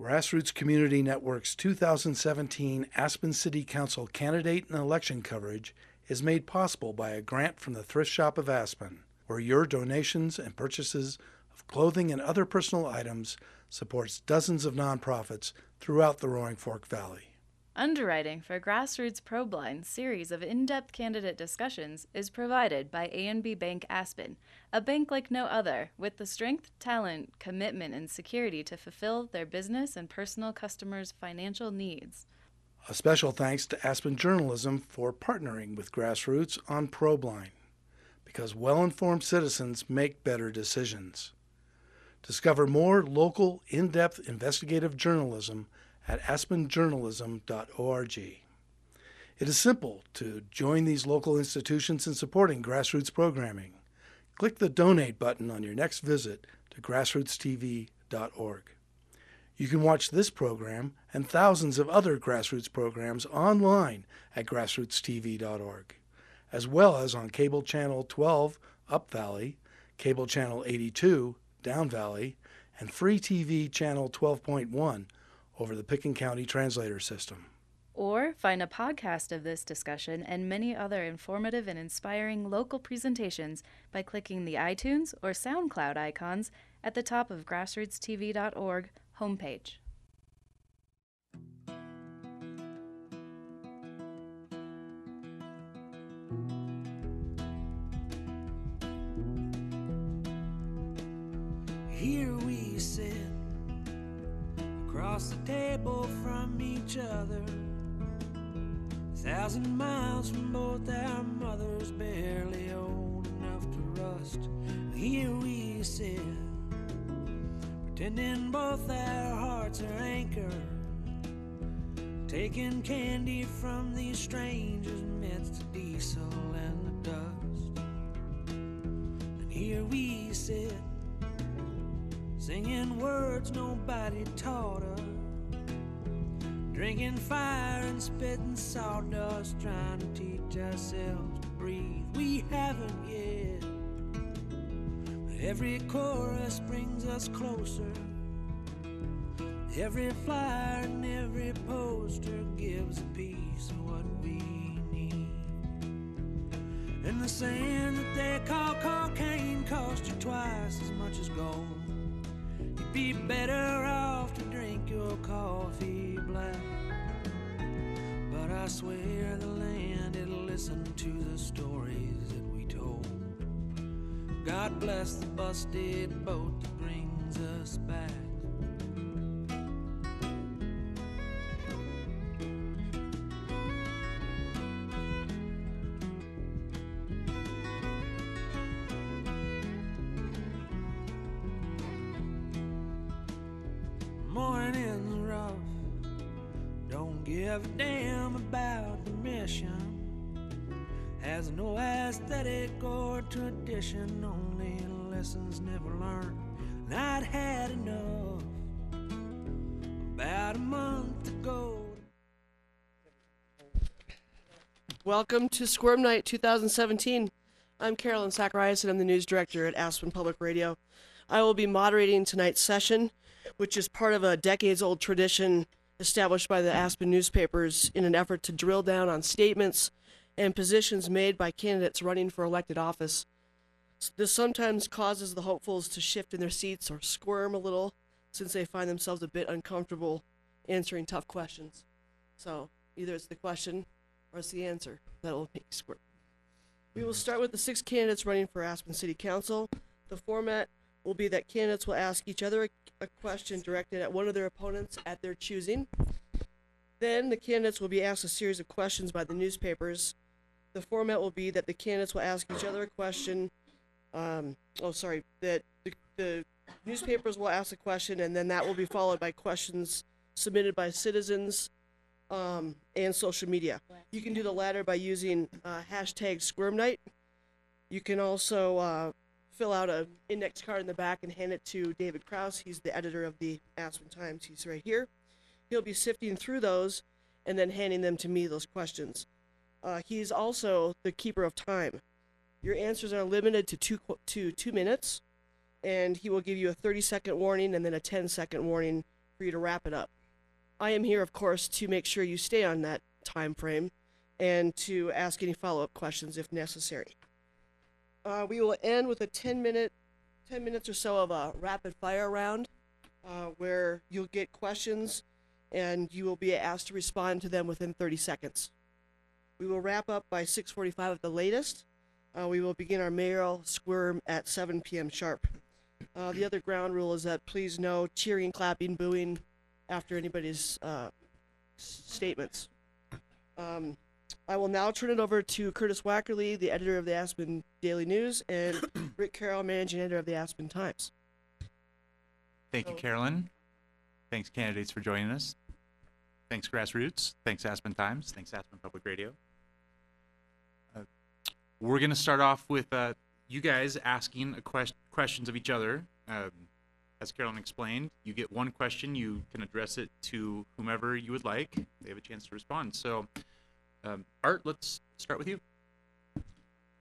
Grassroots Community Network's 2017 Aspen City Council candidate and election coverage is made possible by a grant from the Thrift Shop of Aspen, where your donations and purchases of clothing and other personal items supports dozens of nonprofits throughout the Roaring Fork Valley. Underwriting for Grassroots ProBlind series of in-depth candidate discussions is provided by ANB Bank Aspen, a bank like no other, with the strength, talent, commitment, and security to fulfill their business and personal customers' financial needs. A special thanks to Aspen Journalism for partnering with Grassroots on ProBlind, because well-informed citizens make better decisions. Discover more local, in-depth investigative journalism at aspenjournalism.org. It is simple to join these local institutions in supporting grassroots programming. Click the donate button on your next visit to grassrootstv.org. You can watch this program and thousands of other grassroots programs online at grassrootstv.org, as well as on cable channel 12 Up Valley, cable channel 82 Down Valley, and free TV channel 12.1 over the Pitkin County Translator System. Or find a podcast of this discussion and many other informative and inspiring local presentations by clicking the iTunes or SoundCloud icons at the top of grassrootstv.org homepage. Here we sit across the table from each other. A thousand miles from both our mothers, barely old enough to rust. Here we sit, pretending both our hearts are anchored. Taking candy from these strangers amidst the diesel and the dust. And here we sit singing words nobody taught us, drinking fire and spitting sawdust, trying to teach ourselves to breathe. We haven't yet, but every chorus brings us closer. Every flyer and every poster gives a piece of what we need. And the sand that they call cocaine costs you twice as much as gold. Be better off to drink your coffee black. But I swear the land it'll listen to the stories that we told. God bless the busted boat that brings us back. Welcome to Squirm Night 2017. I'm Carolyn Sackariason, and I'm the news director at Aspen Public Radio. I will be moderating tonight's session, which is part of a decades old tradition established by the Aspen newspapers in an effort to drill down on statements and positions made by candidates running for elected office. This sometimes causes the hopefuls to shift in their seats or squirm a little since they find themselves a bit uncomfortable answering tough questions. So either it's the question it's the answer that'll make you squirm. We will start with the six candidates running for Aspen City Council. The format will be that candidates will ask each other a, a question directed at one of their opponents at their choosing. Then the candidates will be asked a series of questions by the newspapers. The format will be that the candidates will ask each other a question. Um, oh, sorry, that the, the newspapers will ask a question, and then that will be followed by questions submitted by citizens um, and social media. You can do the latter by using uh, hashtag Squirm Night. You can also uh, fill out a index card in the back and hand it to David Krause. He's the editor of the Aspen Times. He's right here. He'll be sifting through those and then handing them to me, those questions. Uh, he's also the keeper of time. Your answers are limited to two, to two minutes, and he will give you a 30 second warning and then a 10 second warning for you to wrap it up. I am here, of course, to make sure you stay on that time frame and to ask any follow-up questions if necessary. Uh, we will end with a 10 minute, 10 minutes or so of a rapid fire round uh, where you'll get questions and you will be asked to respond to them within 30 seconds. We will wrap up by 6:45 at the latest. Uh, we will begin our mayoral squirm at 7 p.m. sharp. Uh, the other ground rule is that please no cheering, clapping, booing after anybody's uh, s- statements. Um, I will now turn it over to Curtis Wackerle, the editor of the Aspen Daily News, and Rick Carroll, managing editor of the Aspen Times. Thank you, Carolyn. Thanks, candidates, for joining us. Thanks, Grassroots. Thanks, Aspen Times. Thanks, Aspen Public Radio. Uh, we're going to start off with uh, you guys asking a quest- questions of each other. Um, as Carolyn explained, you get one question. You can address it to whomever you would like. They have a chance to respond. So, um, Art, let's start with you.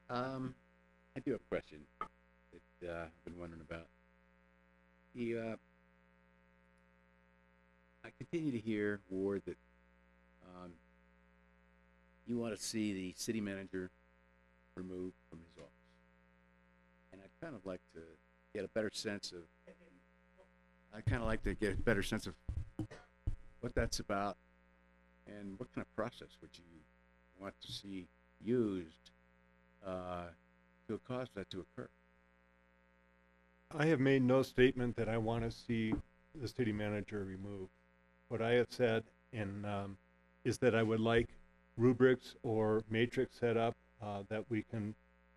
Um, I do have a question that uh, I've been wondering about. The uh, I continue to hear Ward that um, you want to see the city manager removed from his office, and I'd kind of like to get a better sense of. I kind of like to get a better sense of what that's about, and what kind of process would you want to see used uh, to cause that to occur. I have made no statement that I want to see the city manager removed. What I have said in, um, is that I would like rubrics or matrix set up, uh, that we can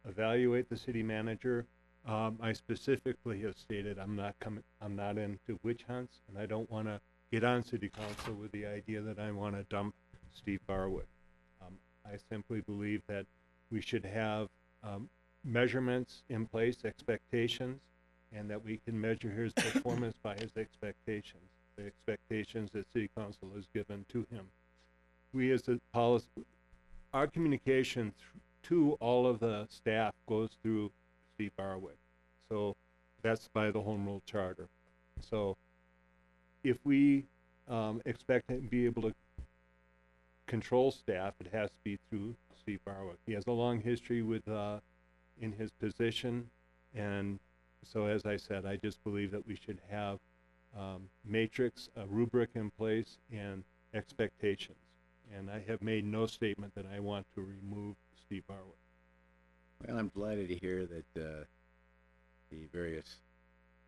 evaluate the city manager. Um, I specifically have stated I'm not coming, I'm not into witch hunts, and I don't want to get on city council with the idea that I want to dump Steve Barwick. Um, I simply believe that we should have, um, measurements in place, expectations, and that we can measure his performance by his expectations, the expectations that city council has given to him. We as a policy, our communication to all of the staff goes through Steve Barwick. So that's by the home rule charter. So if we, um, expect to be able to control staff, it has to be through Steve Barwick. He has a long history with, uh, in his position, and so as I said, I just believe that we should have um, matrix, a rubric in place, and expectations. And I have made no statement that I want to remove Steve Barwick. Well, I'm delighted to hear that uh, the various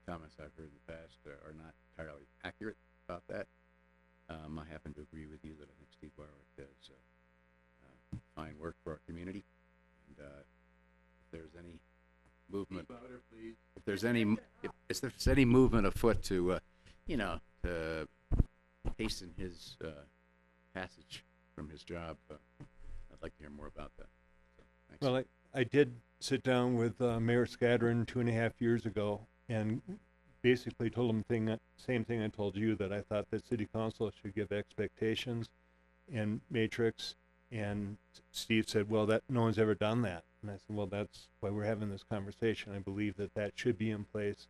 comments I've heard in the past are, are not entirely accurate about that. Um, I happen to agree with you that I think Steve Barwick does uh, uh, fine work for our community. And uh, if there's any movement, if there's any, if, if there's any movement afoot to, uh, you know, to hasten his uh, passage from his job, uh, I'd like to hear more about that. So, thanks. Well, I, I did sit down with uh, Mayor Skadron two and a half years ago and basically told him thing, same thing I told you, that I thought that city council should give expectations and matrix. And Steve said, well, that, no one's ever done that. And I said, well, that's why we're having this conversation. I believe that that should be in place.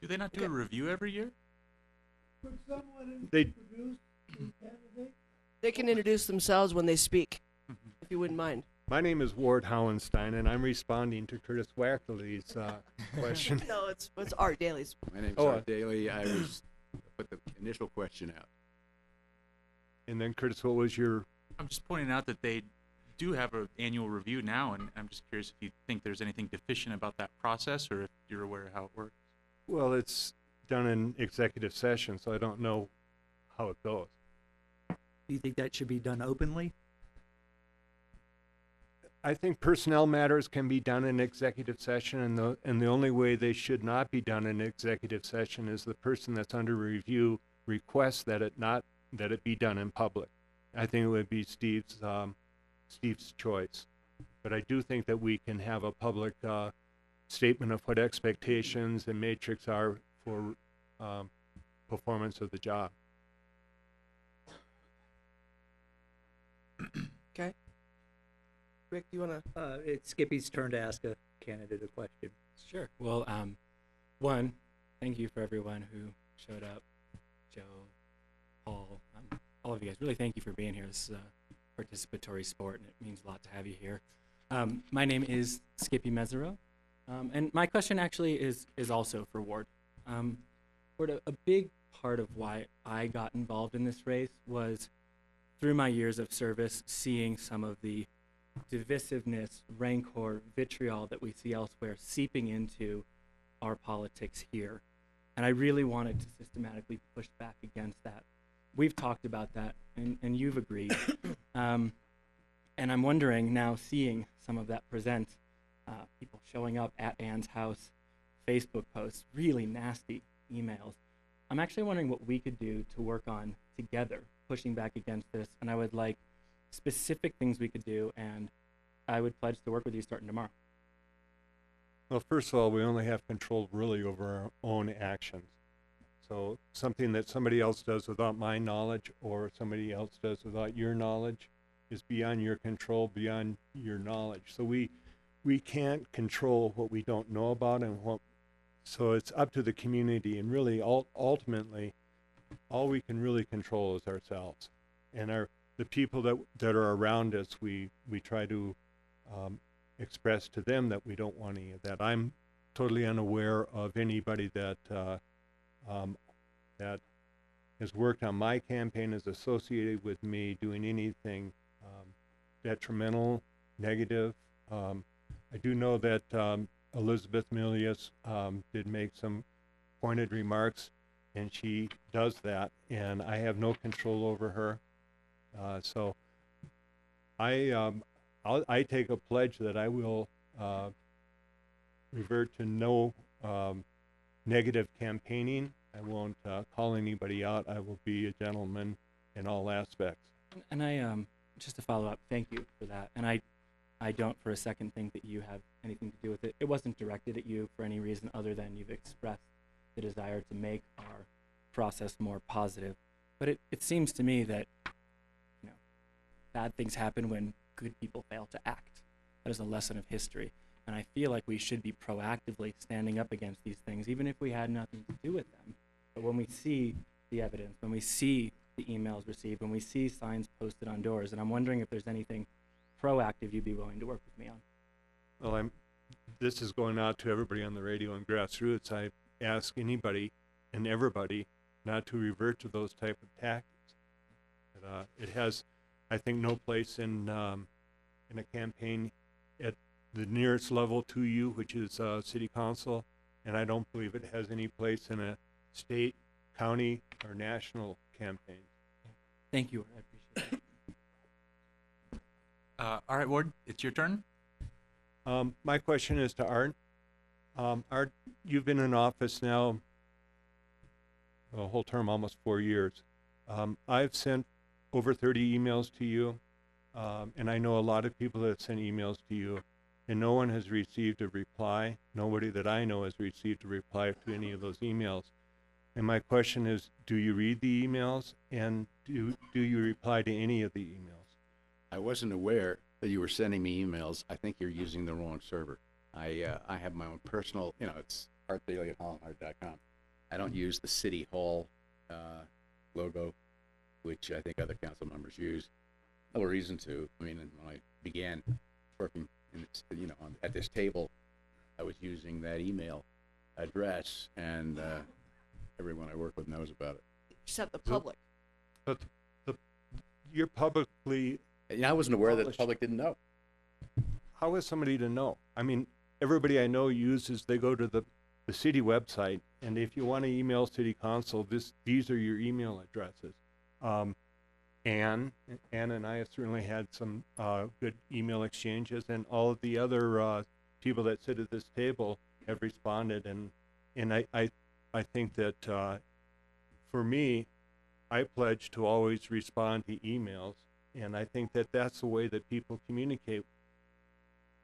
Do they not do a review every year? They, They can introduce themselves when they speak, if you wouldn't mind. my name is Ward Hauenstein and I'm responding to Curtis Wackerle's, uh, question. No, it's it's Art Daily's. My name's Oh, Art uh, Daily. I was put the initial question out. And then Curtis, what was your I'm just pointing out that they do have an annual review now, and I'm just curious if you think there's anything deficient about that process, or if you're aware of how it works. Well, it's done in executive session, so I don't know how it goes. Do you think that should be done openly? I think personnel matters can be done in executive session, and the, and the only way they should not be done in executive session is the person that's under review requests that it not, that it be done in public. I think it would be Steve's, um, Steve's choice. But I do think that we can have a public, uh, statement of what expectations and matrix are for, um, performance of the job. Rick, do you want to? Uh, it's Skippy's turn to ask a candidate a question. Sure. Well, um, one, thank you for everyone who showed up. Joe, Paul, um, all of you guys. Really, thank you for being here. This is a participatory sport, and it means a lot to have you here. Um, my name is Skippy Mesirow, um, and my question actually is is also for Ward. Um, Ward, a, a big part of why I got involved in this race was through my years of service, seeing some of the divisiveness, rancor, vitriol that we see elsewhere seeping into our politics here. And I really wanted to systematically push back against that. We've talked about that, and, and you've agreed. um, and I'm wondering now, seeing some of that present, uh, people showing up at Ann's house, Facebook posts, really nasty emails. I'm actually wondering what we could do to work on together, pushing back against this. And I would like specific things we could do, and I would pledge to work with you starting tomorrow. Well, first of all, we only have control really over our own actions. So something that somebody else does without my knowledge or somebody else does without your knowledge is beyond your control, beyond your knowledge. So we we can't control what we don't know about and what so it's up to the community and really ul- ultimately all we can really control is ourselves. And our the people that that are around us we we try to um, express to them that we don't want any of that. I'm totally unaware of anybody that uh, um, that has worked on my campaign is associated with me doing anything um, detrimental negative. Um, i do know that um, elizabeth milias um, did make some pointed remarks and she does that, and I have no control over her. Uh, so I um, I'll, I take a pledge that I will uh, revert to no um, negative campaigning. I won't uh, call anybody out. I will be a gentleman in all aspects. And- I, um, just to follow up, thank you for that. And I, I don't for a second think that you have anything to do with it. It wasn't directed at you for any reason other than you've expressed the desire to make our process more positive. But it, it seems to me that, you know, bad things happen when good people fail to act. That is a lesson of history. And I feel like we should be proactively standing up against these things, even if we had nothing to do with them. But when we see the evidence, when we see the emails received, when we see signs posted on doors, and I'm wondering if there's anything proactive you'd be willing to work with me on. Well, I'm. This is going out to everybody on the radio and grassroots. I ask anybody and everybody not to revert to those type of tactics. It, uh, it has, I think, no place in um, in a campaign at the nearest level to you, which is uh, city council, and I don't believe it has any place in a state, county, or national campaign. Thank you. I appreciate it. Uh, all right, Ward, it's your turn. Um, my question is to Art. Um, you've been in office now a whole term, almost four years. Um, I've sent over 30 emails to you, um, and I know a lot of people that sent emails to you, and no one has received a reply. Nobody that I know has received a reply to any of those emails. And my question is, do you read the emails, and do do you reply to any of the emails? I wasn't aware that you were sending me emails. I think you're using the wrong server. I uh, I have my own personal, you know, it's artdaily at hollandhart.com. I don't use the city hall uh, logo, which I think other council members use. No reason to. I mean, when I began working, in this, you know, on, at this table, I was using that email address, and uh, everyone I work with knows about it. Except the public. But the, you're publicly And I wasn't aware that the public didn't know. how is somebody to know? I mean, everybody I know uses, they go to the, the city website, and if you want to email city council, this, these are your email addresses. Um, Ann, Ann and I have certainly had some, uh, good email exchanges, and all of the other, uh, people that sit at this table have responded, and, and I, I, I think that, uh, for me, I pledge to always respond to emails, and I think that that's the way that people communicate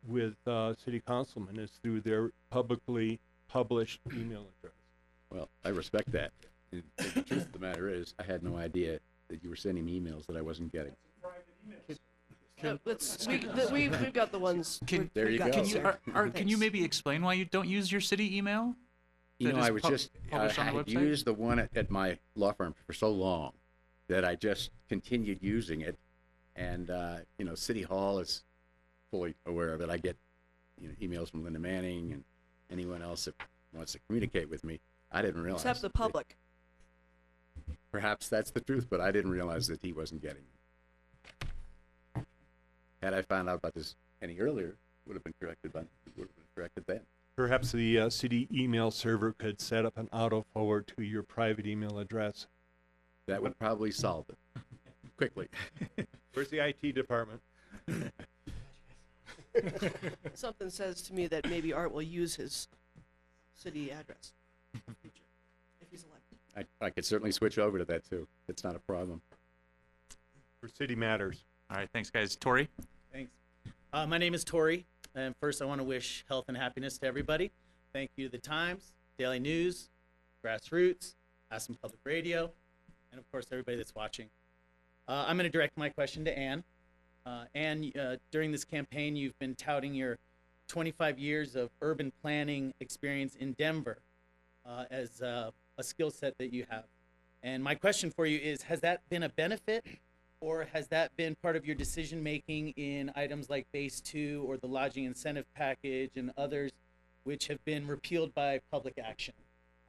with uh, city councilmen is through their publicly published email address. Well, I respect that. And The truth of the matter is, I had no idea that you were sending me emails that I wasn't getting. Uh, let's, we, the, we, we've got the ones. Can- There you got go. Can you, are, are, can you maybe explain why you don't use your city email? You that know, I was pub- just, I published had used the one at, at my law firm for so long that I just continued using it. And, uh, you know, City Hall is fully aware of it. I get, you know, emails from Linda Manning and anyone else that wants to communicate with me. I didn't realize. Except the public. Perhaps that's the truth, but I didn't realize that he wasn't getting it. Had I found out about this any earlier, would have been corrected, but would have been corrected then. Perhaps the uh, city email server could set up an auto forward to your private email address. That would probably solve it quickly. Where's the IT department? Something says to me that maybe Art will use his city address. in the future, If he's elected. I, I could certainly switch over to that too. It's not a problem. For city matters. All right, thanks, guys. Torre? Thanks. Uh, my name is Torre, and first I want to wish health and happiness to everybody. Thank you to the Times, Daily News, Grassroots, Aspen Public Radio, and of course everybody that's watching. Uh, I'm going to direct my question to Ann. Uh, Ann, uh, during this campaign, you've been touting your 25 years of urban planning experience in Denver uh, as uh, a skill set that you have. And my question for you is Has that been a benefit or has that been part of your decision making in items like base two or the lodging incentive package and others which have been repealed by public action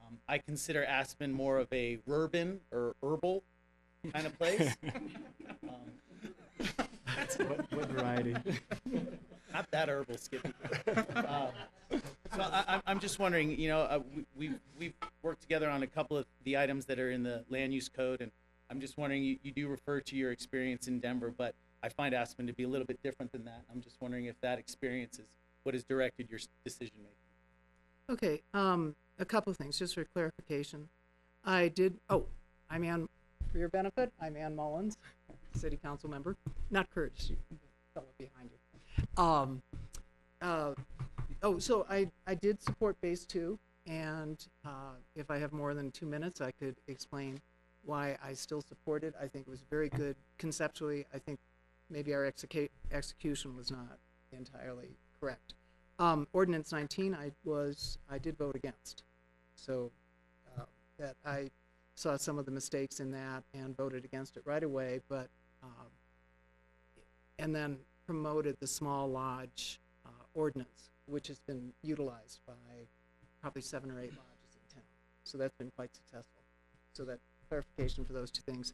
um, i consider aspen more of a urban or herbal kind of place um, What, what variety? not that herbal skippy um, so I, I'm- I'm just wondering, you know, uh, we, we've, we've worked together on a couple of the items that are in the land use code, and I'm just wondering, you, you do refer to your experience in Denver, but I find Aspen to be a little bit different than that. I'm just wondering if that experience is what has directed your decision making. Okay, um, a couple of things, just for clarification. I did, oh, I'm Ann, for your benefit, I'm Ann Mullins, city council member, not Curtis, fellow behind you. Um, uh, oh, so I, I did support base two, and, uh, if I have more than two minutes, I could explain why I still support it. I think it was very good conceptually. I think maybe our execu- execution was not entirely correct. Um, ordinance nineteen, I was, I did vote against. So, uh, that I saw some of the mistakes in that and voted against it right away, but, um, and then promoted the small lodge, uh, ordinance, which has been utilized by probably seven or eight lodges in town. So that's been quite successful. So that clarification for those two things.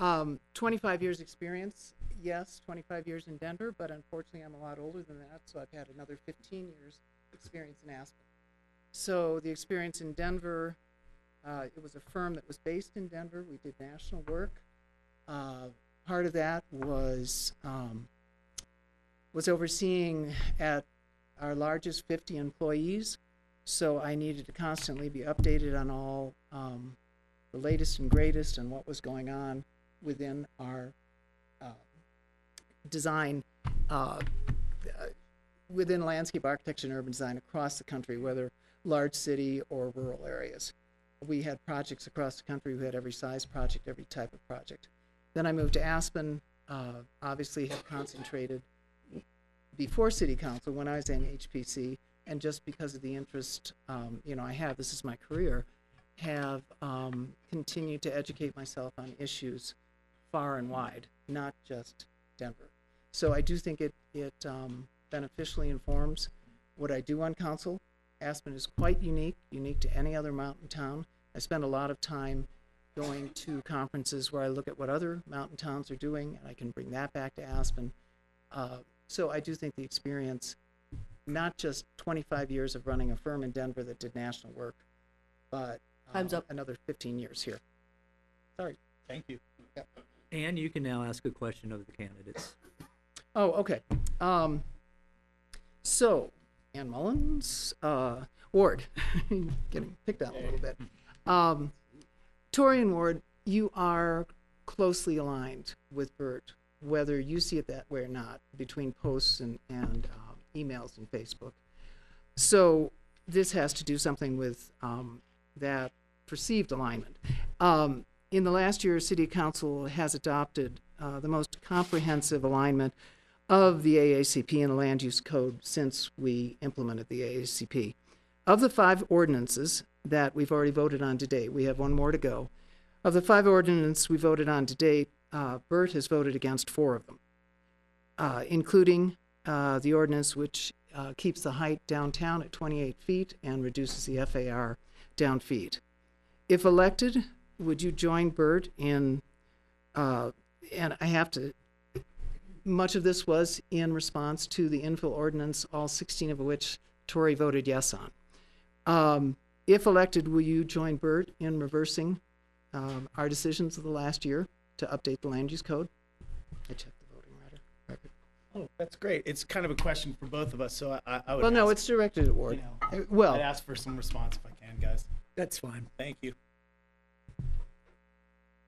Um, twenty-five years experience, yes, twenty-five years in Denver, but unfortunately I'm a lot older than that, so I've had another fifteen years experience in Aspen. So the experience in Denver, uh, it was a firm that was based in Denver. We did national work. Uh, part of that was um, was overseeing at our largest 50 employees. So I needed to constantly be updated on all um, the latest and greatest and what was going on within our uh, design, uh, within landscape architecture and urban design across the country, whether large city or rural areas. We had projects across the country. We had every size project, every type of project. Then I moved to Aspen. Uh, obviously, have concentrated before City Council when I was in HPC, and just because of the interest, um, you know, I have. This is my career. Have um, continued to educate myself on issues far and wide, not just Denver. So I do think it it um, beneficially informs what I do on council. Aspen is quite unique, unique to any other mountain town. I spend a lot of time going to conferences where I look at what other mountain towns are doing, and I can bring that back to Aspen. Uh, so I do think the experience, not just 25 years of running a firm in Denver that did national work, but Time's um, up. another 15 years here. Sorry. Thank you. And you can now ask a question of the candidates. Oh, okay. Um, so, Ann Mullins, uh, Ward, getting picked on a little bit. Um, And Ward, you are closely aligned with Bert, whether you see it that way or not, between posts and, and um, emails and Facebook. So, this has to do something with um, that perceived alignment. Um, in the last year, City Council has adopted uh, the most comprehensive alignment of the AACP and the Land Use Code since we implemented the AACP. Of the five ordinances that we've already voted on today. We have one more to go. Of the five ordinances we voted on today, uh, Bert has voted against four of them, uh, including uh, the ordinance which uh, keeps the height downtown at 28 feet and reduces the FAR down feet. If elected, would you join Bert in, uh, and I have to, much of this was in response to the infill ordinance, all 16 of which Torre voted yes on. Um, if elected, will you join Bert in reversing um, our decisions of the last year to update the land use code? I checked the voting record- record. Oh, that's great. It's kind of a question for both of us, so I- I, I would. Well, no, ask- it's directed at you Ward. know, Uh, Well, I'd ask for some response if I can, guys. That's fine. Thank you.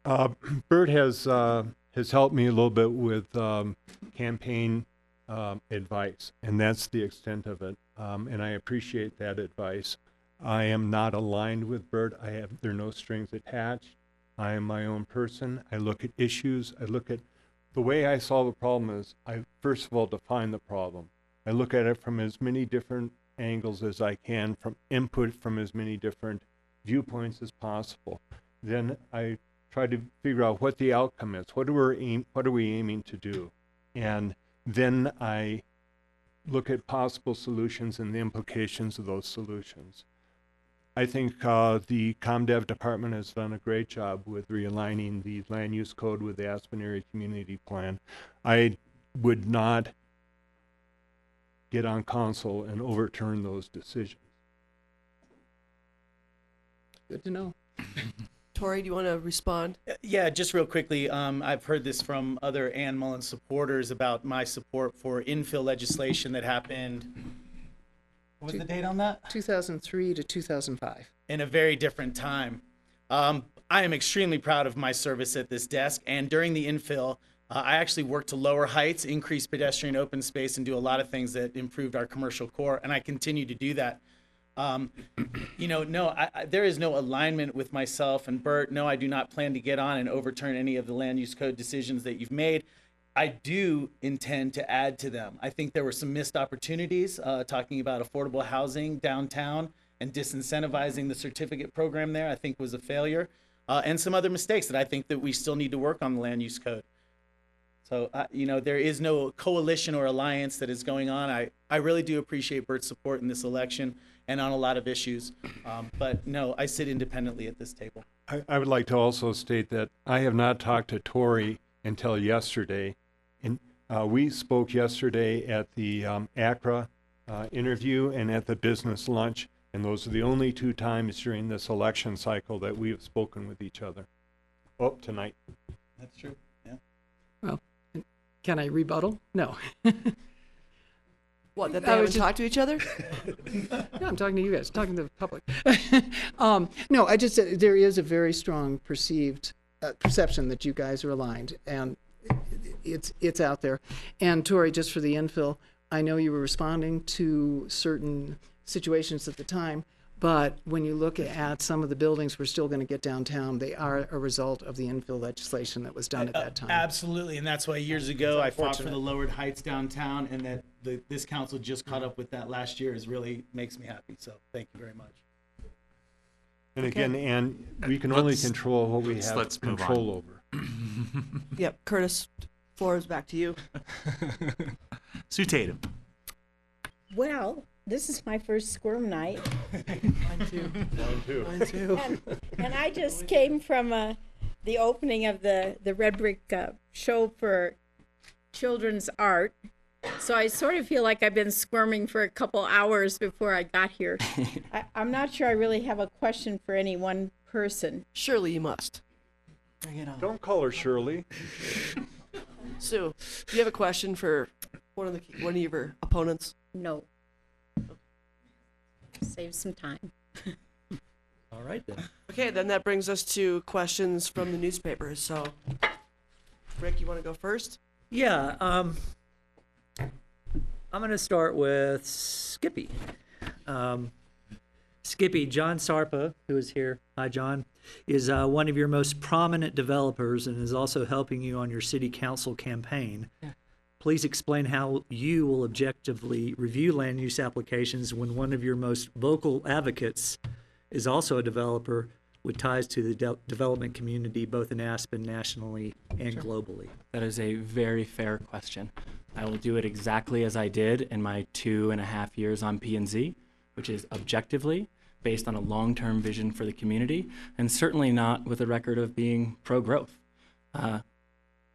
Uh, Bert has, uh, has helped me a little bit with, um, campaign, um, advice, and that's the extent of it. Um, and I appreciate that advice. I am not aligned with Bert. I have, there are no strings attached. I am my own person. I look at issues. I look at, the way I solve a problem is I first of all define the problem. I look at it from as many different angles as I can, from input from as many different viewpoints as possible. Then I try to figure out what the outcome is. What are we aim, what are we aiming to do? And then I look at possible solutions and the implications of those solutions. I think uh, the ComDev department has done a great job with realigning the land use code with the Aspen Area Community Plan. I would not get on council and overturn those decisions. good to know. Torre, do you want to respond? Uh, Yeah, just real quickly, um, I've heard this from other Ann Mullen supporters about my support for infill legislation that happened. What was the date on that? 2003 to 2005. in a very different time. Um, I am extremely proud of my service at this desk, and during the infill, uh, I actually worked to lower heights, increase pedestrian open space, and do a lot of things that improved our commercial core, and I continue to do that. Um, you know, no, I, I, there is no alignment with myself and Bert. No, I do not plan to get on and overturn any of the land use code decisions that you've made. I do intend to add to them. I think there were some missed opportunities uh, talking about affordable housing downtown and disincentivizing the certificate program there. I think was a failure, uh, and some other mistakes that I think that we still need to work on the land use code. So, uh, you know, there is no coalition or alliance that is going on. I, I really do appreciate Bert's support in this election and on a lot of issues. Um, but no, I sit independently at this table. I, I would like to also state that I have not talked to Torre until yesterday. And uh, we spoke yesterday at the um, ACRA uh, interview and at the business lunch, and those are the only two times during this election cycle that we have spoken with each other. Oh, tonight. That's true. Yeah. Well, can I rebuttal? No. What, that I they haven't was just- talked to each other? No, I'm talking to you guys, talking to the public. um, no, I just, there is a very strong perceived uh, perception that you guys are aligned, and it's, it's out there. And Torre, just for the infill, I know you were responding to certain situations at the time, but when you look at some of the buildings we're still going to get downtown, they are a result of the infill legislation that was done at uh, that time. Absolutely, and that's why years ago I fought for the lowered heights downtown, and that the, this council just caught up with that last year is really makes me happy. So thank you very much. And again, Ann, we can only Let's- control what we let's- have let's control over. Yep, Curtis, floor is back to you. Sue Tatum. Well, this is my first squirm night, Mine too. Mine too. Mine too. and, and I just came from uh, the opening of the the Red Brick uh, show for children's art. So I sort of feel like I've been squirming for a couple hours before I got here. I, I'm not sure I really have a question for any one person. Surely you must. Bring it on. Don't call her Shirley. Sue, do you have a question for one of the one of your opponents? No. Save some time. All right then. Okay, then that brings us to questions from the newspapers. So, Rick, you want to go first? Yeah, um, I'm going to start with Skippy. Um, Skippy, John Sarpa, who is here, hi John, is uh, one of your most prominent developers and is also helping you on your city council campaign. Please explain how you will objectively review land use applications when one of your most vocal advocates is also a developer with ties to the de- development community, both in Aspen nationally and globally? That is a very fair question. I will do it exactly as I did in my two and a half years on P&Z, which is objectively based on a long-term vision for the community, and certainly not with a record of being pro-growth. Uh,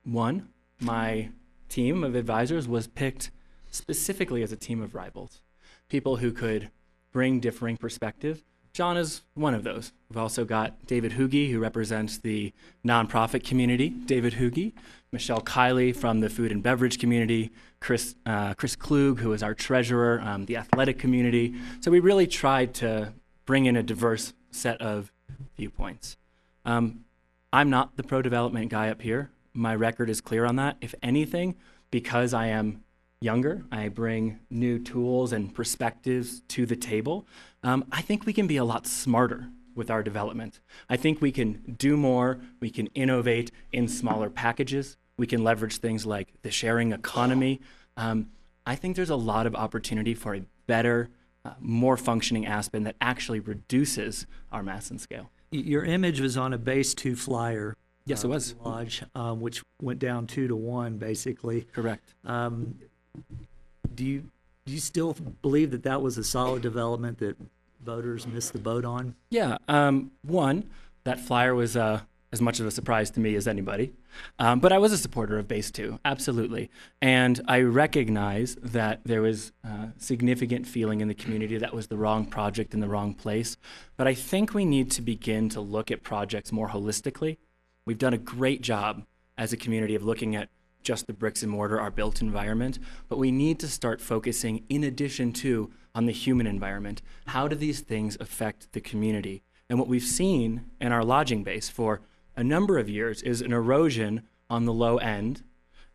one, my team of advisors was picked specifically as a team of rivals, people who could bring differing perspective. John is one of those. We've also got David Hugie, who represents the nonprofit community. David Hugie, Michelle Kiley from the food and beverage community, Chris uh, Chris Klug, who is our treasurer, um, the athletic community. So we really tried to bring in a diverse set of viewpoints. Um, I'm not the pro development guy up here. My record is clear on that. If anything, because I am younger, I bring new tools and perspectives to the table. Um, I think we can be a lot smarter with our development. I think we can do more, we can innovate in smaller packages, we can leverage things like the sharing economy. Um, I think there's a lot of opportunity for a better, uh, more functioning Aspen that actually reduces our mass and scale. Your image was on a base two flyer. Yes, it uh, was. Lodge, um, which went down two to one, basically. Correct. Um, do you do you still believe that that was a solid development that voters missed the boat on? Yeah. Um, one, that flyer was uh, as much of a surprise to me as anybody. Um, but I was a supporter of Base 2, absolutely. And I recognize that there was uh, significant feeling in the community that was the wrong project in the wrong place. But I think we need to begin to look at projects more holistically. We've done a great job as a community of looking at just the bricks and mortar, our built environment, but we need to start focusing, in addition to, on the human environment. How do these things affect the community? And what we've seen in our lodging base for a number of years is an erosion on the low end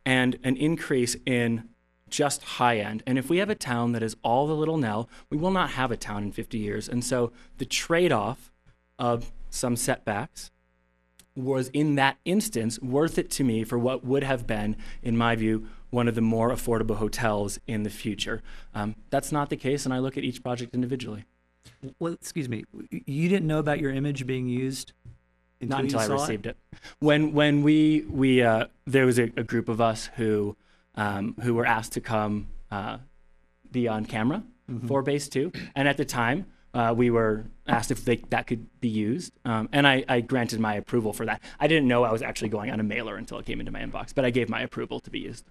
and an increase in just high end. And if we have a town that is all the little Nell, we will not have a town in 50 years. And so the trade off of some setbacks was in that instance worth it to me for what would have been, in my view, one of the more affordable hotels in the future. Um, that's not the case, and I look at each project individually. Well, excuse me, you didn't know about your image being used until not you until I saw received it. When when we we uh, there was a, a group of us who um, who were asked to come uh, be on camera Mhm. for Base Two, and at the time uh, we were asked if they, that could be used, um, and I, I granted my approval for that. I didn't know I was actually going on a mailer until it came into my inbox, but I gave my approval to be used.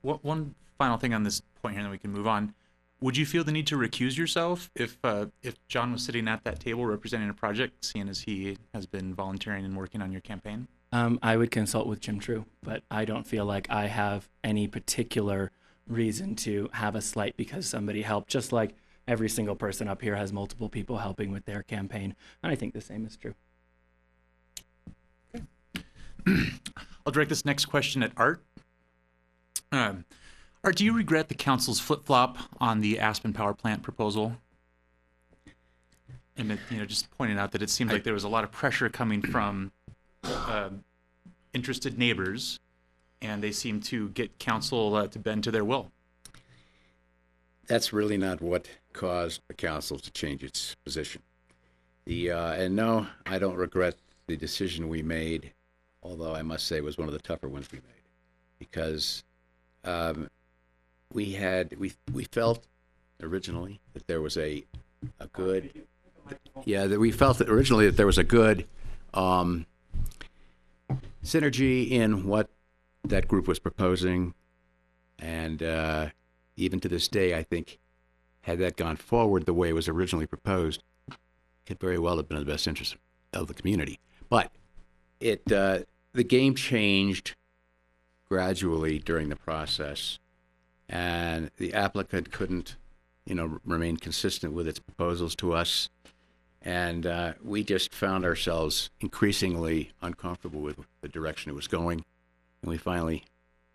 One, one final thing on this point here, and then we can move on. Would you feel the need to recuse yourself if uh, if John was sitting at that table representing a project, seeing as he has been volunteering and working on your campaign? Um, I would consult with Jim True, but I don't feel like I have any particular reason to have a slight because somebody helped. Just like every single person up here has multiple people helping with their campaign, and I think the same is true. Okay. I'll direct this next question at Art. Um, Art, do you regret the council's flip flop on the Aspen Power Plant proposal? And it, you know, just pointing out that it seems like there was a lot of pressure coming from um interested neighbors, and they seemed to get council uh, to bend to their will. that's really not what caused the council to change its position. The uh, and no, I don't regret the decision we made, although I must say it was one of the tougher ones we made, because um, we had we we felt originally that there was a a good yeah that we felt that originally that there was a good um, synergy in what that group was proposing, and uh, even to this day, I think, had that gone forward the way it was originally proposed, it could very well have been in the best interest of the community. But it uh, the game changed gradually during the process, and the applicant couldn't, you know, remain consistent with its proposals to us, and uh, we just found ourselves increasingly uncomfortable with the direction it was going, and we finally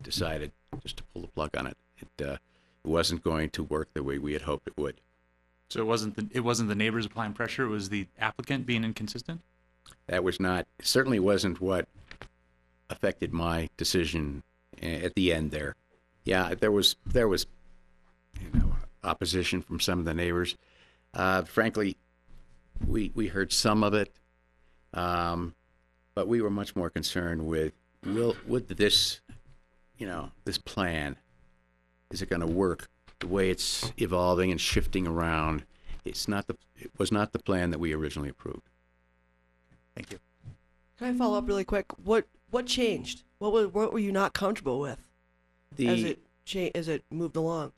decided just to pull the plug on it. It uh, it wasn't going to work the way we had hoped it would. So it wasn't the it wasn't the neighbors applying pressure; it was the applicant being inconsistent. That was not certainly wasn't what affected my decision at the end there. Yeah, there was there was you know opposition from some of the neighbors. Uh, frankly, we, we heard some of it, um, but we were much more concerned with, will, would this, you know, this plan, is it gonna work the way it's evolving and shifting around? It's not the, it was not the plan that we originally approved. Thank you. Can I follow up really quick? What what changed? What was what were you not comfortable with as it cha- as it moved along?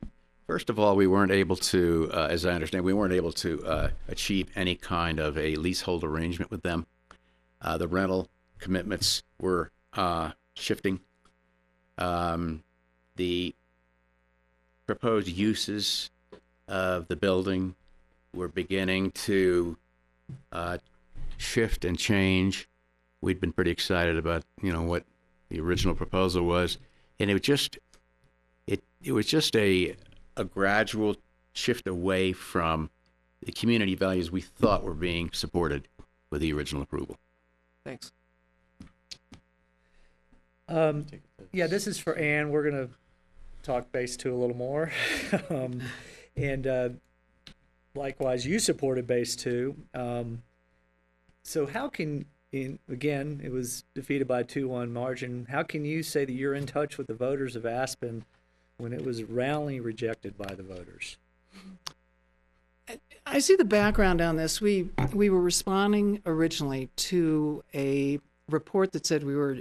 First of all, we weren't able to, uh, as I understand, we weren't able to uh, achieve any kind of a leasehold arrangement with them. Uh, the rental commitments were uh, shifting. Um, the proposed uses of the building were beginning to uh, shift and change. We'd been pretty excited about, you know, what the original proposal was, and it just, it it was just a a gradual shift away from the community values we thought were being supported with the original approval. Thanks. Um, yeah, this is for Ann. We're gonna talk base two a little more, um, and uh, likewise, you supported base two. Um, so how can, in again, it was defeated by a two-one margin. How can you say that you're in touch with the voters of Aspen when it was roundly rejected by the voters? I see the background on this. We we were responding originally to a report that said we were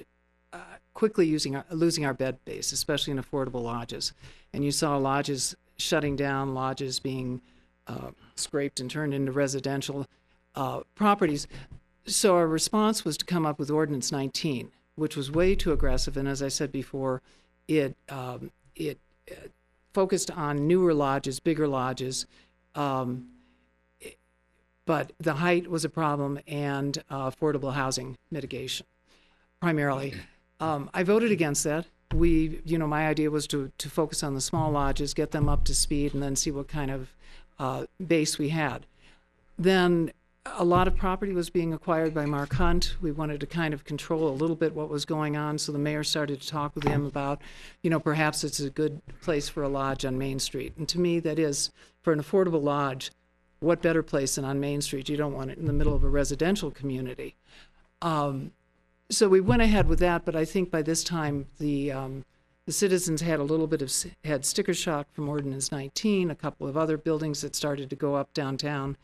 uh, quickly using our, losing our bed base, especially in affordable lodges. And you saw lodges shutting down, lodges being uh, scraped and turned into residential uh, properties. So our response was to come up with Ordinance 19, which was way too aggressive. And as I said before, it um, it focused on newer lodges, bigger lodges. Um, but the height was a problem and uh, affordable housing mitigation primarily. Um, I voted against that. We, you know, my idea was to, to focus on the small lodges, get them up to speed, and then see what kind of uh, base we had. Then a lot of property was being acquired by Mark Hunt. We wanted to kind of control a little bit what was going on, so the mayor started to talk with him about, you know, perhaps it's a good place for a lodge on Main Street. And to me, that is, for an affordable lodge, what better place than on Main Street? You don't want it in the middle of a residential community. Um, so we went ahead with that, but I think by this time the um, the citizens had a little bit of had sticker shock from Ordinance 19, a couple of other buildings that started to go up downtown.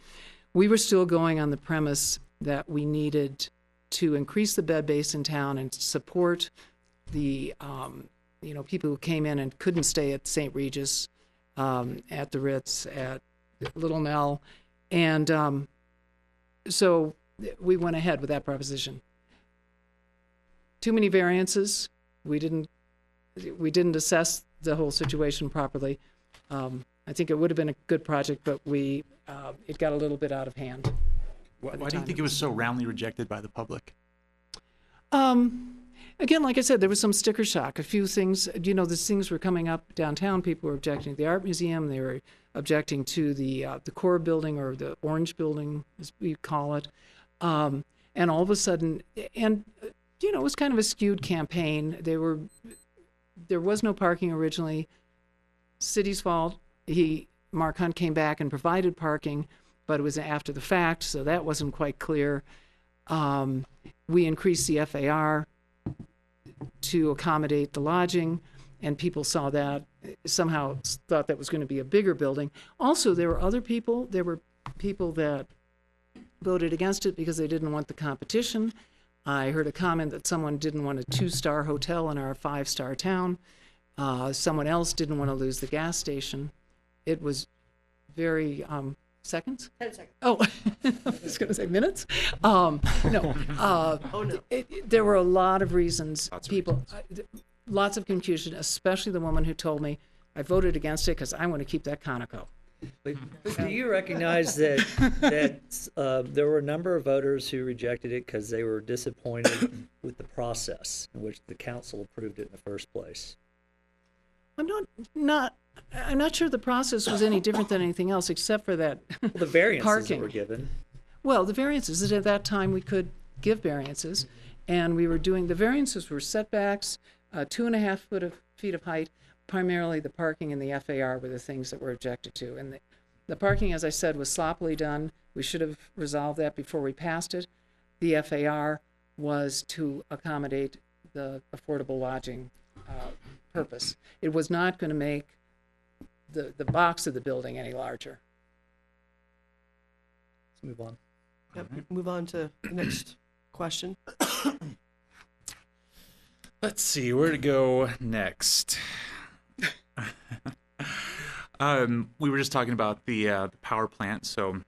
We were still going on the premise that we needed to increase the bed base in town and support the um, you know people who came in and couldn't stay at St. Regis, um, at the Ritz, at Little Nell, and um, so we went ahead with that proposition. Too many variances. We didn't we didn't assess the whole situation properly. Um, I think it would have been a good project, but we uh, it got a little bit out of hand. Why, the why do you time think it was so roundly rejected by the public? Um, again, like I said, there was some sticker shock. A few things, you know, these things were coming up downtown. People were objecting to the art museum. They were objecting to the uh, the core building or the orange building, as we call it. Um, and all of a sudden, and you know, it was kind of a skewed campaign. They were there was no parking originally. City's fault. He Mark Hunt came back and provided parking, but it was after the fact, so that wasn't quite clear. Um, we increased the FAR to accommodate the lodging, and people saw that somehow thought that was going to be a bigger building. Also, there were other people. There were people that voted against it because they didn't want the competition. I heard a comment that someone didn't want a two-star hotel in our five-star town. Uh, someone else didn't want to lose the gas station. It was very um, seconds. Ten seconds. Oh, I was going to say minutes. Um, no. Uh, Oh, no. it, it- there were a lot of reasons. Lots of people, uh, th- lots of confusion, especially the woman who told me I voted against it because I want to keep that Conoco. But, but do you recognize that that uh, there were a number of voters who rejected it because they were disappointed with the process in which the council approved it in the first place? I'm not not. I'm not sure the process was any different than anything else, except for that. Well, the variances that Parking. were given. Well, the variances, that at that time, we could give variances, and we were doing, the variances were setbacks, uh, two and a half foot of, feet of height, primarily the parking and the FAR were the things that were objected to, and the, The parking, as I said, was sloppily done. We should have resolved that before we passed it. The FAR was to accommodate the affordable lodging uh, purpose. It was not going to make the, the box of the building any larger. Let's move on. Yep, Move on to the next question. Let's see where to go next. um, we were just talking about the uh, the power plant, so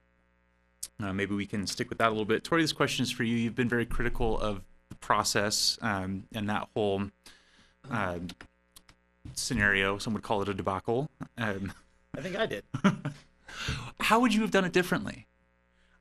uh, maybe we can stick with that a little bit. Torre, this question is for you. You've been very critical of the process um, and that whole uh, scenario. Some would call it a debacle. Um, I think I did. how would you have done it differently?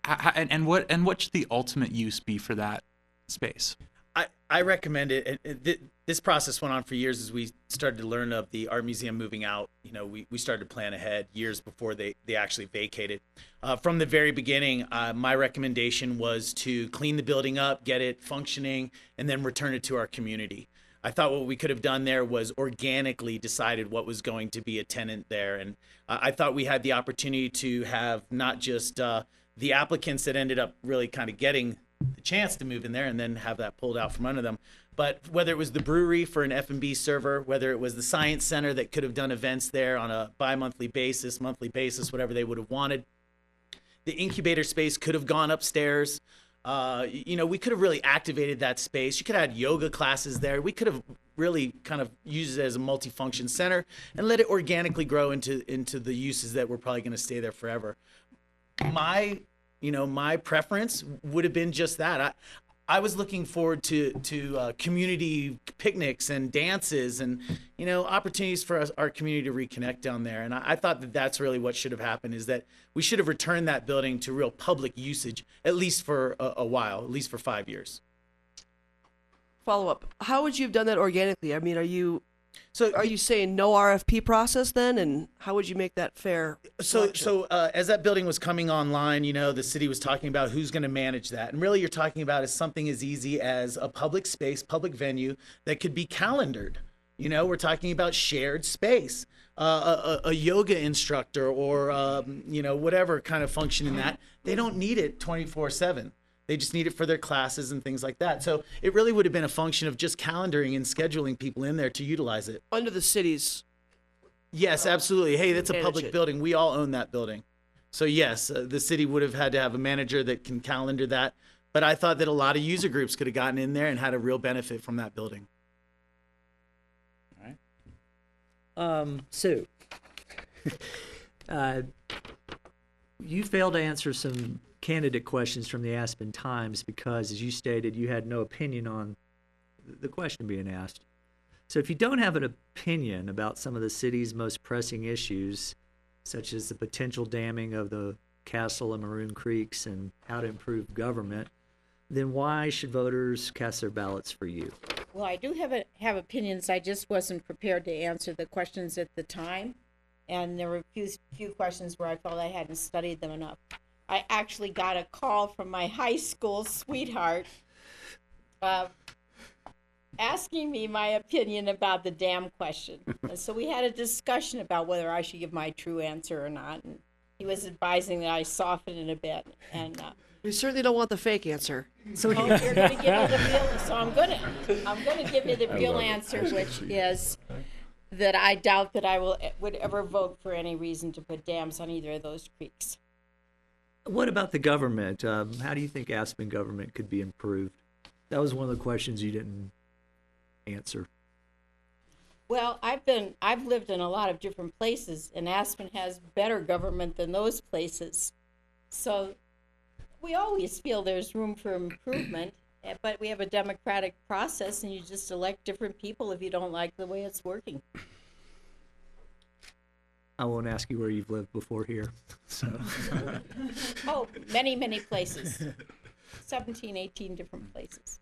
H- h- and, and what and what should the ultimate use be for that space? I, I recommend it. and it- th- This process went on for years as we started to learn of the art museum moving out. You know, we, we started to plan ahead years before they, they actually vacated. Uh, from the very beginning, uh, my recommendation was to clean the building up, get it functioning, and then return it to our community. I thought what we could have done there was organically decided what was going to be a tenant there. And I thought we had the opportunity to have not just uh, the applicants that ended up really kind of getting the chance to move in there and then have that pulled out from under them. But whether it was the brewery for an F&B server, whether it was the science center that could have done events there on a bi-monthly basis, monthly basis, whatever they would have wanted, the incubator space could have gone upstairs. Uh, you know, we could have really activated that space. You could have yoga classes there. We could have really kind of used it as a multifunction center and let it organically grow into into the uses that were probably going to stay there forever. My, you know, my preference would have been just that. I, I was looking forward to to uh, community picnics and dances and you know opportunities for us, our community to reconnect down there. And I, I thought that that's really what should have happened is that we should have returned that building to real public usage at least for a, a while, at least for five years. Follow up. How would you have done that organically? I mean, are you so are you saying no RFP process then, and how would you make that fair? so selection? so uh, as that building was coming online you know the city was talking about who's going to manage that and really you're talking about is something as easy as a public space public venue that could be calendared you know we're talking about shared space uh, a, a, a yoga instructor or um, you know whatever kind of function in that they don't need it 24 7 they just need it for their classes and things like that so it really would have been a function of just calendaring and scheduling people in there to utilize it under the city's Yes, absolutely. Hey, that's a manage public it. building. We all own that building. So yes, uh, the city would have had to have a manager that can calendar that. But I thought that a lot of user groups could have gotten in there and had a real benefit from that building. Um, Sue, uh, you failed to answer some candidate questions from the Aspen Times because, as you stated, you had no opinion on the question being asked. So, if you don't have an opinion about some of the city's most pressing issues, such as the potential damming of the Castle and Maroon Creeks and how to improve government, then why should voters cast their ballots for you? Well, I do have a, have opinions. I just wasn't prepared to answer the questions at the time, and there were a few few questions where I felt I hadn't studied them enough. I actually got a call from my high school sweetheart, uh, asking me my opinion about the dam question. And so we had a discussion about whether I should give my true answer or not. And he was advising that I soften it a bit. And uh, we certainly don't want the fake answer. So you're gonna give me the real, so I'm gonna, I'm gonna give you the real answer, which is that I doubt that I will, would ever vote for any reason to put dams on either of those creeks. What about the government? Um, how do you think Aspen government could be improved? That was one of the questions you didn't answer. Well, I've been, I've lived in a lot of different places, and Aspen has better government than those places. So we always feel there's room for improvement, eh, but we have a democratic process, and you just elect different people if you don't like the way it's working. I won't ask you where you've lived before here. So, Oh, many, many places. 17, 18 different places.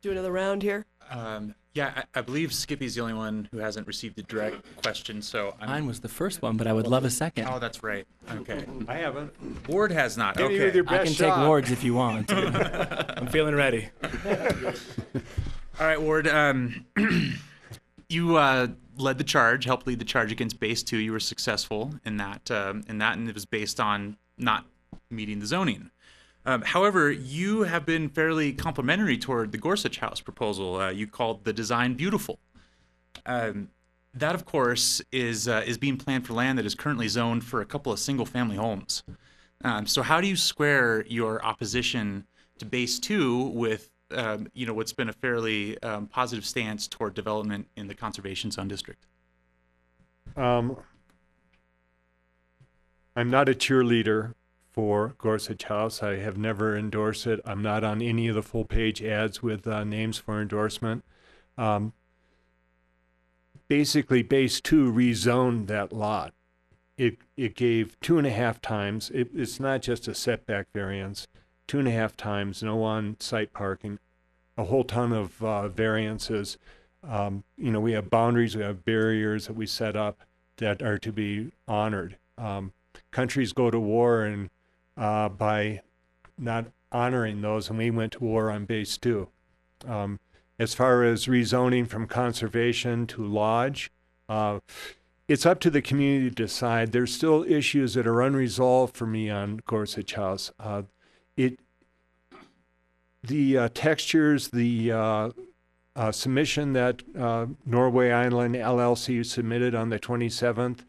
Do another round here. Um, yeah, I, I believe Skippy's the only one who hasn't received a direct question. So I'm, Mine was the first one, but I would love a second. Oh, that's right. Okay. I haven't. Ward has not. Hit me Okay. with your I best can shot. take wards if you want. I'm feeling ready. All right, Ward. Um, you uh, led the charge, helped lead the charge against Base Two. You were successful in that, um, in that, and it was based on not meeting the zoning. Um, however, you have been fairly complimentary toward the Gorsuch House proposal. Uh, you called the design beautiful. Um, that, of course, is uh, is being planned for land that is currently zoned for a couple of single-family homes. Um, so, how do you square your opposition to Base Two with, um, you know, what's been a fairly um, positive stance toward development in the conservation zone district? Um, I'm not a cheerleader for Gorsuch House. I have never endorsed it. I'm not on any of the full page ads with uh, names for endorsement. Um, basically, Base 2 rezoned that lot. It, it gave two and a half times, it, it's not just a setback variance, two and a half times no on site parking, a whole ton of uh, variances. Um, you know, we have boundaries, we have barriers that we set up that are to be honored. Um, countries go to war and uh, by not honoring those, and we went to war on base two. Um, as far as rezoning from conservation to lodge, uh, it's up to the community to decide. There's still issues that are unresolved for me on Gorsuch House. Uh, the uh, textures, the uh, uh, submission that uh, Norway Island LLC submitted on the 27th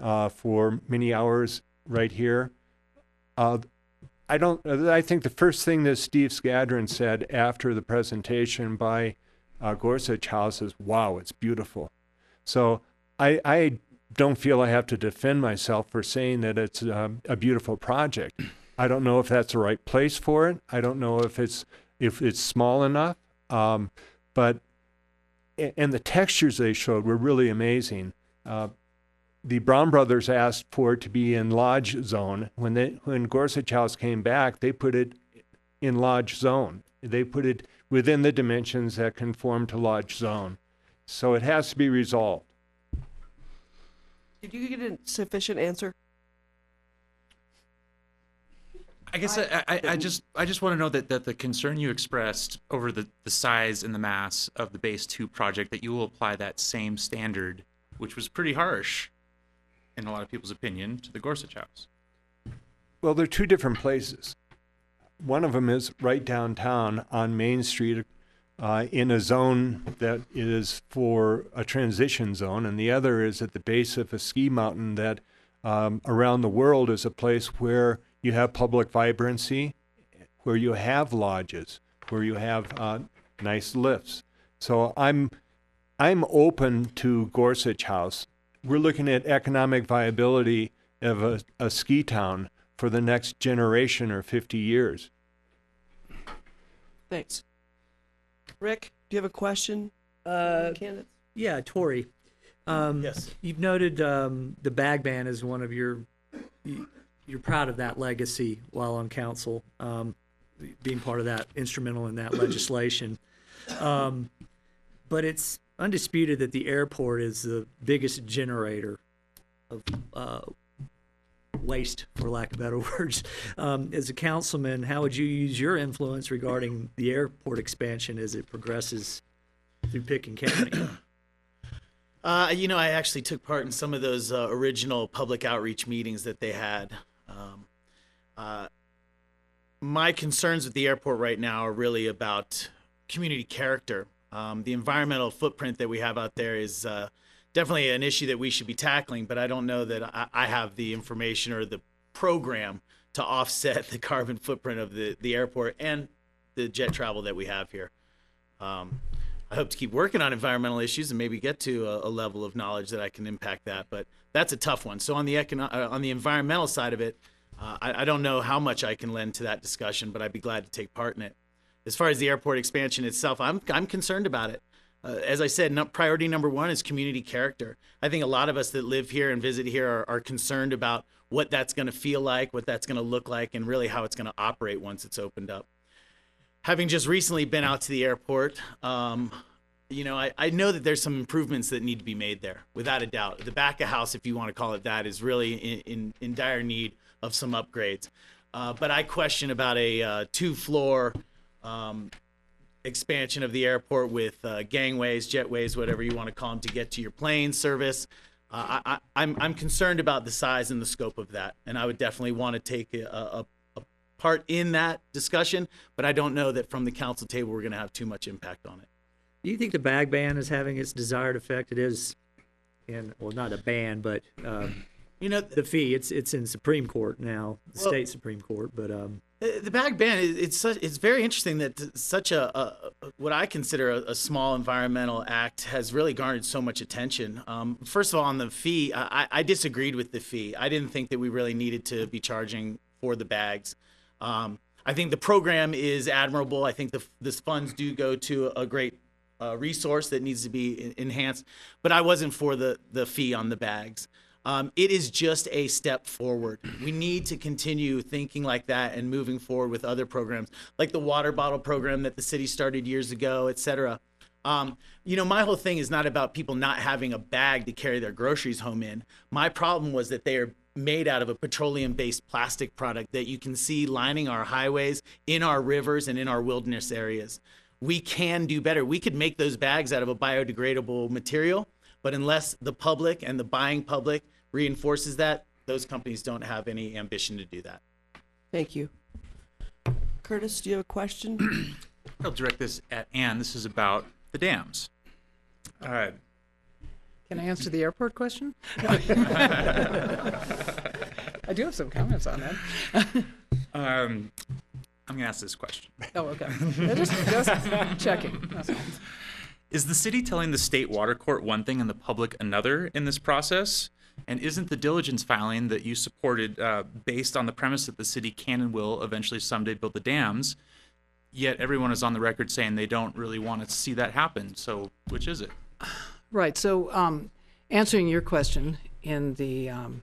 uh, for many hours right here. Uh, I don't. I think the first thing that Steve Skadron said after the presentation by Gorsuch House is, "Wow, it's beautiful." So I, I don't feel I have to defend myself for saying that it's um, a beautiful project. I don't know if that's the right place for it. I don't know if it's if it's small enough. Um, but and the textures they showed were really amazing. Uh, the Brown brothers asked for it to be in lodge zone. When they when Gorsuch House came back, they put it in lodge zone. They put it within the dimensions that conform to lodge zone. So it has to be resolved. Did you get a sufficient answer? I guess I, I, I just I just want to know that, that the concern you expressed over the, the size and the mass of the base two project that you will apply that same standard, which was pretty harsh, in a lot of people's opinion, to the Gorsuch House. Well, they're two different places. One of them is right downtown on Main Street uh, in a zone that is for a transition zone, and the other is at the base of a ski mountain that um, around the world is a place where you have public vibrancy, where you have lodges, where you have uh, nice lifts. So I'm I'm open to Gorsuch House. We're looking at economic viability of a, a ski town for the next generation or 50 years. Thanks. Rick, do you have a question? Uh, Candidates? yeah, Torre. Um, Yes. You've noted um, the bag ban as one of your. You, you're proud of that legacy while on council, um, being part of that, instrumental in that legislation. Um, but it's undisputed that the airport is the biggest generator of uh, waste, for lack of better words. Um, as a councilman, how would you use your influence regarding the airport expansion as it progresses through Pitkin County? Uh, you know, I actually took part in some of those uh, original public outreach meetings that they had. Um, uh, my concerns with the airport right now are really about community character. Um, the environmental footprint that we have out there is uh, definitely an issue that we should be tackling, but I don't know that I, I have the information or the program to offset the carbon footprint of the, the airport and the jet travel that we have here. Um, I hope to keep working on environmental issues and maybe get to a, a level of knowledge that I can impact that. But that's a tough one. So on the econo- uh, on the environmental side of it, uh, I, I don't know how much I can lend to that discussion, but I'd be glad to take part in it. As far as the airport expansion itself, I'm I'm concerned about it. Uh, as I said, no, priority number one is community character. I think a lot of us that live here and visit here are, are concerned about what that's going to feel like, what that's going to look like, and really how it's going to operate once it's opened up having just recently been out to the airport, um, you know, I, I know that there's some improvements that need to be made there, without a doubt. The back of house, if you want to call it that, is really in, in, in dire need of some upgrades. Uh, but I question about a uh, two floor um, expansion of the airport with uh, gangways, jetways, whatever you want to call them, to get to your plane service. Uh, I, I, I'm I'm concerned about the size and the scope of that, and I would definitely want to take a, a part in that discussion. But I don't know that from the council table we're going to have too much impact on it. Do you think the bag ban is having its desired effect? It is, in well, not a ban, but um, You know, the fee. It's it's in Supreme Court now, the Well- state Supreme Court. But um, The bag ban it's such, it's very interesting that such a, a what I consider a, a small environmental act has really garnered so much attention. Um, first of all, on the fee, I- I disagreed with the fee. I didn't think that we really needed to be charging for the bags. Um, I think the program is admirable. I think the this funds do go to a great uh, resource that needs to be enhanced, but I wasn't for the the fee on the bags. Um, it is just a step forward. We need to continue thinking like that and moving forward with other programs, like the water bottle program that the city started years ago, et cetera. Um, you know, my whole thing is not about people not having a bag to carry their groceries home in. My problem was that they are made out of a petroleum based plastic product that you can see lining our highways, in our rivers, and in our wilderness areas. We can do better. We could make those bags out of a biodegradable material, but unless the public and the buying public reinforces that, those companies don't have any ambition to do that. Thank you. Curtis, do you have a question? I'll direct this at Ann. This is about the dams. Uh, Can I answer the airport question? I do have some comments on that. um, I'm going to ask this question. Oh, okay. Just, just checking. That's. Is the city telling the state water court one thing and the public another in this process? And isn't the diligence filing that you supported uh, based on the premise that the city can and will eventually someday build the dams? Yet everyone is on the record saying they don't really want to see that happen. So which is it? Right. So, um, answering your question in the um,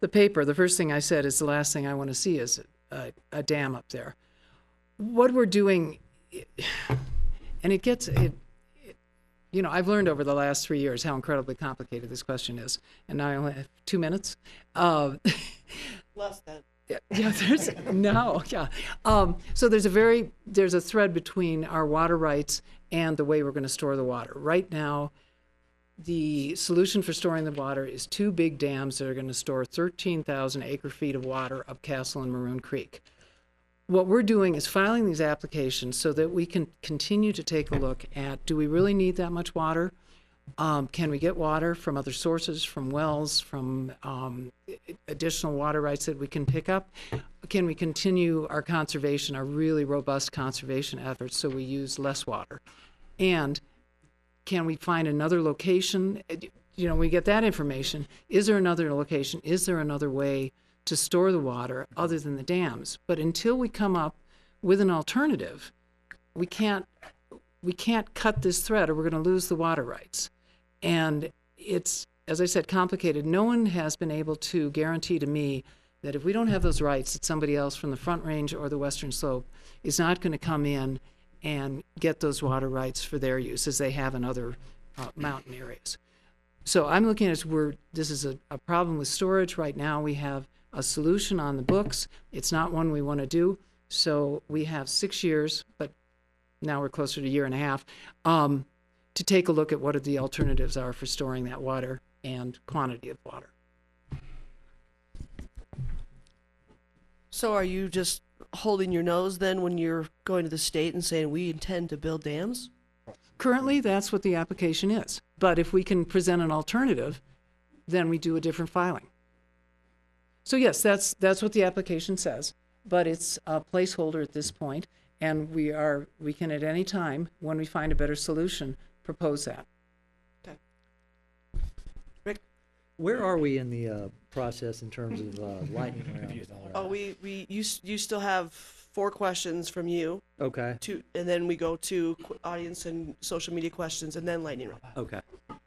the paper, the first thing I said is the last thing I want to see is a, a dam up there. What we're doing, and it gets it, it. You know, I've learned over the last three years how incredibly complicated this question is, and now I only have two minutes. Uh, Less than. yeah, there's no, yeah. Um, so there's a very there's a thread between our water rights and the way we're going to store the water. Right now, the solution for storing the water is two big dams that are going to store 13,000 acre feet of water up Castle and Maroon Creek. What we're doing is filing these applications so that we can continue to take a look at do we really need that much water? Um, can we get water from other sources, from wells, from um, additional water rights that we can pick up? Can we continue our conservation, our really robust conservation efforts so we use less water? And can we find another location? You know, we get that information. Is there another location? Is there another way to store the water other than the dams? But until we come up with an alternative, we can't we can't cut this thread or we're going to lose the water rights. And it's, as I said, complicated. No one has been able to guarantee to me that if we don't have those rights, that somebody else from the Front Range or the Western Slope is not going to come in and get those water rights for their use as they have in other uh, mountain areas. So I'm looking at we're this is a, a problem with storage right now. We have a solution on the books. It's not one we want to do. So we have six years, but now we're closer to a year and a half, um, to take a look at what the alternatives are for storing that water and quantity of water. So are you just holding your nose then when you're going to the state and saying we intend to build dams? Currently, that's what the application is. But if we can present an alternative, then we do a different filing. So yes, that's, that's what the application says, but it's a placeholder at this point, and we are, we can at any time, when we find a better solution, propose that. where are we in the uh, process in terms of uh, lightning round? and all that? Oh, we, we you, s- you still have four questions from you, Okay. to, and then we go to qu- audience and social media questions, and then lightning round. Okay.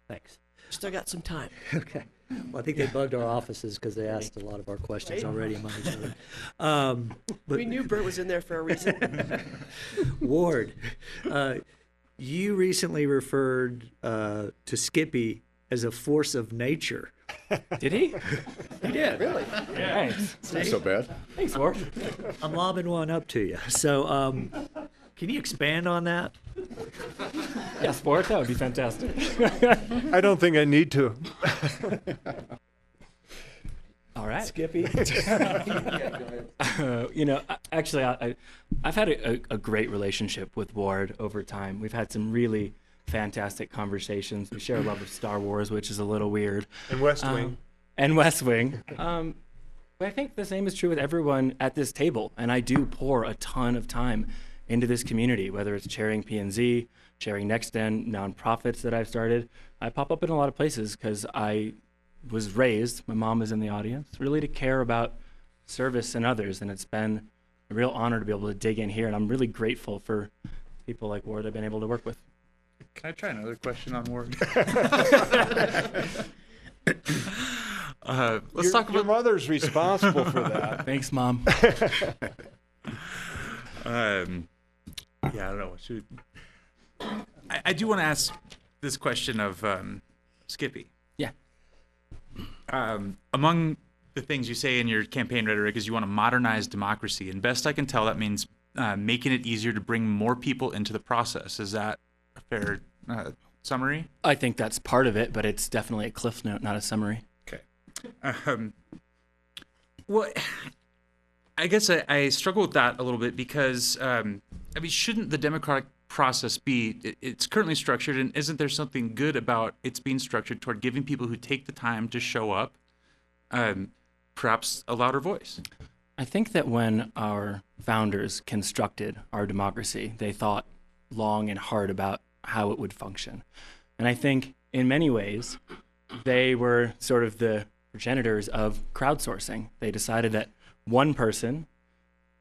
Thanks. Still got some time. Okay. Well, I think they bugged our offices because they asked a lot of our questions Right. already among each other. Um, but We knew Bert was in there for a reason. Ward, uh, you recently referred uh, to Skippy as a force of nature. Did he? He did. Really? Thanks. Not so bad. Thanks, Ward. I'm lobbing one up to you. So, um, Can you expand on that? Yeah, sport. That would be fantastic. I don't think I need to. All right. Skippy. Uh, you know, actually, I, I, I've had a, a, a great relationship with Ward over time. We've had some really fantastic conversations. We share a love of Star Wars, which is a little weird. And West Um, Wing. and West Wing. Um, but I think the same is true with everyone at this table. And I do pour a ton of time into this community, whether it's chairing P&Z, chairing NextGen, nonprofits that I've started. I pop up in a lot of places because I was raised, my mom is in the audience, really to care about service and others. And it's been a real honor to be able to dig in here. And I'm really grateful for people like Ward I've been able to work with. Can I try another question on Ward? uh, let's your, talk your about. mother's responsible for that. Thanks, Mom. Um, yeah, I don't know. Should I, I do want to ask this question of um, Skippy. Um, among the things you say in your campaign rhetoric is you want to modernize democracy, and best I can tell, that means uh, making it easier to bring more people into the process. Is that a fair uh, summary? I think that's part of it, but it's definitely a cliff note, not a summary. Okay. Um, well, I guess I, I struggle with that a little bit because, um, I mean, shouldn't the democratic process be? It, it's currently structured, and isn't there something good about it's being structured toward giving people who take the time to show up, um, perhaps a louder voice? I think that when our founders constructed our democracy, they thought long and hard about how it would function. And I think in many ways, they were sort of the progenitors of crowdsourcing. They decided that one person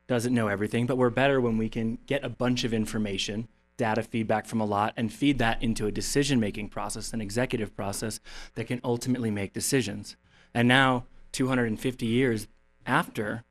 doesn't know everything, but we're better when we can get a bunch of information, data feedback from a lot, and feed that into a decision making process, an executive process that can ultimately make decisions. And now, 250 years after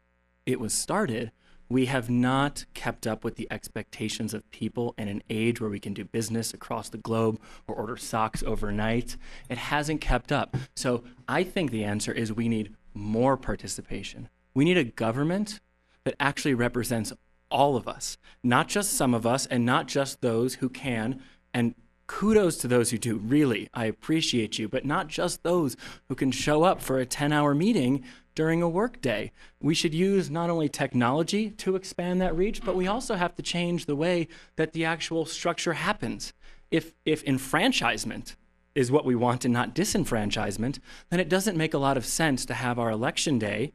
it was started, we have not kept up with the expectations of people in an age where we can do business across the globe or order socks overnight. It hasn't kept up. So I think the answer is we need more participation. We need a government that actually represents all of us, not just some of us, and not just those who can. And kudos to those who do, really. I appreciate you, but not just those who can show up for a 10 hour meeting during a workday. We should use not only technology to expand that reach, but we also have to change the way that the actual structure happens. If, if enfranchisement is what we want and not disenfranchisement, then it doesn't make a lot of sense to have our election day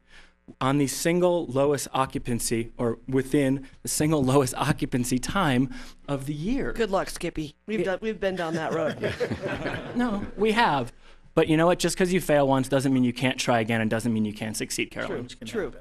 on the single lowest occupancy or within the single lowest occupancy time of the year. Good luck, Skippy. We've done, we've been down that road. No, we have. But you know what? Just because you fail once doesn't mean you can't try again and doesn't mean you can't succeed, Carolyn. True. True.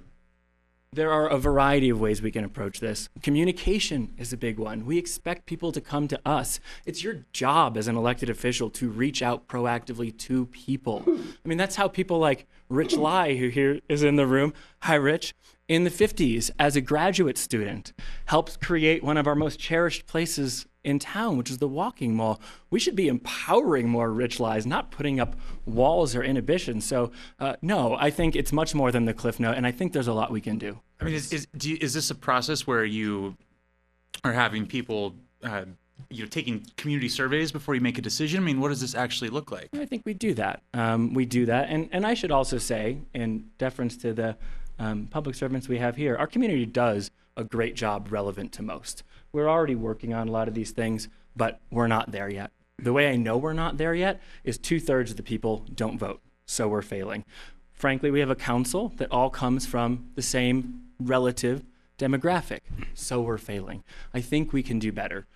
There are a variety of ways we can approach this. Communication is a big one. We expect people to come to us. It's your job as an elected official to reach out proactively to people. I mean, that's how people like Rich Lai, who here is in the room, hi, Rich, in the 50s as a graduate student, helped create one of our most cherished places in town, which is the walking mall. We should be empowering more Rich Lies, not putting up walls or inhibitions. So, uh, no, I think it's much more than the cliff note, and I think there's a lot we can do. I mean, is is, do you, is this a process where you are having people, uh, you know, taking community surveys before you make a decision? I mean, what does this actually look like? I think we do that. Um, we do that, and and I should also say, in deference to the um, public servants we have here, our community does a great job relevant to most. We're already working on a lot of these things, but we're not there yet. The way I know we're not there yet is two thirds of the people don't vote, so we're failing. Frankly, we have a council that all comes from the same relative demographic, so we're failing. I think we can do better.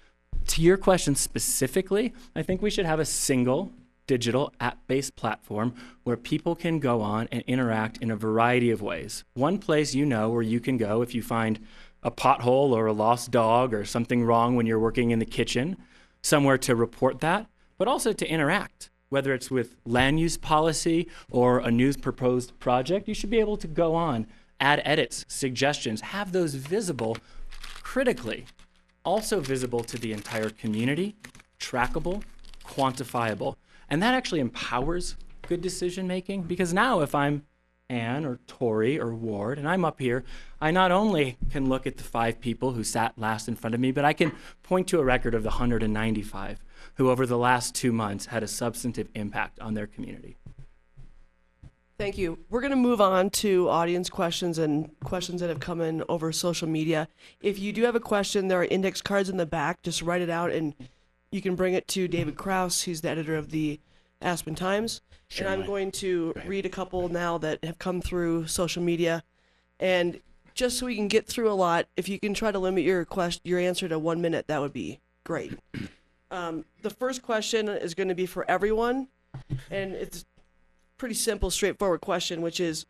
To your question specifically, I think we should have a single digital app based platform where people can go on and interact in a variety of ways. One place you know where you can go if you find a pothole or a lost dog or something wrong when you're working in the kitchen, somewhere to report that, but also to interact. Whether it's with land use policy or a new proposed project, you should be able to go on, add edits, suggestions, have those visible critically, also visible to the entire community, trackable, quantifiable. And that actually empowers good decision making because now if I'm Ann or Torre or Ward, and I'm up here, I not only can look at the five people who sat last in front of me, but I can point to a record of the 195 who, over the last two months, had a substantive impact on their community. Thank you. We're going to move on to audience questions and questions that have come in over social media. If you do have a question, there are index cards in the back. Just write it out and you can bring it to David Krause, who's the editor of the Aspen Times. Sure, and I'm Mike. going to read a couple now that have come through social media. And just so we can get through a lot, if you can try to limit your question, your answer to one minute, that would be great. Um, the first question is going to be for everyone, and it's pretty simple, straightforward question, which is,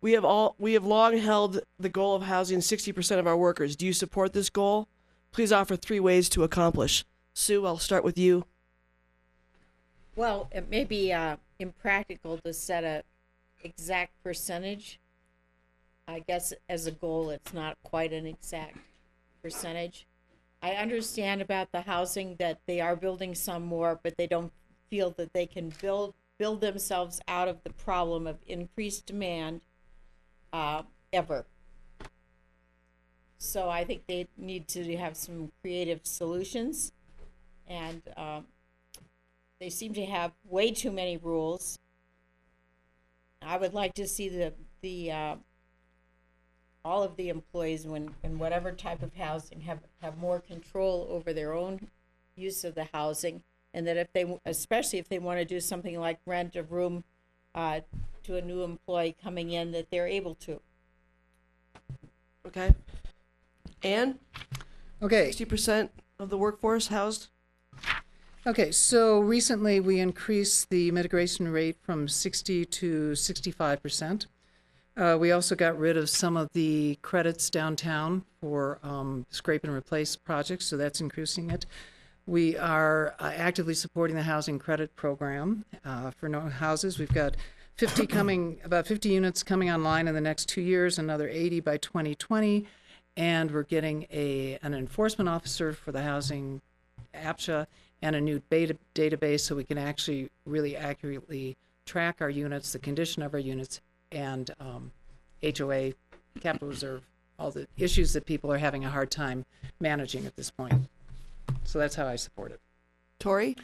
we have all we have long held the goal of housing 60% of our workers. Do you support this goal? Please offer three ways to accomplish. Sue, I'll start with you. Well, it may be uh, impractical to set a exact percentage. I guess as a goal, it's not quite an exact percentage. I understand about the housing that they are building some more, but they don't feel that they can build build themselves out of the problem of increased demand uh, ever. So I think they need to have some creative solutions, and um, they seem to have way too many rules. I would like to see the the uh, all of the employees when in whatever type of housing have have more control over their own use of the housing, and that if they especially if they want to do something like rent a room uh, to a new employee coming in, that they're able to. Okay. Ann, Okay. 60% of the workforce housed. Okay, so recently we increased the mitigation rate from 60 to 65 percent. Uh, we also got rid of some of the credits downtown for um, scrape and replace projects, so that's increasing it. We are uh, actively supporting the housing credit program uh, for no houses. We've got 50 coming, about 50 units coming online in the next two years, another 80 by 2020, and we're getting a an enforcement officer for the housing APCHA and a new beta database so we can actually really accurately track our units, the condition of our units, and um, HOA, capital reserve, all the issues that people are having a hard time managing at this point. So that's how I support it. Torre?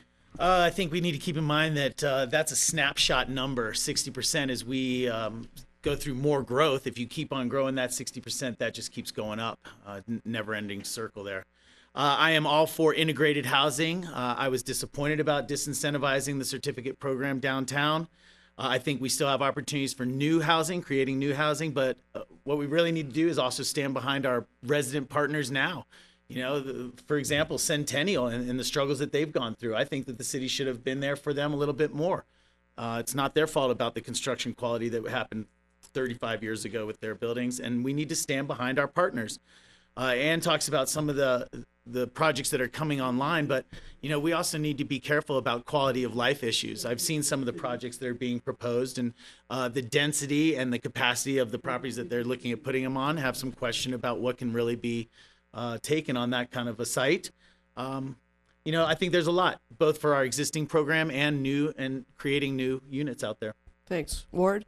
Uh, I think we need to keep in mind that uh, that's a snapshot number. 60% as we um, go through more growth. If you keep on growing that 60%, that just keeps going up. Uh, n- never ending circle there. Uh, I am all for integrated housing. Uh, I was disappointed about disincentivizing the certificate program downtown. Uh, I think we still have opportunities for new housing, creating new housing, but uh, what we really need to do is also stand behind our resident partners now. You know, the, for example, Centennial and, and the struggles that they've gone through. I think that the city should have been there for them a little bit more. Uh, it's not their fault about the construction quality that happened 35 years ago with their buildings, and we need to stand behind our partners. Uh, Ann talks about some of the the projects that are coming online, but you know we also need to be careful about quality of life issues. I've seen some of the projects that are being proposed, and uh, the density and the capacity of the properties that they're looking at putting them on have some question about what can really be uh, taken on that kind of a site. Um, you know, I think there's a lot both for our existing program and new and creating new units out there. Thanks. Ward?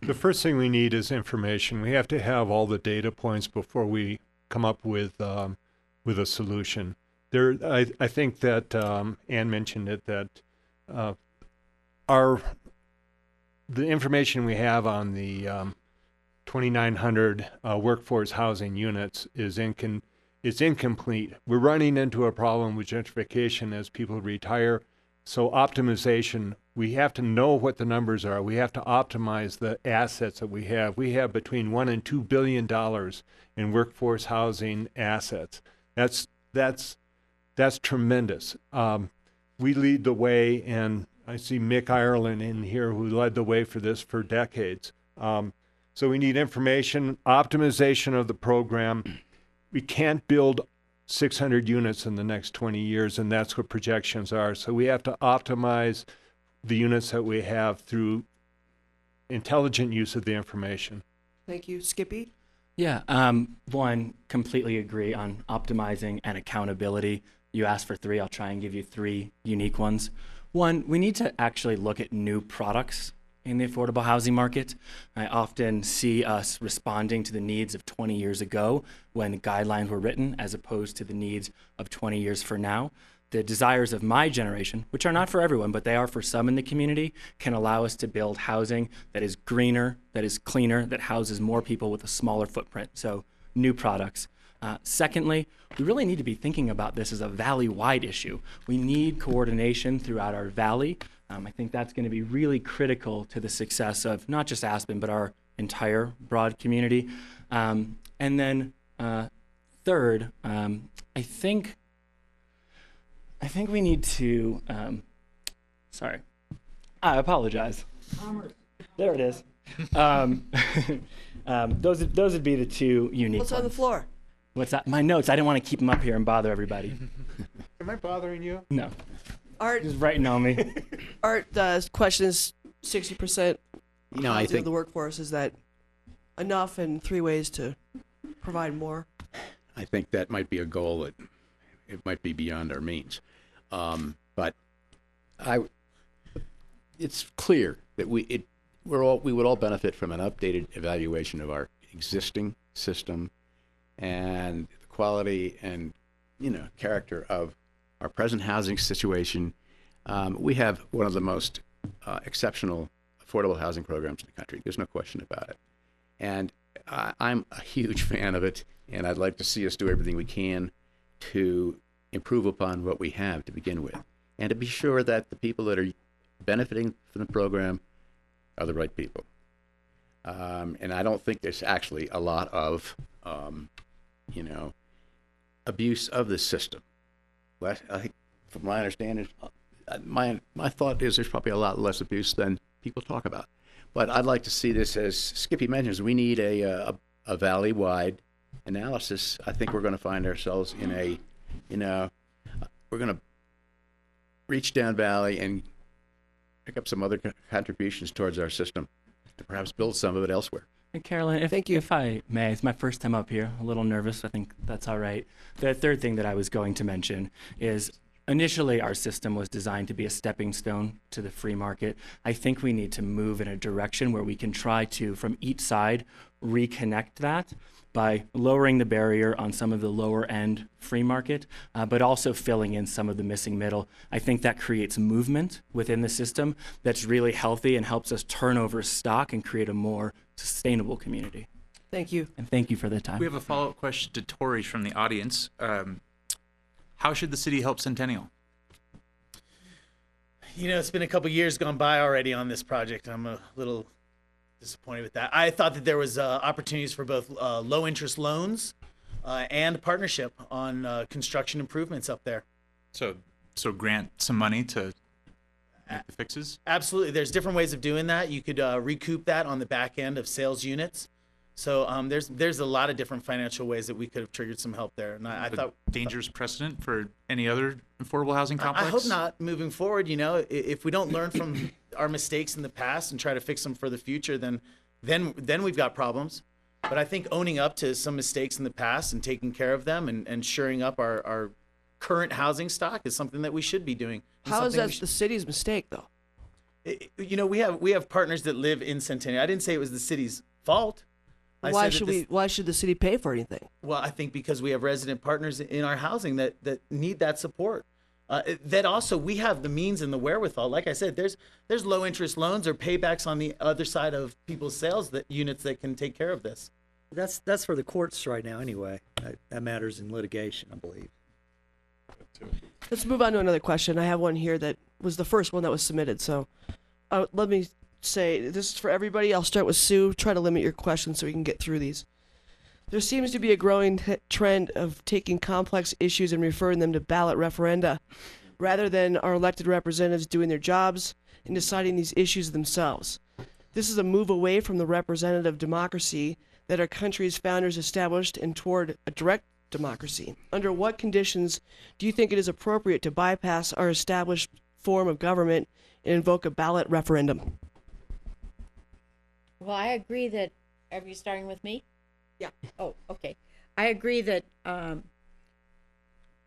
The first thing we need is information. We have to have all the data points before we come up with um, with a solution. There, I, I think that um, Ann mentioned it that uh, our the information we have on the um, 2,900 uh, workforce housing units is incon is incomplete. We're running into a problem with gentrification as people retire. So optimization, we have to know what the numbers are. We have to optimize the assets that we have. We have between one and two billion dollars in workforce housing assets. That's that's that's tremendous. Um, we lead the way, and I see Mick Ireland in here who led the way for this for decades. Um, so we need information, optimization of the program. We can't build 600 units in the next 20 years, and that's what projections are. So we have to optimize the units that we have through intelligent use of the information. Thank you. Skippy? Yeah, um, one, completely agree on optimizing and accountability. You asked for three, I'll try and give you three unique ones. One, we need to actually look at new products in the affordable housing market. I often see us responding to the needs of 20 years ago when guidelines were written as opposed to the needs of 20 years for now. The desires of my generation, which are not for everyone, but they are for some in the community, can allow us to build housing that is greener, that is cleaner, that houses more people with a smaller footprint. So, new products. Uh, secondly, we really need to be thinking about this as a valley wide issue. We need coordination throughout our valley. Um, I think that's going to be really critical to the success of not just Aspen, but our entire broad community. Um, and then, uh, third, um, I think. I think we need to. Um, sorry, I apologize. There it is. Um, um, those those would be the two unique. What's on the ones. floor? What's that? My notes. I didn't want to keep them up here and bother everybody. Am I bothering you? No, Art, just writing on me. Art, the question is 60% You know, I housing of think the workforce. Is that enough and three ways to provide more? I think that might be a goal that it might be beyond our means. Um, but I, it's clear that we it we're all we would all benefit from an updated evaluation of our existing system and the quality and you know character of our present housing situation. Um, we have one of the most uh, exceptional affordable housing programs in the country. There's no question about it. And I, I'm a huge fan of it, and I'd like to see us do everything we can to improve upon what we have to begin with, and to be sure that the people that are benefiting from the program are the right people. Um, and I don't think there's actually a lot of, um, you know, abuse of the system. Less, I think, from my understanding, uh, my my thought is there's probably a lot less abuse than people talk about. But I'd like to see this as Skippy mentions. We need a uh, a, a valley-wide analysis. I think we're going to find ourselves in a, you know, we're going to reach down valley and pick up some other co- contributions towards our system to perhaps build some of it elsewhere. And Carolyn, if, Thank you. if I may, it's my first time up here, a little nervous. I think that's all right. The third thing that I was going to mention is initially our system was designed to be a stepping stone to the free market. I think we need to move in a direction where we can try to, from each side, reconnect that by lowering the barrier on some of the lower end free market, uh, but also filling in some of the missing middle. I think that creates movement within the system that's really healthy and helps us turn over stock and create a more sustainable community. Thank you. And thank you for the time. We have a follow-up question to Torre from the audience. Um, how should the city help Centennial? You know, it's been a couple years gone by already on this project. I'm a little disappointed with that. I thought that there was uh, opportunities for both uh, low interest loans uh, and partnership on uh, construction improvements up there. So, so grant some money to make the fixes. Absolutely, there's different ways of doing that. You could uh, recoup that on the back end of sales units. So um, there's there's a lot of different financial ways that we could have triggered some help there. And I, I A thought dangerous precedent for any other affordable housing I- complex. I hope not moving forward. You know, i- if we don't learn from our mistakes in the past and try to fix them for the future, then then then we've got problems. But I think owning up to some mistakes in the past and taking care of them and, and shoring up our, our current housing stock is something that we should be doing. How is that should- the city's mistake, though? I- I- you know, we have we have partners that live in Centennial. I didn't say it was the city's fault. I Why should this- we? Why should the city pay for anything? well, I think because we have resident partners in our housing that that need that support. Uh, that also we have the means and the wherewithal. Like I said, there's there's low interest loans or paybacks on the other side of people's sales that units that can take care of this. That's that's for the courts right now, anyway. That, that matters in litigation, I believe. Let's move on to another question. I have one here that was the first one that was submitted. So, uh, let me say this is for everybody. I'll start with Sue. Try to limit your questions so we can get through these. There seems to be a growing t- trend of taking complex issues and referring them to ballot referenda, rather than our elected representatives doing their jobs and deciding these issues themselves. This is a move away from the representative democracy that our country's founders established and toward a direct democracy. Under what conditions do you think it is appropriate to bypass our established form of government and invoke a ballot referendum? Well, I agree that, are you starting with me? Yeah. Oh, okay. I agree that, um,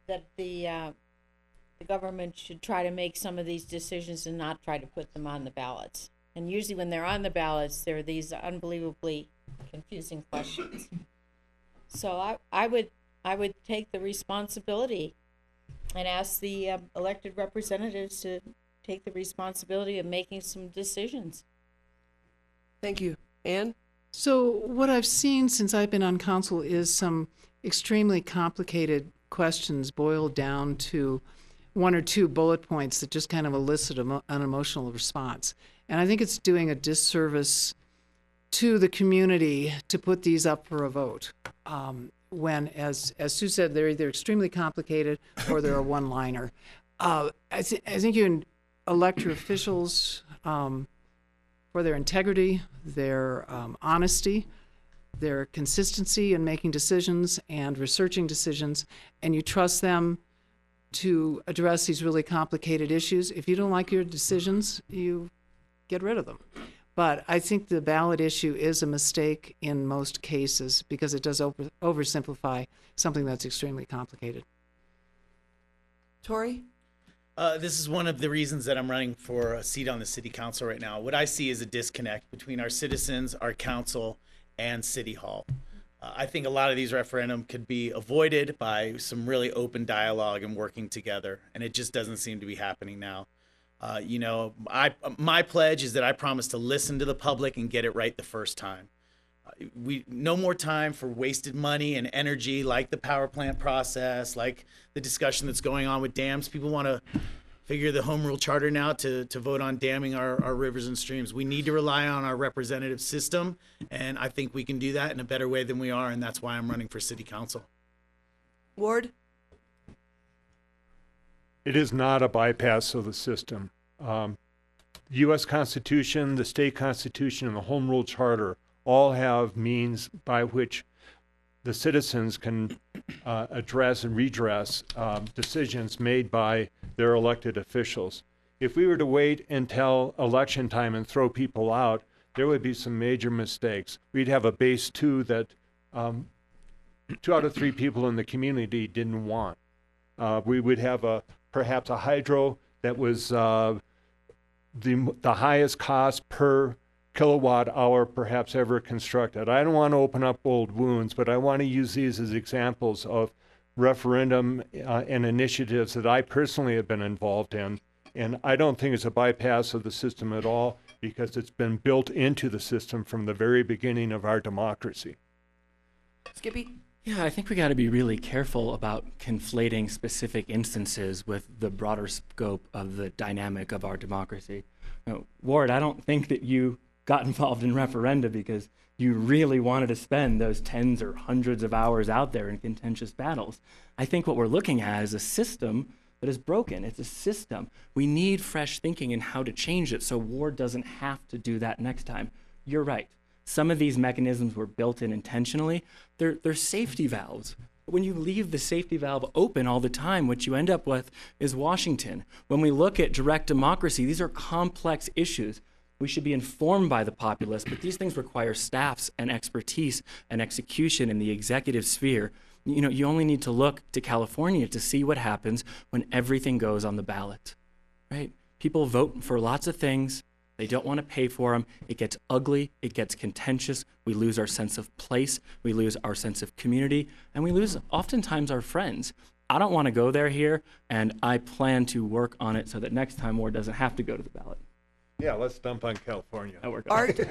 that the, uh, the government should try to make some of these decisions and not try to put them on the ballots. And usually when they're on the ballots, there are these unbelievably confusing questions. So I, I would, I would take the responsibility and ask the uh, elected representatives to take the responsibility of making some decisions. Thank you. Ann? So, what I've seen since I've been on council is some extremely complicated questions boiled down to one or two bullet points that just kind of elicit an emotional response. And I think it's doing a disservice to the community to put these up for a vote. Um, when, as as Sue said, they're either extremely complicated or they're a one-liner. Uh, I, th- I think you elect your officials um, for their integrity, their um, honesty, their consistency in making decisions and researching decisions, and you trust them to address these really complicated issues. If you don't like your decisions, you get rid of them. But I think the ballot issue is a mistake in most cases because it does over, oversimplify something that's extremely complicated. Torre? Uh, this is one of the reasons that I'm running for a seat on the city council right now. What I see is a disconnect between our citizens, our council, and city hall. Uh, I think a lot of these referendum could be avoided by some really open dialogue and working together, and it just doesn't seem to be happening now. Uh, you know, I my pledge is that I promise to listen to the public and get it right the first time. We no more time for wasted money and energy like the power plant process, like the discussion that's going on with dams. People want to figure the home rule charter now to, to vote on damming our, our rivers and streams. We need to rely on our representative system, and I think we can do that in a better way than we are, and that's why I'm running for city council. Ward? It is not a bypass of the system. Um, the U.S. Constitution, the state constitution, and the Home Rule Charter all have means by which the citizens can uh, address and redress um, decisions made by their elected officials. If we were to wait until election time and throw people out, there would be some major mistakes. We'd have a base two that um, two out of three people in the community didn't want. Uh, we would have a perhaps a hydro that was uh, the the highest cost per kilowatt hour perhaps ever constructed. I don't want to open up old wounds, but I want to use these as examples of referendum uh, and initiatives that I personally have been involved in. And I don't think it's a bypass of the system at all because it's been built into the system from the very beginning of our democracy. Skippy? Yeah, I think we got to be really careful about conflating specific instances with the broader scope of the dynamic of our democracy. You know, Ward, I don't think that you got involved in referenda because you really wanted to spend those tens or hundreds of hours out there in contentious battles. I think what we're looking at is a system that is broken. It's a system. We need fresh thinking in how to change it so war doesn't have to do that next time. You're right. Some of these mechanisms were built in intentionally. They're, they're safety valves. When you leave the safety valve open all the time, what you end up with is Washington. When we look at direct democracy, these are complex issues. We should be informed by the populace, but these things require staffs and expertise and execution in the executive sphere. You know, you only need to look to California to see what happens when everything goes on the ballot, right? People vote for lots of things. They don't want to pay for them. It gets ugly. It gets contentious. We lose our sense of place. We lose our sense of community. And we lose oftentimes our friends. I don't want to go there here, and I plan to work on it so that next time Ward doesn't have to go to the ballot. Yeah, let's dump on California. That worked. Art?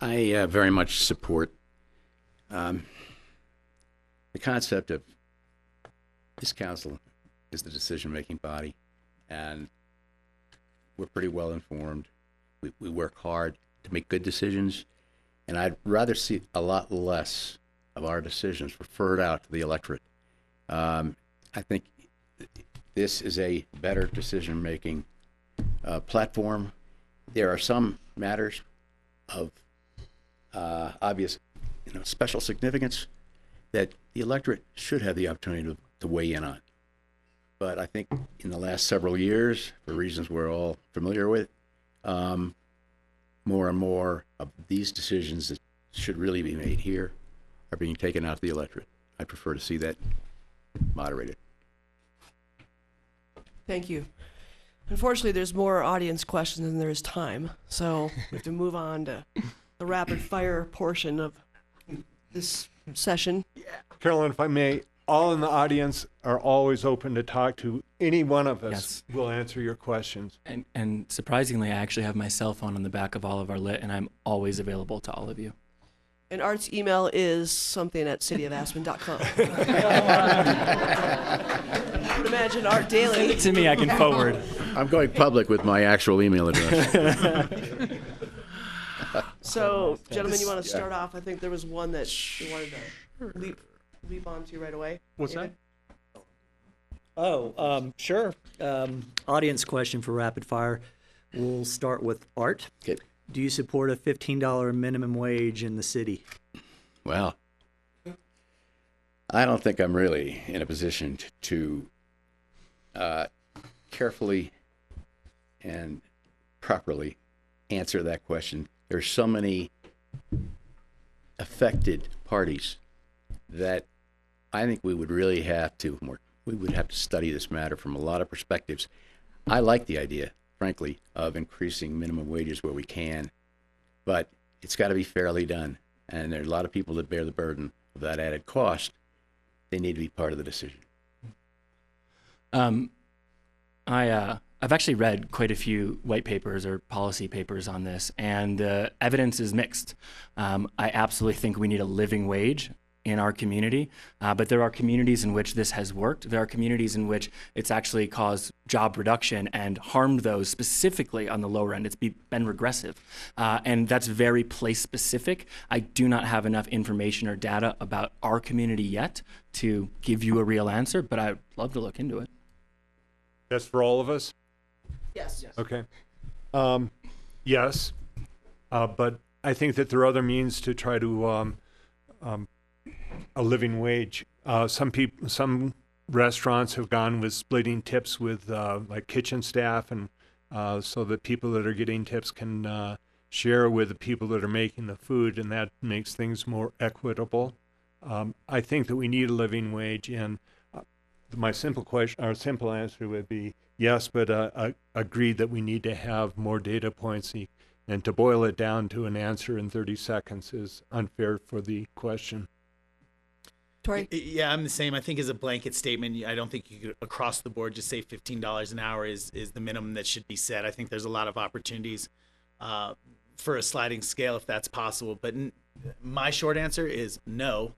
I uh, very much support um, the concept of this council is the decision-making body, and we're pretty well informed. We, we work hard to make good decisions, and I'd rather see a lot less of our decisions referred out to the electorate. Um, I think this is a better decision-making uh, platform. There are some matters of uh, obvious, you know, special significance that the electorate should have the opportunity to, to weigh in on. But I think in the last several years, for reasons we're all familiar with, um, more and more of these decisions that should really be made here are being taken out to the electorate. I prefer to see that moderated. Thank you. Unfortunately, there's more audience questions than there is time, so we have to move on to the rapid fire portion of this session. Carolyn, if I may, all in the audience are always open to talk to any one of us. Yes. Will answer your questions. And, and surprisingly, I actually have my cell phone on the back of all of our lit, and I'm always available to all of you. And Art's email is something at cityofaspen.com. I would imagine Art Daily. To me, I can forward. I'm going public with my actual email address. So, gentlemen, you want to yeah. start off? I think there was one that you wanted to leap, leap onto right away. What's David? Oh, um, sure. Um, audience question for rapid fire. We'll start with Art. Okay. Do you support a $15 minimum wage in the city? Well, I don't think I'm really in a position t- to uh, carefully and properly answer that question. There's so many affected parties that I think we would really have to more, we would have to study this matter from a lot of perspectives. I like the idea, frankly, of increasing minimum wages where we can, but it's got to be fairly done. And there are a lot of people that bear the burden of that added cost. They need to be part of the decision. Um, I uh, I've actually read quite a few white papers or policy papers on this, and the evidence is mixed. Um, I absolutely think we need a living wage in our community, uh, but there are communities in which this has worked. There are communities in which it's actually caused job reduction and harmed those specifically on the lower end. It's be, been regressive, uh, and that's very place specific. I do not have enough information or data about our community yet to give you a real answer, but I'd love to look into it. That's for all of us? Yes. Yes. Okay. Um, yes, uh, but I think that there are other means to try to um, um, a living wage. Uh, some people, some restaurants have gone with splitting tips with uh, like kitchen staff, and uh, so that people that are getting tips can uh, share with the people that are making the food, and that makes things more equitable. Um, I think that we need a living wage, and my simple question our simple answer would be yes, but uh, I agreed that we need to have more data points. And- And to boil it down to an answer in 30 seconds is unfair for the question. Torre? Yeah, I'm the same. I think as a blanket statement, I don't think you could across the board just say fifteen dollars an hour is is the minimum that should be set. I think there's a lot of opportunities uh, for a sliding scale if that's possible. But n- my short answer is no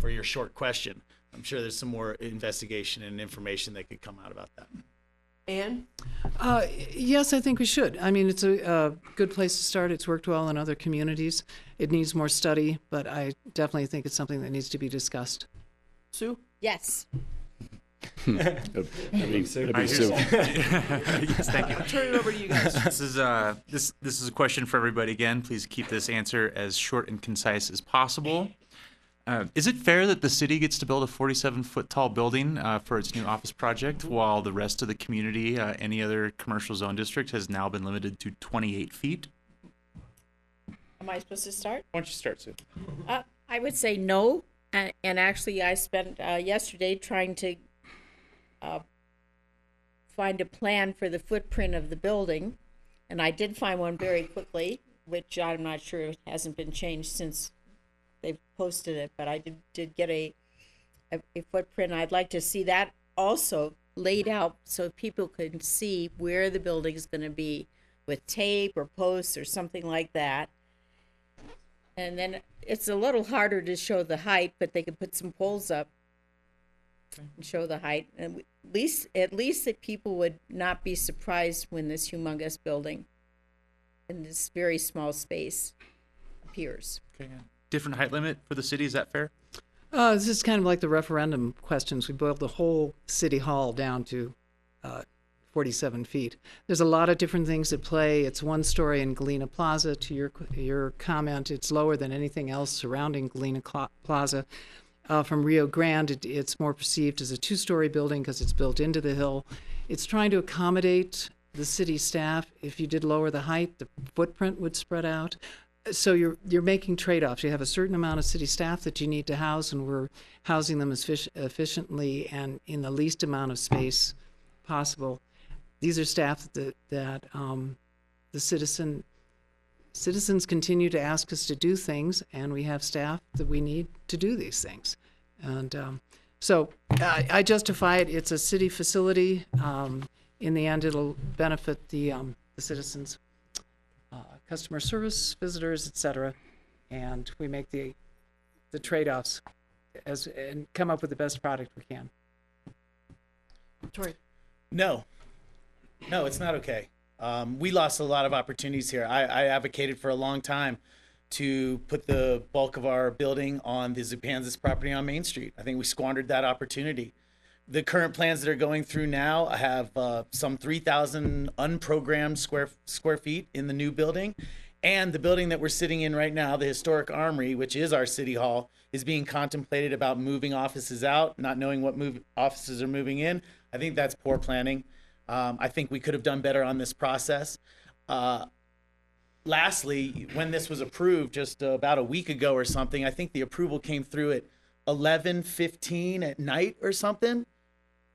for your short question. I'm sure there's some more investigation and information that could come out about that. Ann? Uh, yes, I think we should. I mean, it's a, a good place to start. It's worked well in other communities. It needs more study, but I definitely think it's something that needs to be discussed. Sue? Yes. That'd be- that'd be I Sue. yes, thank you. I'll turn it over to you guys. This is uh this this is a question for everybody again. Please keep this answer as short and concise as possible. Uh, is it fair that the city gets to build a 47 foot tall building uh, for its new office project, while the rest of the community, uh, any other commercial zone district, has now been limited to 28 feet? Am I supposed to start? Why don't you start, Sue? Uh, I would say no. And, and actually, I spent uh, yesterday trying to uh, find a plan for the footprint of the building. And I did find one very quickly, which I'm not sure hasn't been changed since they've posted it. But I did, did get a, a, a footprint. I'd like to see that also laid out so people can see where the building is going to be with tape or posts or something like that. And then it's a little harder to show the height, but they could put some poles up and show the height. And at least, at least that people would not be surprised when this humongous building in this very small space appears. Okay. Different height limit for the city. Is that fair? Uh, this is kind of like the referendum questions. We boiled the whole city hall down to uh, 47 feet. There's a lot of different things at play. It's one story in Galena Plaza. To your your comment, it's lower than anything else surrounding Galena Plaza. Uh, from Rio Grande, it, it's more perceived as a two-story building because it's built into the hill. It's trying to accommodate the city staff. If you did lower the height, the footprint would spread out. So you're you're making trade-offs. You have a certain amount of city staff that you need to house, and we're housing them as fish, efficiently and in the least amount of space possible. these are staff that, that um, the citizen citizens continue to ask us to do things, and we have staff that we need to do these things. And um, so I, I justify it. It's a city facility. Um, in the end, it'll benefit the, um, the citizens, customer service, visitors, etc. And we make the, the trade-offs as, and come up with the best product we can. Torre. No, no, it's not okay. Um, we lost a lot of opportunities here. I, I advocated for a long time to put the bulk of our building on the Zupancis property on Main Street. I think we squandered that opportunity. The current plans that are going through now I have uh, some 3,000 unprogrammed square square feet in the new building, and the building that we're sitting in right now, the historic armory, which is our city hall, is being contemplated about moving offices out, not knowing what move offices are moving in. I think that's poor planning. Um, I think we could have done better on this process. Uh, lastly, when this was approved just about a week ago or something, I think the approval came through at 11:15 at night or something.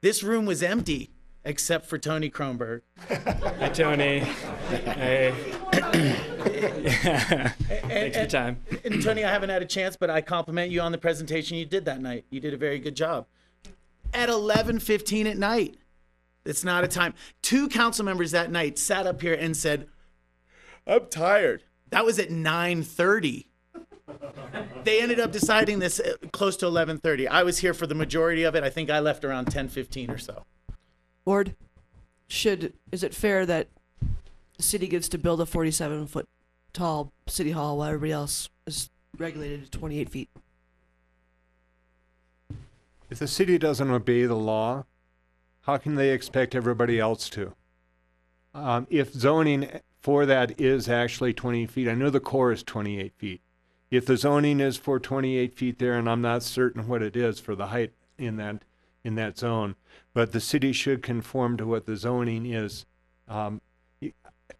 This room was empty except for Tony Kronberg. Hi, Tony. hey. Yeah. Thanks for your time. And Tony, I haven't had a chance, but I compliment you on the presentation you did that night. You did a very good job. At 11:15 at night. It's not a time. Two council members that night sat up here and said, "I'm tired." That was at 9:30. They ended up deciding this uh, close to 11:30. I was here for the majority of it. I think I left around 10:15 or so. Ward, should is it fair that the city gets to build a 47 foot tall city hall while everybody else is regulated to 28 feet? If the city doesn't obey the law, how can they expect everybody else to? Um, if zoning for that is actually 20 feet, I know the core is 28 feet. If the zoning is for 28 feet there, and I'm not certain what it is for the height in that in that zone, but the city should conform to what the zoning is. Um,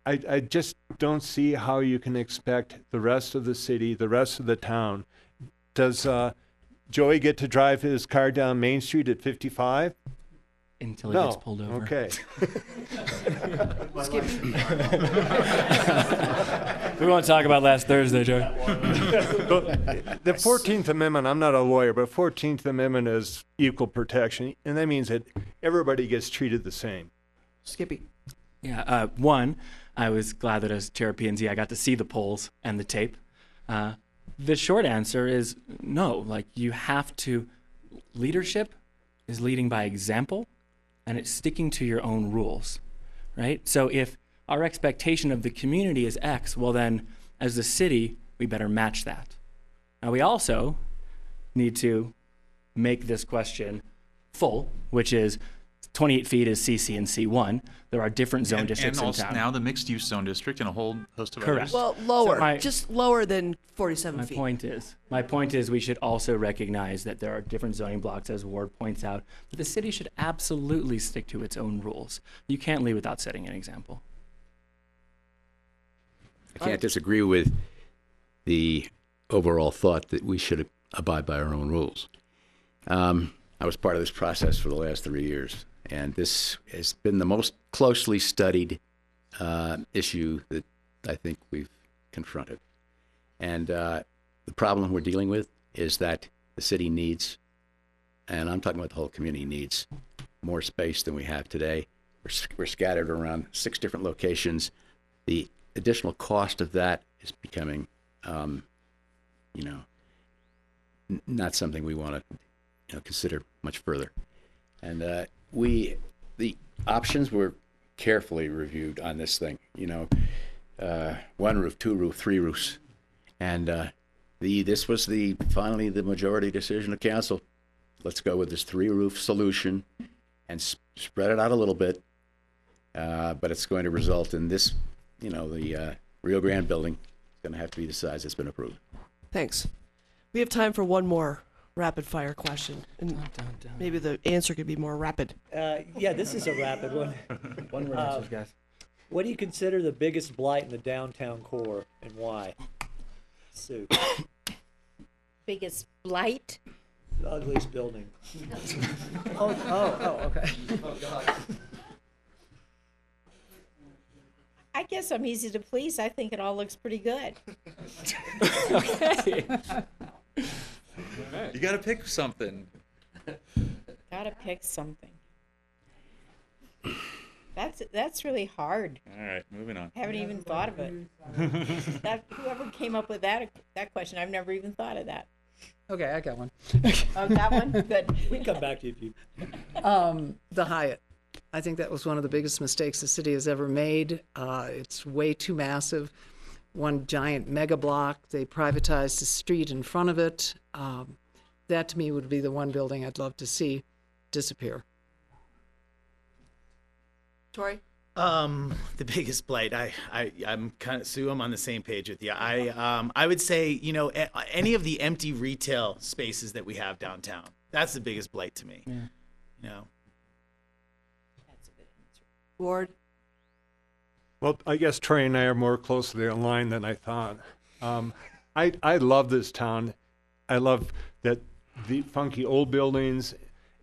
I, I just don't see how you can expect the rest of the city, the rest of the town. Does uh, Joey get to drive his car down Main Street at 55? Until he no. gets pulled over. Okay. we won't talk about last Thursday, Joe. the 14th Amendment, I'm not a lawyer, but 14th Amendment is equal protection, and that means that everybody gets treated the same. Skippy. Yeah, uh, one, I was glad that as chair of P&Z, I got to see the polls and the tape. Uh, the short answer is no. Like, you have to, leadership is leading by example, and it's sticking to your own rules, right? So if our expectation of the community is X, well, then as the city, we better match that. Now, we also need to make this question full, which is 28 feet is CC and C1. There are different zone and, districts and in also town. now the mixed use zone district and a whole host of Correct. others. Well, lower, my- just lower than 47 My feet. point is, my point is, we should also recognize that there are different zoning blocks, as Ward points out. But the city should absolutely stick to its own rules. You can't leave without setting an example. I can't disagree with the overall thought that we should abide by our own rules. Um, I was part of this process for the last three years, and this has been the most closely studied uh, issue that I think we've confronted. And uh, the problem we're dealing with is that the city needs, and I'm talking about the whole community needs, more space than we have today. We're, we're scattered around six different locations. The additional cost of that is becoming, um, you know, not something we want to you know, consider much further. And uh, we, the options were carefully reviewed on this thing. You know, uh, one roof, two roof, three roofs, and uh, the this was the finally the majority decision of council. Let's go with this three roof solution and s- spread it out a little bit. Uh, but it's going to result in this, you know, the uh, Rio Grande building is going to have to be the size that's been approved. Thanks. We have time for one more rapid fire question, and maybe the answer could be more rapid. Uh, yeah, this is a rapid one. One word Uh, answers, guys. What do you consider the biggest blight in the downtown core and why? Sue, Biggest blight? the ugliest building. oh, oh, oh, okay. I guess I'm easy to please. I think it all looks pretty good. Okay. You got to pick something. Gotta pick something. That's that's really hard. All right, moving on. Haven't even thought of it. that whoever came up with that that question, I've never even thought of that. Okay, I got one. Oh, that one, good. We can come back to you if you. Um, the Hyatt. I think that was one of the biggest mistakes the city has ever made. Uh, it's way too massive. One giant mega block. They privatized the street in front of it. Um, that to me would be the one building I'd love to see disappear. Torre? Um, the biggest blight. I, I, I'm kind of Sue. I'm on the same page with you. I, um, I would say, you know, a- any of the empty retail spaces that we have downtown. That's the biggest blight to me. Yeah. You know, That's a good answer. Ward? Well, I guess Trey and I are more closely aligned than I thought. Um, I I love this town. I love that the funky old buildings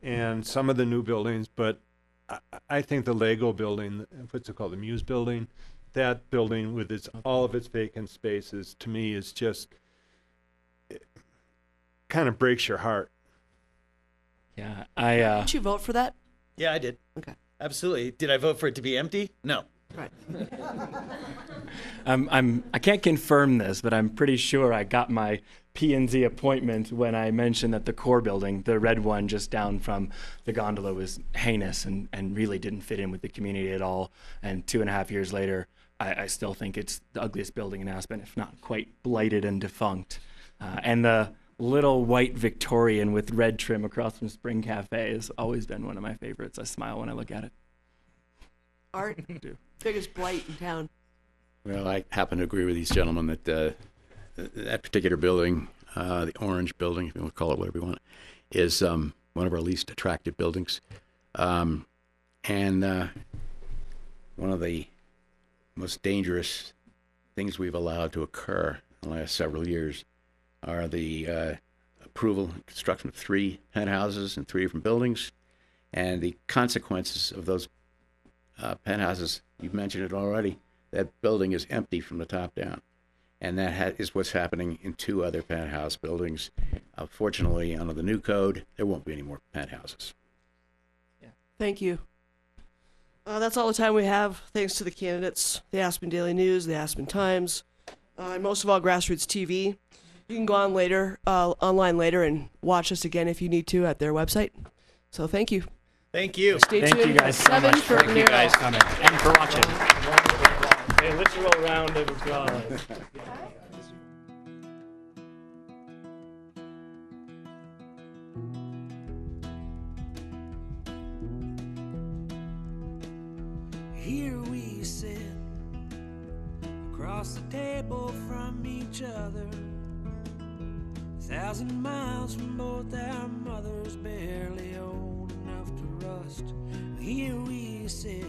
and some of the new buildings, but I, I think the Lego building, what's it called, the Muse building, that building with its all of its vacant spaces, to me is just kind of breaks your heart. Yeah, I. Uh, Did you vote for that? yeah, I did. Okay. Absolutely. Did I vote for it to be empty? No. Right. I'm, I'm, I can't confirm this, but I'm pretty sure I got my P and Z appointment when I mentioned that the core building, the red one just down from the gondola, was heinous and, and really didn't fit in with the community at all. And two and a half years later, I, I still think it's the ugliest building in Aspen, if not quite blighted and defunct. Uh, and the little white Victorian with red trim across from Spring Cafe has always been one of my favorites. I smile when I look at it. Art? Biggest blight in town. Well, I happen to agree with these gentlemen that uh, th- that particular building, uh, the orange building, if you want to call it whatever you want, is um, one of our least attractive buildings. Um, and uh, one of the most dangerous things we've allowed to occur in the last several years are the uh, approval and construction of three penthouses in three different buildings and the consequences of those uh, penthouses. You've mentioned it already. That building is empty from the top down, and that ha- is what's happening in two other penthouse buildings. Uh, fortunately, under the new code, there won't be any more penthouses. Thank you. Uh, that's all the time we have. Thanks to the candidates, the Aspen Daily News, the Aspen Times, uh, and most of all, Grassroots TV. You can go on later, uh, online later, and watch us again if you need to at their website. So thank you. Thank you. Stay Thank tuned you guys so seven much. for Thank you Nero. guys coming and for watching. A literal round of applause. Here we sit across the table from each other. A thousand miles from both our mothers, barely old enough to rust. Here we sit,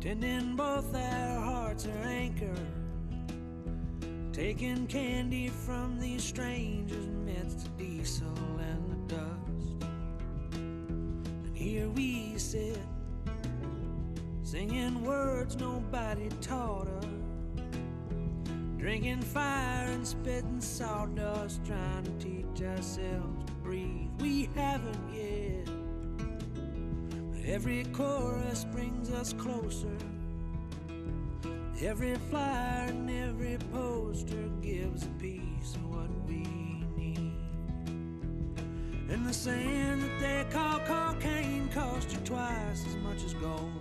pretending both our hearts are anchored. Taking candy from these strangers amidst diesel and the dust. And here we sit singing words nobody taught us, drinking fire and spitting sawdust, trying to teach ourselves to breathe. We haven't yet, every chorus brings us closer. Every flyer and every poster gives a piece of what we need. And the sand that they call cocaine costs you twice as much as gold.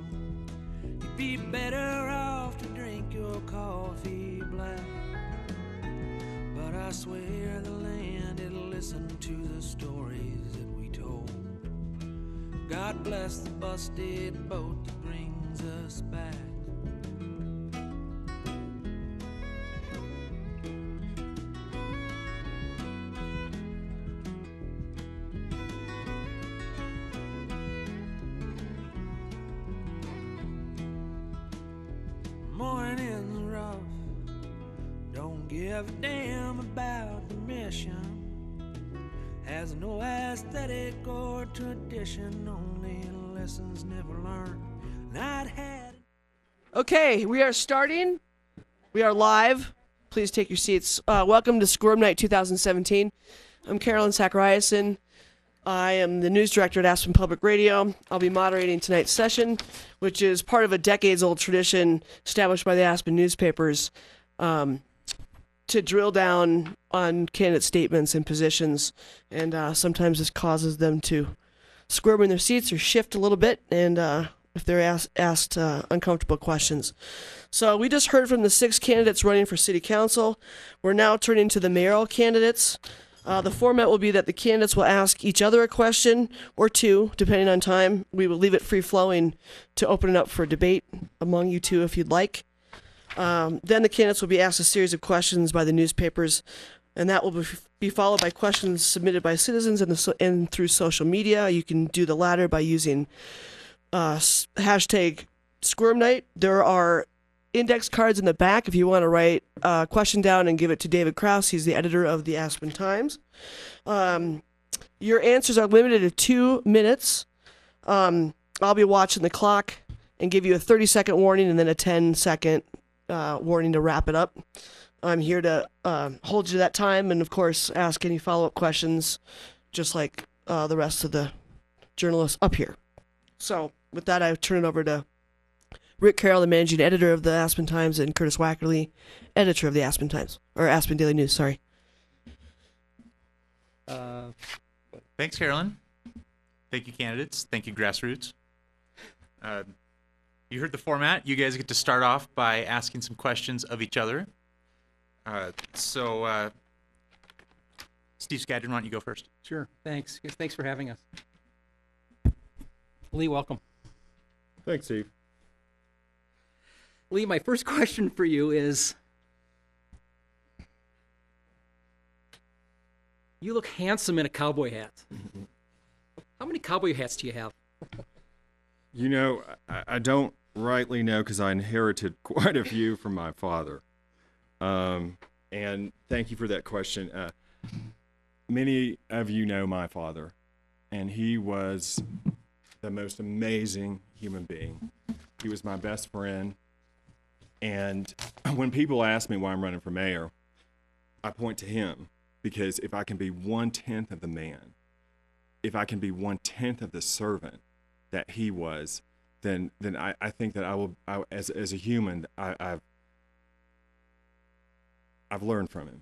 You'd be better off to drink your coffee black. But I swear the land it'll listen to the stories that we. God bless the busted boat that brings us back. Okay, we are starting. We are live. Please take your seats. Uh, welcome to Squirm Night 2017. I'm Carolyn Sackariason. I am the news director at Aspen Public Radio. I'll be moderating tonight's session, which is part of a decades old tradition established by the Aspen newspapers um, to drill down on candidate statements and positions. And uh, sometimes this causes them to squirm in their seats or shift a little bit. And uh, if they're asked, asked uh, uncomfortable questions. So we just heard from the six candidates running for city council. We're now turning to the mayoral candidates. Uh, the format will be that the candidates will ask each other a question or two, depending on time. We will leave it free flowing to open it up for debate among you two if you'd like. Um, then the candidates will be asked a series of questions by the newspapers, and that will be, followed by questions submitted by citizens and, the, and through social media. You can do the latter by using uh, hashtag Squirm Night. There are index cards in the back if you want to write a question down and give it to David Krause. He's the editor of the Aspen Times. Um, your answers are limited to two minutes. Um, I'll be watching the clock and give you a 30 second warning and then a 10 second uh, warning to wrap it up. I'm here to uh, hold you that time and, of course, ask any follow up questions, just like uh, the rest of the journalists up here. So, with that, I turn it over to Rick Carroll, the managing editor of the Aspen Times, and Curtis Wackerle, editor of the Aspen Times, or Aspen Daily News, sorry. Uh, Thanks, Carolyn. Thank you, candidates. Thank you, grassroots. Uh, you heard the format. You guys get to start off by asking some questions of each other. Uh, so, uh, Steve Skadron, why don't you go first? Sure. Thanks. Thanks for having us. Lee, welcome. Thanks, Steve. Lee, my first question for you is You look handsome in a cowboy hat. How many cowboy hats do you have? You know, I, I don't rightly know because I inherited quite a few from my father. Um, and thank you for that question. Uh, many of you know my father, and he was the most amazing human being. He was my best friend. And when people ask me why I'm running for mayor, I point to him because if I can be one tenth of the man, if I can be one tenth of the servant that he was, then then I, I think that I will I, as as a human I, I've I've learned from him,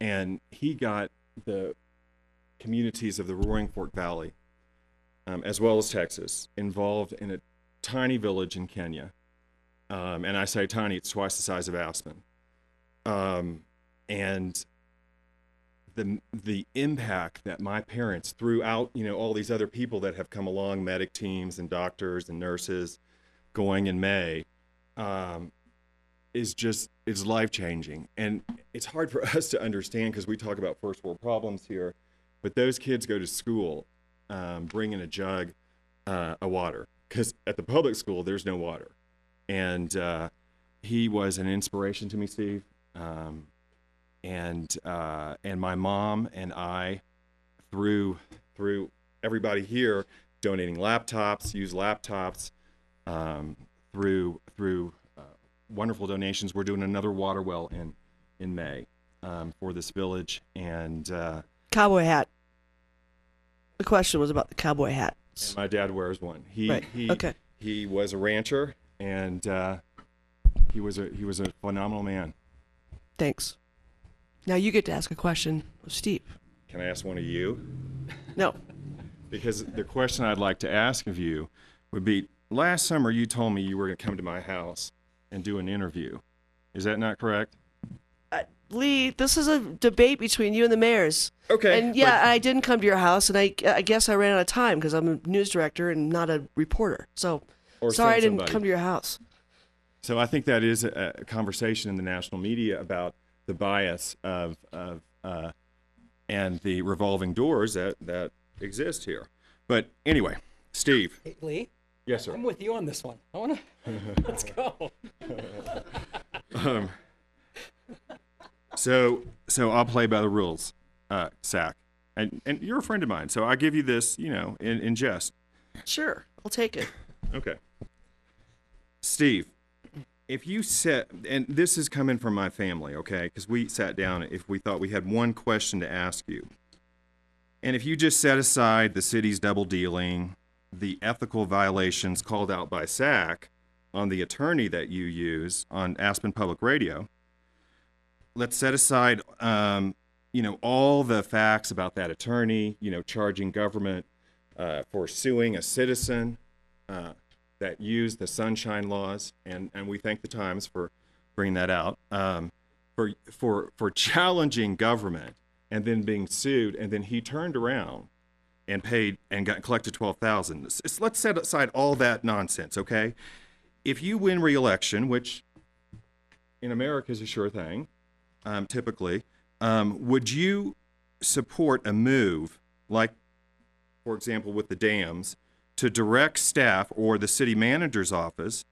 and he got the communities of the Roaring Fork Valley, um, as well as Texas, involved in a tiny village in Kenya, um, and I say tiny, it's twice the size of Aspen, um, and the the impact that my parents throughout you know all these other people that have come along medic teams and doctors and nurses going in may um, is just is life changing and it's hard for us to understand because we talk about first world problems here but those kids go to school um, bringing a jug uh, of water because at the public school there's no water and uh, he was an inspiration to me steve um, and uh, and my mom and I, through through everybody here, donating laptops, use laptops, um, through through uh, wonderful donations. We're doing another water well in in May um, for this village, and, uh, Cowboy hat. The question was about the cowboy hat. and my dad wears one. He Right, he okay. he was a rancher, and uh, he was a he was a phenomenal man. Thanks. Now you get to ask a question of Steve. Can I ask one of you? No. Because the question I'd like to ask of you would be last summer you told me you were going to come to my house and do an interview. Is that not correct? Lee, this is a debate between you and the mayors. Okay. And yeah, I didn't come to your house, and I, I guess I ran out of time because I'm a news director and not a reporter. So Or sorry I didn't somebody. come to your house. So I think that is a, a conversation in the national media about the bias of, of uh, and the revolving doors that, that exist here. But anyway, Steve. Hey, Lee? Yes, sir. I'm with you on this one. I want to. Let's go. um, so so I'll play by the rules, uh, Sack. And and you're a friend of mine, so I give you this, you know, in, in jest. Sure, I'll take it. Okay. Steve, if you set, and this is coming from my family, okay? Because we sat down if we thought we had one question to ask you. And if you just set aside the city's double dealing, the ethical violations called out by SAC on the attorney that you use on Aspen Public Radio, let's set aside, um, you know, all the facts about that attorney, you know, charging government uh, for suing a citizen uh, that used the sunshine laws, and, and we thank the Times for bringing that out, um, for, for, for challenging government and then being sued, and then he turned around and paid and got collected 12000 Let's set aside all that nonsense, okay? If you win re-election, which in America is a sure thing, um, typically, um, would you support a move like, for example, with the dams, to direct staff or the city manager's office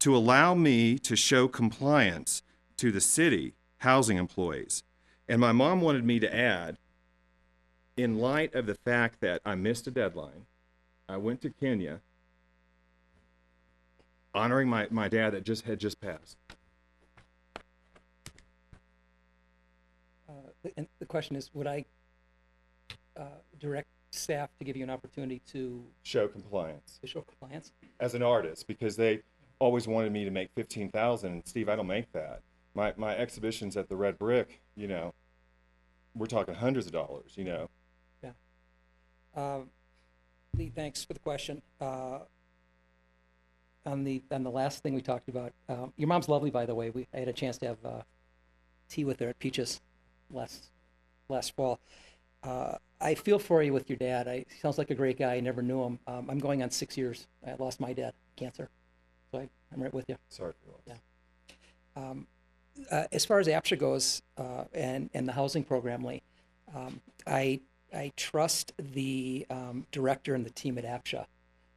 to allow me to show compliance to the city housing employees? And my mom wanted me to add, in light of the fact that I missed a deadline, I went to Kenya honoring my, my dad that just had just passed. Uh, and the question is, would I uh, direct staff to give you an opportunity to show compliance to show compliance? as an artist because they always wanted me to make 15,000 and Steve I don't make that. My my exhibitions at the Red Brick, you know, we're talking hundreds of dollars, you know. Yeah. Uh, Lee, thanks for the question. Uh, on the on the last thing we talked about, um, your mom's lovely, by the way. We I had a chance to have uh, tea with her at Peaches last last fall. Uh, I feel for you with your dad. I, he sounds like a great guy. I never knew him. Um, I'm going on six years. I lost my dad, cancer. So I, I'm right with you. Sorry for Yeah. Um, uh, as far as APCHA goes uh, and, and the housing program, Lee, um, I, I trust the um, director and the team at APCHA.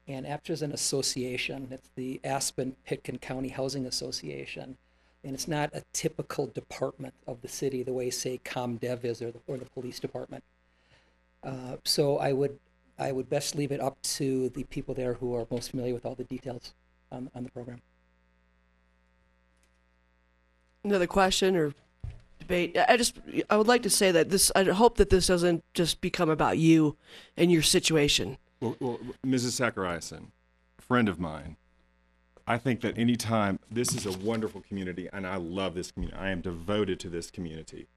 And APCHA is an association. It's the Aspen Pitkin County Housing Association. And it's not a typical department of the city the way, say, ComDev is or the, or the police department. Uh, so I would, I would best leave it up to the people there who are most familiar with all the details on, on the program. Another question or debate? I just I would like to say that this I hope that this doesn't just become about you and your situation. Well, well Mrs. Sackariason, friend of mine, I think that anytime this is a wonderful community and I love this community. I am devoted to this community.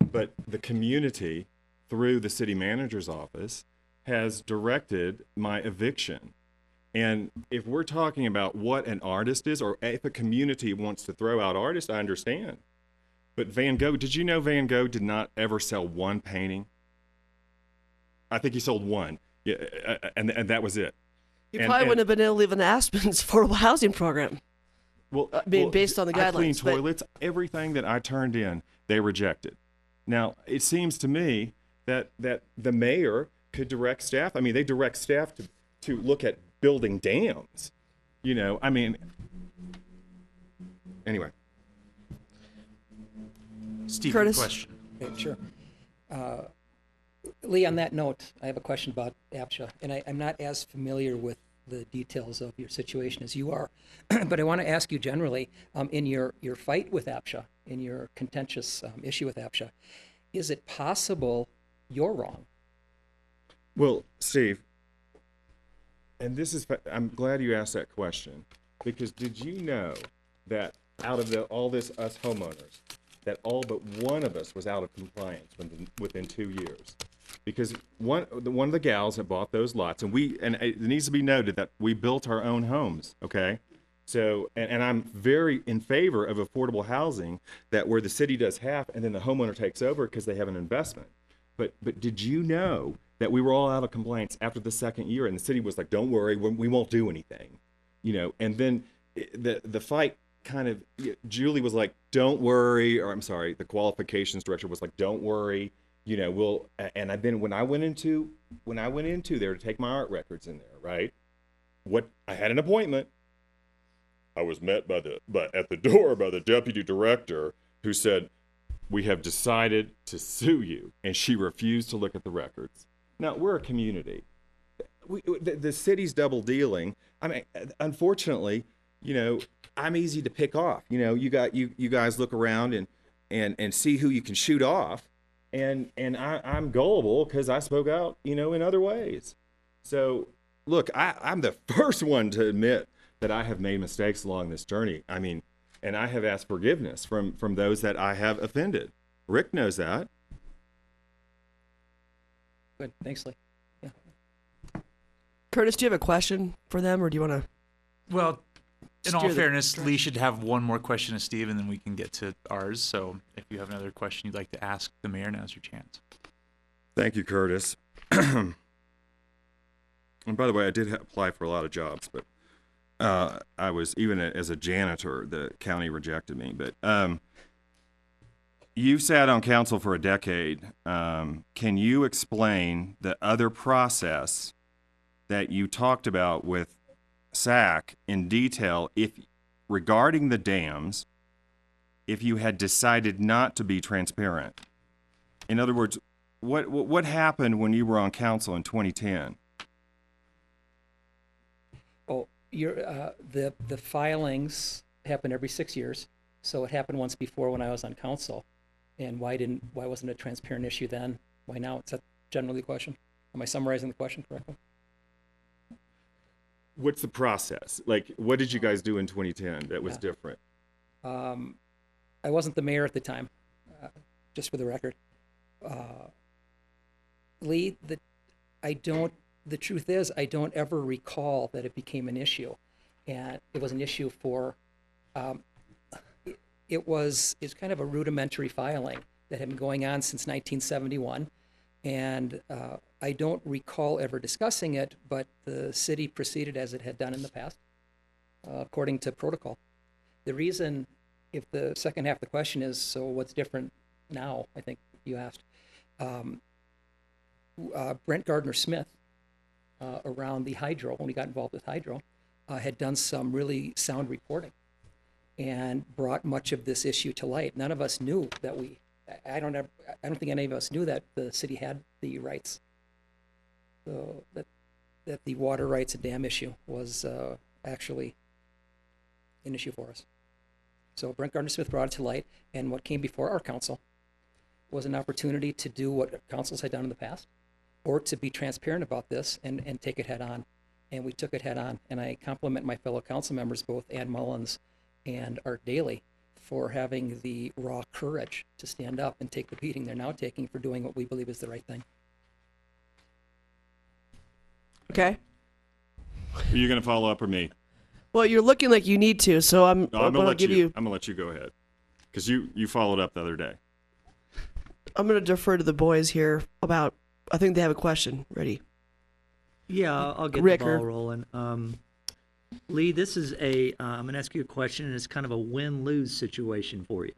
But the community through the city manager's office has directed my eviction. And if we're talking about what an artist is, or if a community wants to throw out artists, I understand. But Van Gogh, did you know Van Gogh did not ever sell one painting? I think he sold one. Yeah, uh, uh, and, and that was it. You And- probably and- wouldn't have been able to live in Aspen's affordable housing program. Well, I mean, well, based on the guidelines. I cleaned guidelines, but- toilets. Everything that I turned in, they rejected. Now, it seems to me that that the mayor could direct staff. I mean, they direct staff to to look at building dams. You know, I mean. Anyway, Steve, Curtis? question. Okay, sure. Uh, Lee, on that note, I have a question about APCHA, and I, I'm not as familiar with the details of your situation as you are, but I want to ask you generally, um, in your, your fight with APCHA, in your contentious um, issue with APCHA, is it possible you're wrong? Well, Steve, and this is, I'm glad you asked that question because did you know that out of the, all this us homeowners, that all but one of us was out of compliance within, within two years? Because one, the, one of the gals that bought those lots, and we, and it needs to be noted that we built our own homes, okay? So, and, and I'm very in favor of affordable housing that where the city does half and then the homeowner takes over because they have an investment. But but did you know that we were all out of compliance after the second year, and the city was like, "Don't worry, we, we won't do anything," you know. And then eh, the the fight kind of Julie was like, "Don't worry," or I'm sorry, the qualifications director was like, "Don't worry," you know. We'll and I then when I went into when I went into there to take my art records in there, right? What I had an appointment. I was met by the but at the door by the deputy director who said, "We have decided to sue you," and she refused to look at the records. Now we're a community. We, the, the city's double dealing. I mean, uh, unfortunately, you know, I'm easy to pick off. You know, you got you you guys look around and and and see who you can shoot off, and and I, I'm gullible because I spoke out, you know, in other ways. So look, I, I'm the first one to admit that I have made mistakes along this journey. I mean, and I have asked forgiveness from from those that I have offended. Rick knows that. Good, thanks, Lee. Yeah. Curtis, do you have a question for them, or do you want to? Well, in all Steer the fairness, Lee should have one more question to Steve, and then we can get to ours. So if you have another question you'd like to ask the mayor, now's your chance. Thank you, Curtis. and by the way, I did apply for a lot of jobs, but uh, I was even a, as a janitor, the county rejected me. But um, you've sat on council for a decade. Um, can you explain the other process that you talked about with SAC in detail, if regarding the dams, if you had decided not to be transparent? In other words, what what what happened when you were on council in 2010? Oh, you're, uh, the, the filings happen every six years. So it happened once before when I was on council. And why didn't, why wasn't it a transparent issue then? Why now? Is that generally the question? Am I summarizing the question correctly? What's the process? Like, what did you guys do in 2010 that was Yeah. different? Um, I wasn't the mayor at the time, uh, just for the record. Uh, Lee, the, I don't, the truth is, I don't ever recall that it became an issue. And it was an issue for, um, it, it was, it's kind of a rudimentary filing that had been going on since 1971. And uh, I don't recall ever discussing it, but the city proceeded as it had done in the past, uh, according to protocol. The reason, if the second half of the question is, so what's different now? I think you asked. Um, uh, Brent Gardner Smith, uh, around the hydro, when he got involved with hydro, uh, had done some really sound reporting and brought much of this issue to light. None of us knew that we, I- don't ever, I don't think any of us knew that the city had the rights. So that, that the water rights and dam issue was uh, actually an issue for us. So Brent Gardner Smith brought it to light, and what came before our council was an opportunity to do what councils had done in the past, or to be transparent about this and, and take it head on. And we took it head on. And I compliment my fellow council members, both Ann Mullins and Art Daily, for having the raw courage to stand up and take the beating they're now taking for doing what we believe is the right thing. Okay. Are you going to follow up or me? Well, you're looking like you need to, so I'm. No, I'm I'm gonna let give you, you. I'm gonna let you go ahead, because you you followed up the other day. I'm gonna defer to the boys here about. I think they have a question ready. Yeah, I'll I'll get Rick, the ball rolling. Um, Lee, this is a. Uh, I'm going to ask you a question, and it's kind of a win-lose situation for you.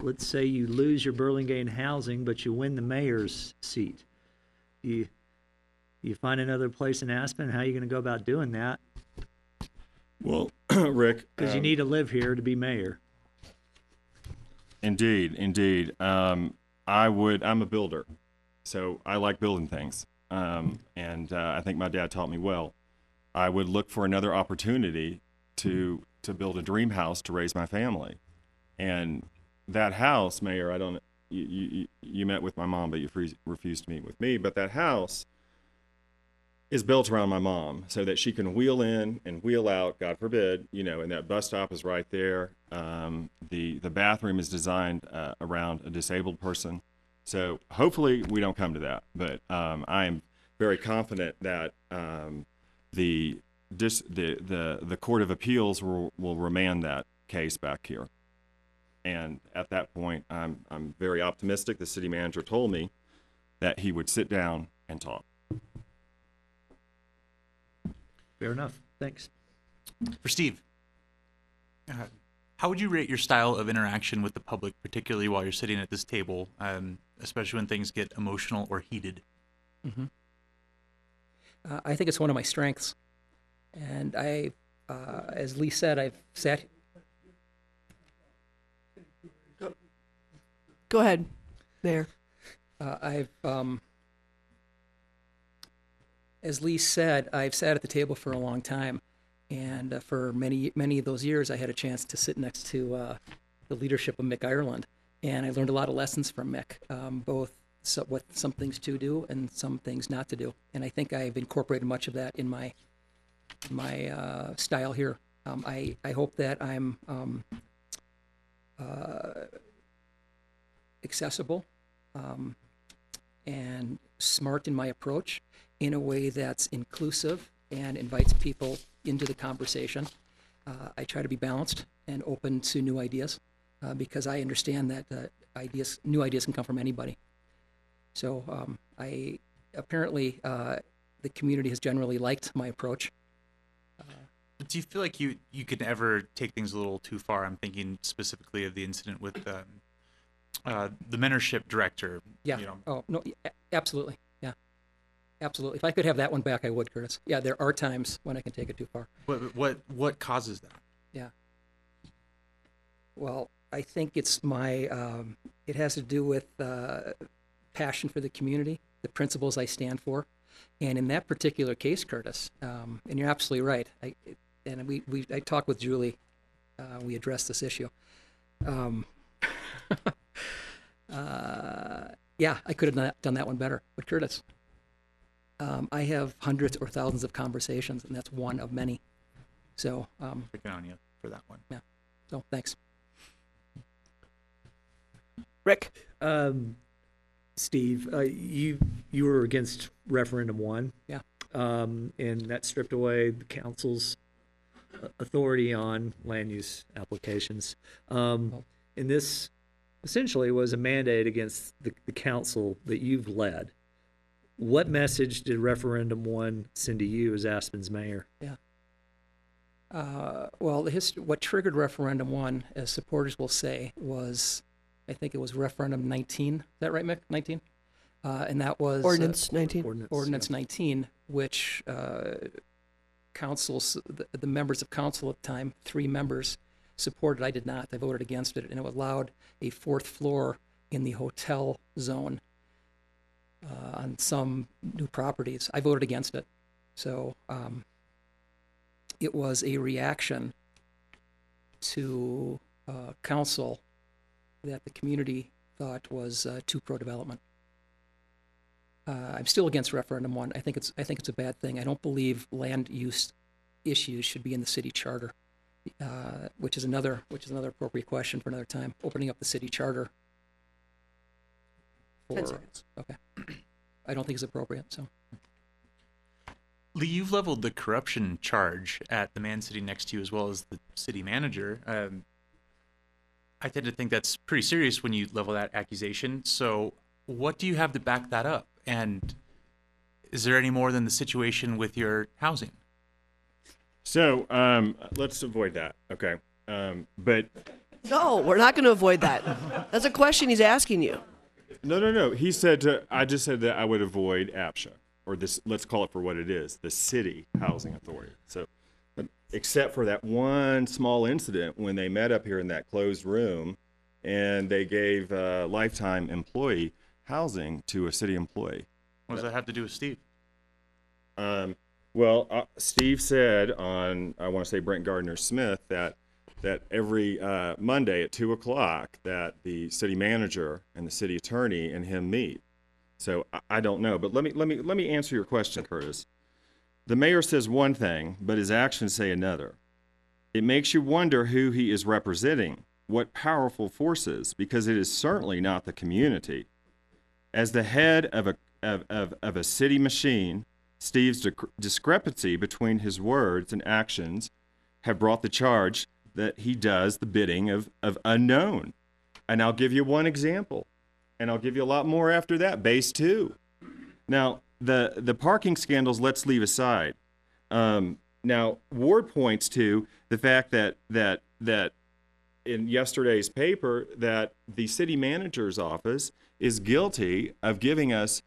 Let's say you lose your Burlingame housing, but you win the mayor's seat. You you find another place in Aspen. How are you going to go about doing that? Well, Rick, Because you um, need to live here to be mayor. Indeed, indeed. Um, I would. I'm a builder, so I like building things. Um, and uh, I think my dad taught me well. I would look for another opportunity to to build a dream house to raise my family, and that house, Mayor. I don't. You you, you met with my mom, but you refused to meet with me. But that house is built around my mom so that she can wheel in and wheel out, God forbid, you know, and that bus stop is right there. Um, the, the bathroom is designed uh, around a disabled person. So hopefully we don't come to that, but um, I am very confident that um, the, dis, the, the, the Court of Appeals will, will remand that case back here. And at that point, I'm, I'm very optimistic. The city manager told me that he would sit down and talk. Fair enough. Thanks. For Steve, uh, how would you rate your style of interaction with the public, particularly while you're sitting at this table, um, especially when things get emotional or heated? hmm Uh, I think it's one of my strengths, and I, uh, as Lee said, I've sat. Go ahead. There. Uh, I've, um, as Lee said, I've sat at the table for a long time, And uh, for many many of those years, I had a chance to sit next to uh, the leadership of Mick Ireland, and I learned a lot of lessons from Mick, um, both so, what some things to do and some things not to do. And I think I've incorporated much of that in my my uh, style here. Um, I I hope that I'm um, uh, accessible um, and smart in my approach in a way that's inclusive and invites people into the conversation. Uh, I try to be balanced and open to new ideas uh, because I understand that uh, ideas, new ideas can come from anybody. So um, I apparently uh, the community has generally liked my approach. Do you feel like you you could ever take things a little too far? I'm thinking specifically of the incident with um, uh, the mentorship director. Yeah. You know, Oh no, absolutely. Absolutely. If I could have that one back, I would, Curtis. Yeah, there are times when I can take it too far. what what what causes that? Yeah. Well, I think it's my. Um, it has to do with uh, passion for the community, the principles I stand for, and in that particular case, Curtis, um, and you're absolutely right. I, and we, we I talked with Julie. Uh, we addressed this issue. Um, uh, yeah, I could have done that, done that one better, but Curtis, um, I have hundreds or thousands of conversations, and that's one of many. So, um, Picking on you for that one. yeah. So, thanks. Rick. Um, Steve, uh, you you were against referendum one. Yeah. Um, and that stripped away the council's authority on land use applications. Um, and this essentially was a mandate against the, the council that you've led. What message did referendum one send to you as Aspen's mayor? Yeah. Uh, well, the hist- what triggered referendum one, as supporters will say, was I think it was referendum 19. Is that right, Mick? 19? Uh, and that was uh, Ordinance 19. Ordinance, Ordinance 19, which uh, councils, the, the members of council at the time, three members, supported. I did not. I voted against it, and it allowed a fourth floor in the hotel zone uh, on some new properties. I voted against it. So um, it was a reaction to uh, council that the community thought was uh, too pro-development. Uh, I'm still against referendum one. I think it's I think it's a bad thing. I don't believe land use issues should be in the city charter, uh, which is another which is another appropriate question for another time. Opening up the city charter. Ten seconds. Okay. I don't think it's appropriate. So Lee, you've leveled the corruption charge at the man sitting next to you as well as the city manager. Um, I tend to think that's pretty serious when you level that accusation. So, what do you have to back that up? And is there any more than the situation with your housing? So um, let's avoid that. Okay. Um, but No, we're not going to avoid that. That's a question he's asking you. No, no, no. He said to, I just said that I would avoid APCHA or this. Let's call it for what it is, the city housing authority. So, but except for that one small incident when they met up here in that closed room, and they gave uh, lifetime employee housing to a city employee. What does that have to do with Steve? Um, well, uh, Steve said on I want to say Brent Gardner Smith that that every uh, Monday at two o'clock that the city manager and the city attorney and him meet. So I, I don't know, but let me let me let me answer your question, Curtis. The mayor says one thing, but his actions say another. It makes you wonder who he is representing, what powerful forces, because it is certainly not the community. As the head of a of, of, of a city machine, Steve's discre- discrepancy between his words and actions have brought the charge that he does the bidding of, of unknown. And I'll give you one example, and I'll give you a lot more after that. Base two. Now, the the parking scandals, let's leave aside. Um, now, Ward points to the fact that that that in yesterday's paper that the city manager's office is guilty of giving us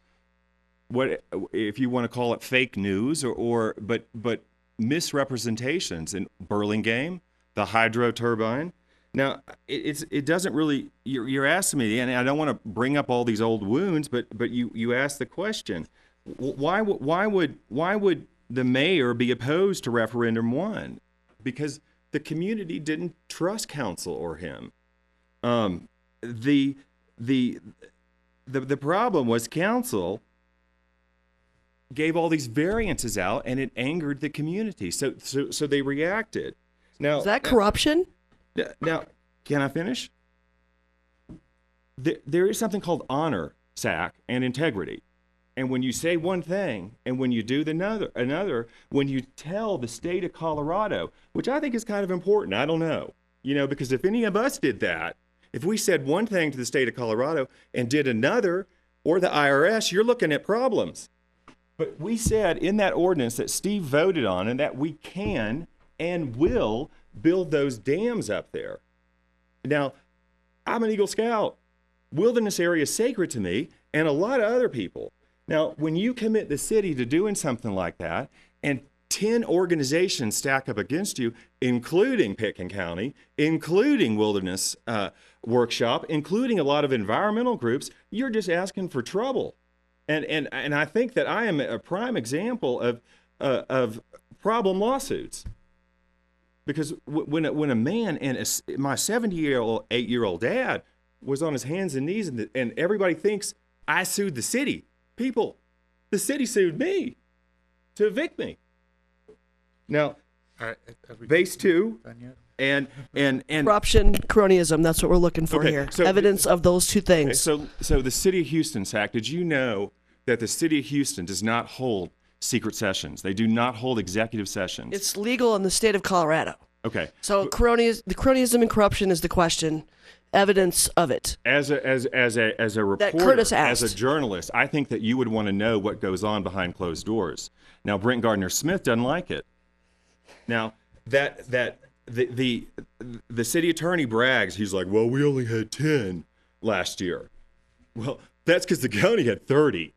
what if you want to call it fake news or, or but but misrepresentations in Burlingame, the hydro turbine. Now it, it doesn't really you're, you're asking me, and I don't want to bring up all these old wounds, but but you you ask the question, why why would why would the mayor be opposed to referendum one because the community didn't trust council or him. Um, the the the the problem was council gave all these variances out and it angered the community. So so so they reacted. Now Is that corruption? now, now, can I finish? There, there is something called honor, sack, and integrity. And when you say one thing and when you do the another, another, when you tell the state of Colorado, which I think is kind of important, I don't know, you know, because if any of us did that, if we said one thing to the state of Colorado and did another, or the IRS, you're looking at problems. But we said in that ordinance that Steve voted on and that we can and will build those dams up there. Now, I'm an Eagle Scout. Wilderness area is sacred to me and a lot of other people. Now, when you commit the city to doing something like that and 10 organizations stack up against you, including Pitkin County, including Wilderness uh, Workshop, including a lot of environmental groups, you're just asking for trouble. And, and, and I think that I am a prime example of, uh, of problem lawsuits. Because when, a, when a man and a s my 70 year old, eight year old dad was on his hands and knees, and, the, and everybody thinks I sued the city. People, the city sued me to evict me. Now, All right, base two, and and and Corruption, cronyism. That's what we're looking for Okay, here. so- Evidence of those two Okay, things. So, so the city of Houston, Sack, did you know that the city of Houston does not hold secret sessions? They do not hold executive sessions. It's legal in the state of Colorado. okay. So cronyism, the cronyism and corruption is the question. Evidence of it. As a as as a as a reporter, as a journalist, I think that you would want to know what goes on behind closed doors. Now, Brent Gardner Smith doesn't like it. Now, that that the the the city attorney brags. He's like, "Well, we only had ten last year." Well, that's because the county had thirty,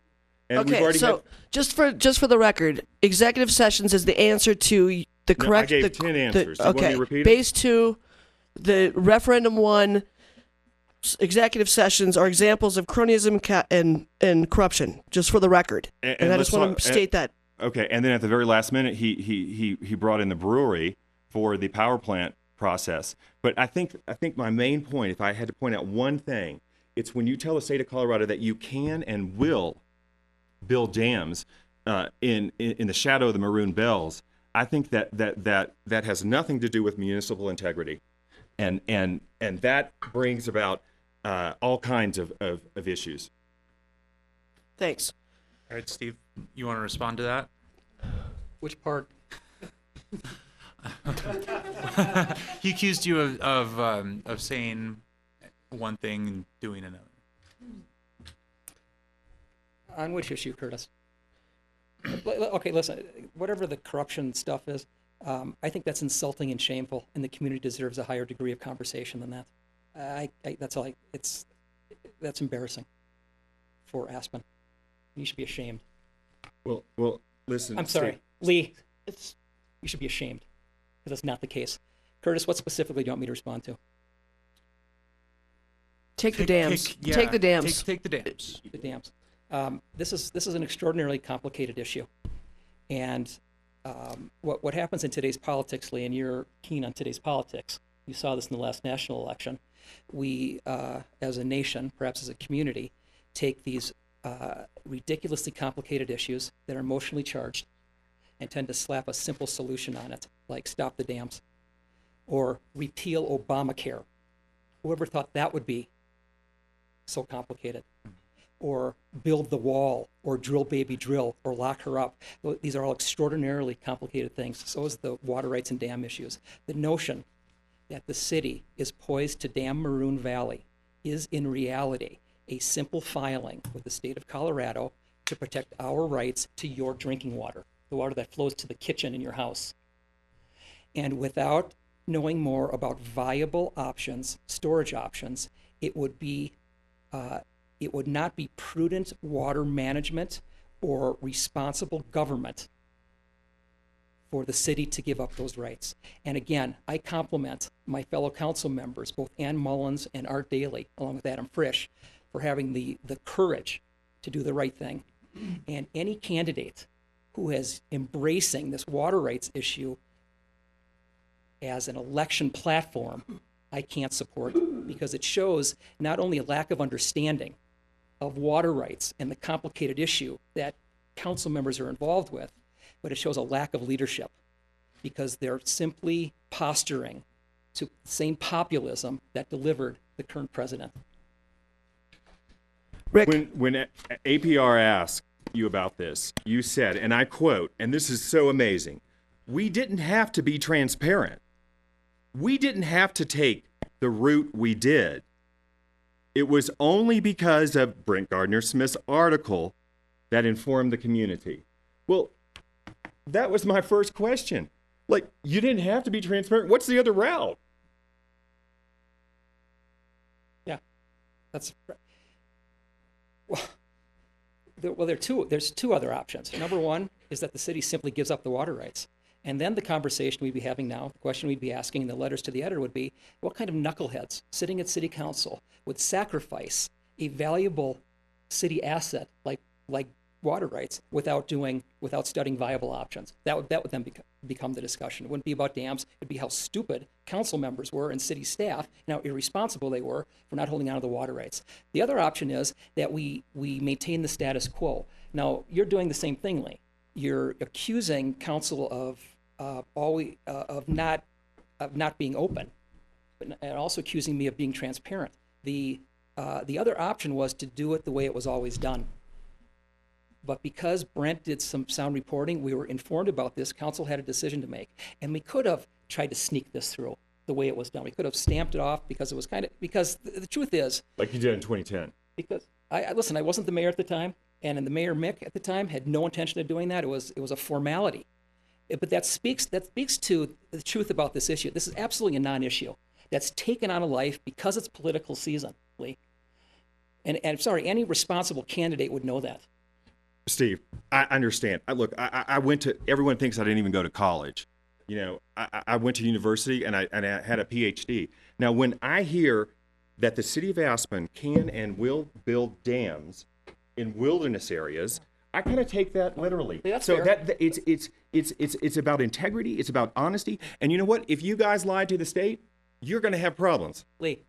and okay, so had just for just for the record, executive sessions is the answer to the No, I correct. gave the, 10 answers. You okay, to base two, the referendum one, executive sessions are examples of cronyism ca- and and corruption. Just for the record, And- and, and I just want to state that. Okay, and then at the very last minute, he he he he brought in the brewery for the power plant process. But I think I think my main point, if I had to point out one thing, it's when you tell the state of Colorado that you can and will build dams uh, in, in in the shadow of the maroon bells. I think that that that that has nothing to do with municipal integrity, and and and that brings about uh, all kinds of, of, of issues. Thanks. All right, Steve, you want to respond to that? Which part? he accused you of of, um, of saying one thing and doing another. On which issue, Curtis? L- l- Okay, listen, whatever the corruption stuff is, um, I think that's insulting and shameful, and the community deserves a higher degree of conversation than that. I, I that's all I, it's, that's embarrassing for Aspen. You should be ashamed. Well, well, listen. I'm sorry, Steve. Lee, it's, you should be ashamed, because that's not the case. Curtis, what specifically do you want me to respond to? Take the dams. take- yeah, take the dams. Take, take the dams. the dams. Um, this is this is an extraordinarily complicated issue, and um, what what happens in today's politics, Lee, and you're keen on today's politics. You saw this in the last national election. We, uh, as a nation, perhaps as a community, take these uh, ridiculously complicated issues that are emotionally charged, and tend to slap a simple solution on it, like stop the dams, or repeal Obamacare. Whoever thought that would be so complicated? Or build the wall, or drill baby drill, or lock her up. These are all extraordinarily complicated things. So is the water rights and dam issues. The notion that the city is poised to dam Maroon Valley is in reality a simple filing with the state of Colorado to protect our rights to your drinking water, the water that flows to the kitchen in your house. And without knowing more about viable options, storage options, it would be uh, it would not be prudent water management or responsible government for the city to give up those rights. And again, I compliment my fellow council members, both Ann Mullins and Art Daily, along with Adam Frisch, for having the, the courage to do the right thing. And any candidate who is embracing this water rights issue as an election platform, I can't support because it shows not only a lack of understanding of water rights and the complicated issue that council members are involved with, but it shows a lack of leadership because they're simply posturing to the same populism that delivered the current president. When when APR asked you about this, you said, and I quote, and this is so amazing: "We didn't have to be transparent. We didn't have to take the route we did. It was only because of Brent Gardner Smith's article that informed the community." Well, that was my first question. Like, you didn't have to be transparent. What's the other route? Yeah, that's well. There, well, there are two. There's two other options. Number one is that the city simply gives up the water rights, and then the conversation we'd be having now, the question we'd be asking in the letters to the editor would be, what kind of knuckleheads sitting at city council would sacrifice a valuable city asset like like water rights without doing without studying viable options. That would that would then become, become the discussion. It wouldn't be about dams. It'd be how stupid council members were and city staff and how irresponsible they were for not holding on to the water rights. The other option is that we we maintain the status quo. Now you're doing the same thing, Lee. You're accusing council of uh, always uh, of not of not being open, and also accusing me of being transparent. The uh, the other option was to do it the way it was always done. But because Brent did some sound reporting, we were informed about this. Council had a decision to make, and we could have tried to sneak this through the way it was done. We could have stamped it off because it was kind of because the, the truth is Like you did in 2010. because I, I listen. I wasn't the mayor at the time, and the mayor Mick at the time had no intention of doing that. It was it was a formality. It- but that speaks that speaks to the truth about this issue. This is absolutely a non-issue that's taken on a life because it's political season. And, and sorry, any responsible candidate would know that. Steve, I understand. I, look, I, I went to. Everyone thinks I didn't even go to college. You know, I- I went to university and I and I had a PhD. Now, when I hear that the city of Aspen can and will build dams in wilderness areas, I kind of take that literally. so that that- it's it's it's it's it's about integrity. It's about honesty. And you know what? If you guys lied to the state, you're going to have problems. Lee,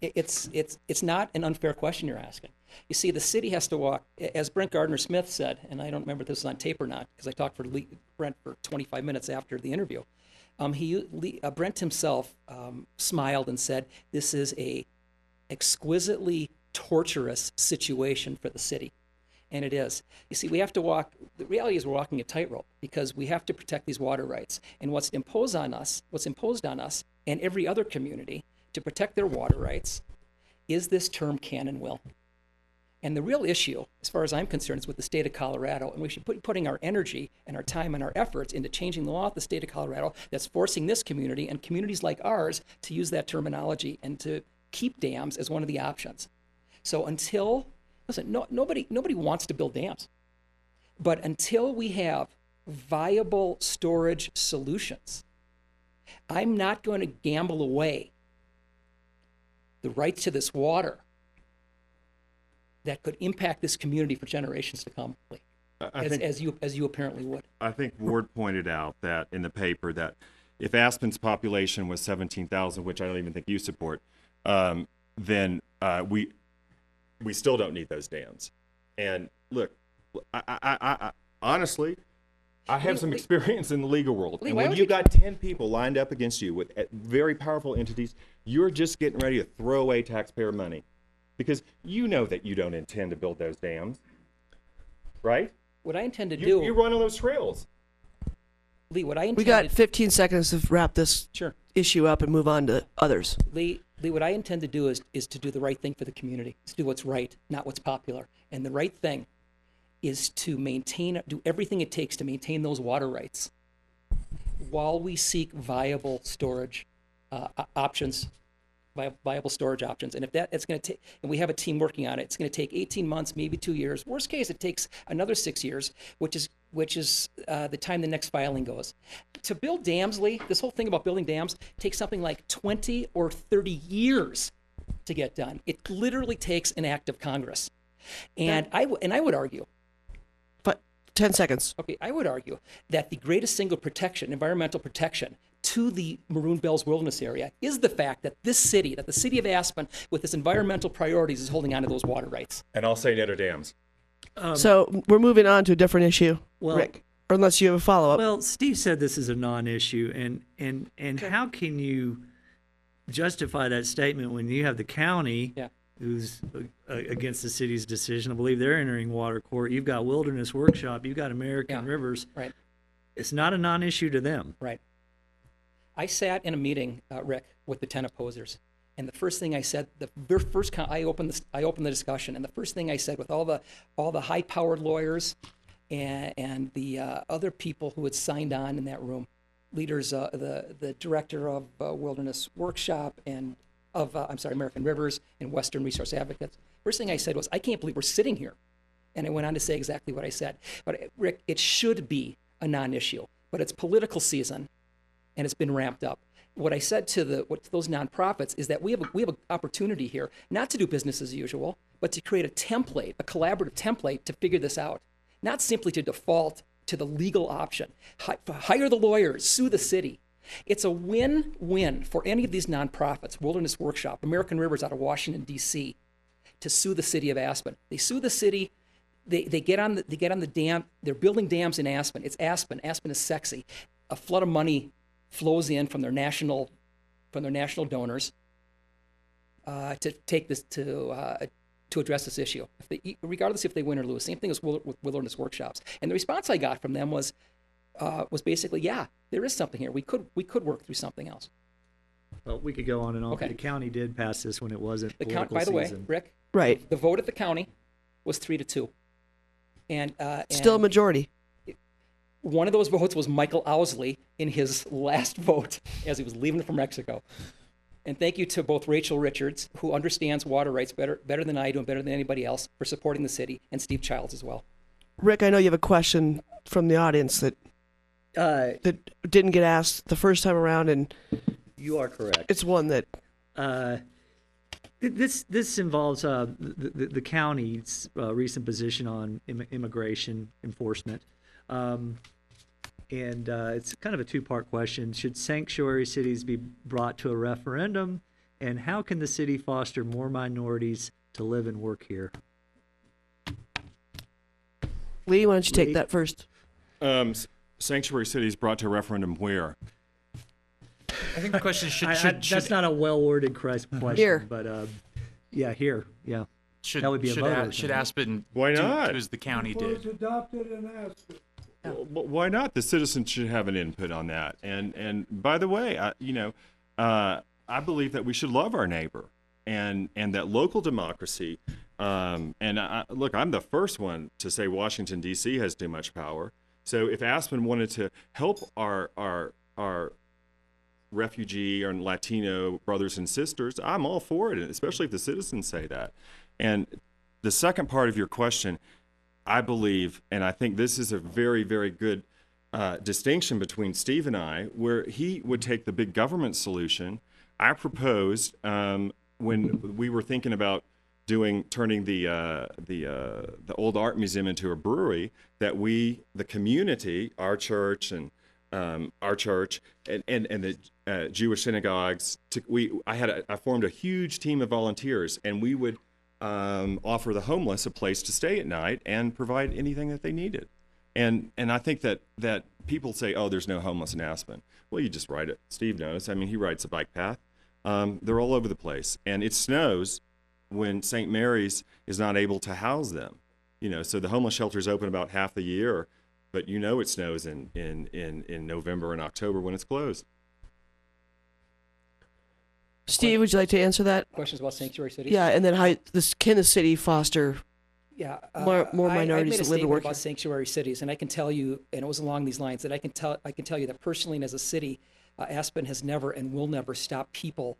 it's it's it's not an unfair question you're asking. You see, the city has to walk, as Brent Gardner Smith said, and I don't remember if this is on tape or not because I talked for Lee, Brent for 25 minutes after the interview. Um, he Lee, uh, Brent himself um, smiled and said, "This is a exquisitely torturous situation for the city." And it is. You see, we have to walk, the reality is we're walking a tightrope because we have to protect these water rights. And what's imposed on us, what's imposed on us and every other community to protect their water rights is this term can and will. And the real issue, as far as I'm concerned, is with the state of Colorado. And we should be putting our energy and our time and our efforts into changing the law of the state of Colorado that's forcing this community and communities like ours to use that terminology and to keep dams as one of the options. So until, listen, no, nobody, nobody wants to build dams. But until we have viable storage solutions, I'm not going to gamble away the rights to this water that could impact this community for generations to come, as, think- as you as you apparently would. I think Ward pointed out that in the paper that if Aspen's population was 17,000, which I don't even think you support, um, then uh, we we still don't need those dams. And look, I, I, I, I honestly, I have Lee- some Lee- experience in the legal world, Lee, and when don't you you- got 10 people lined up against you with uh, very powerful entities, you're just getting ready to throw away taxpayer money because you know that you don't intend to build those dams, right? What I intend to You, do, you run on those trails. Lee, what I intend We got to 15 seconds to wrap this Sure. issue up and move on to others. Lee, Lee, what I intend to do is is to do the right thing for the community. To do what's right, not what's popular. And the right thing is to maintain, do everything it takes to maintain those water rights, while we seek viable storage uh, options, vi- viable storage options. And if that, it's going to take, and we have a team working on it. It's going to take 18 months, maybe two years. Worst case, it takes another six years, which is which is uh, the time the next filing goes. To build dams, Lee, this whole thing about building dams takes something like 20 or 30 years to get done. It literally takes an act of Congress. And I w- and I would argue But 10 seconds. Okay, I would argue that the greatest single protection, environmental protection, to the Maroon Bells Wilderness Area is the fact that this city, that the city of Aspen, with its environmental priorities, is holding on to those water rights. And I'll say Notre Dame's. so we're moving on to a different issue, Well- Rick. Or unless you have a follow up. Well, Steve said this is a non-issue, and and and how can you justify that statement when you have the county Yeah. who's uh, against the city's decision? I believe they're entering water court. You've got Wilderness Workshop. You've got American Yeah. Rivers. Right. It's not a non-issue to them. Right. I sat in a meeting, uh, Rick, with the ten opposers, and the first thing I said, the first I opened the I opened the discussion, and the first thing I said with all the all the high-powered lawyers and and the uh, other people who had signed on in that room, leaders, uh, the the director of uh, Wilderness Workshop and of uh, I'm sorry, American Rivers and Western Resource Advocates. First thing I said was, I can't believe we're sitting here, and I went on to say exactly what I said. But uh, Rick, it should be a non-issue, but it's political season and it's been ramped up. What I said to the what, to those nonprofits is that we have a, we have an opportunity here not to do business as usual, but to create a template, a collaborative template to figure this out, not simply to default to the legal option. Hi- Hire the lawyers, sue the city. It's a win-win for any of these nonprofits, Wilderness Workshop, American Rivers out of Washington D.C., to sue the city of Aspen. They sue the city. They, they get on the they get on the dam. They're building dams in Aspen. It's Aspen. Aspen is sexy. A flood of money flows in from their national from their national donors uh, to take this to uh, to address this issue, if they, regardless if they win or lose. Same thing as with wilderness workshops. And the response I got from them was uh, was basically, yeah, there is something here. We could we could work through something else. Well, we could go on and on. Okay. The county did pass this when it wasn't The count, by the way. Rick, Right. the vote at the county was three to two, and uh, Still a majority. One of those votes was Michael Owsley in his last vote as he was leaving for Mexico. And thank you to both Rachel Richards, who understands water rights better better than I do and better than anybody else, for supporting the city, and Steve Childs as well. Rick, I know you have a question from the audience that Uh, that didn't get asked the first time around, and you are correct. it's one that Uh, this this involves uh, the, the, the county's uh, recent position on Im- immigration enforcement, um, and uh, it's kind of a two-part question: Should sanctuary cities be brought to a referendum, and how can the city foster more minorities to live and work here? Lee, why don't you take Lee? that first? Um, sanctuary cities brought to a referendum where? I think the question is, should, I- I- should, should, that's not a well-worded question, Here. but uh, yeah, here, yeah. should, that would be a should, vote, A- I should. Aspen Why do, not? do as the county did? adopted in Aspen. Well, why not? The citizens should have an input on that. And and by the way, I, you know, uh, I believe that we should love our neighbor, and and that local democracy. Um, and I, look, I'm the first one to say Washington D.C. has too much power. So if Aspen wanted to help our our our refugee and Latino brothers and sisters, I'm all for it, especially if the citizens say that. And the second part of your question, I believe, and I think this is a very, very good uh, distinction between Steve and I, where he would take the big government solution. I proposed um, when we were thinking about doing turning the uh, the uh, the old art museum into a brewery that we, the community, our church and um, our church and and, and the uh, Jewish synagogues, to, we I had a, I formed a huge team of volunteers, and we would um, offer the homeless a place to stay at night and provide anything that they needed. And and I think that that people say, oh, there's no homeless in Aspen. Well, you just write it. Steve knows. I mean, he writes a bike path. Um, they're all over the place, and it snows when St. Mary's is not able to house them. You know, so the homeless shelter is open about half the year, but you know it snows in in in in November and October when it's closed. Steve, would you like to answer that? Questions about sanctuary cities? Yeah, and then how this can the city foster Yeah, more more I- I minorities made a that live and work about here? sanctuary cities, and I can tell you, and it was along these lines that I can tell I can tell you that personally, and as a city, uh, Aspen has never and will never stop people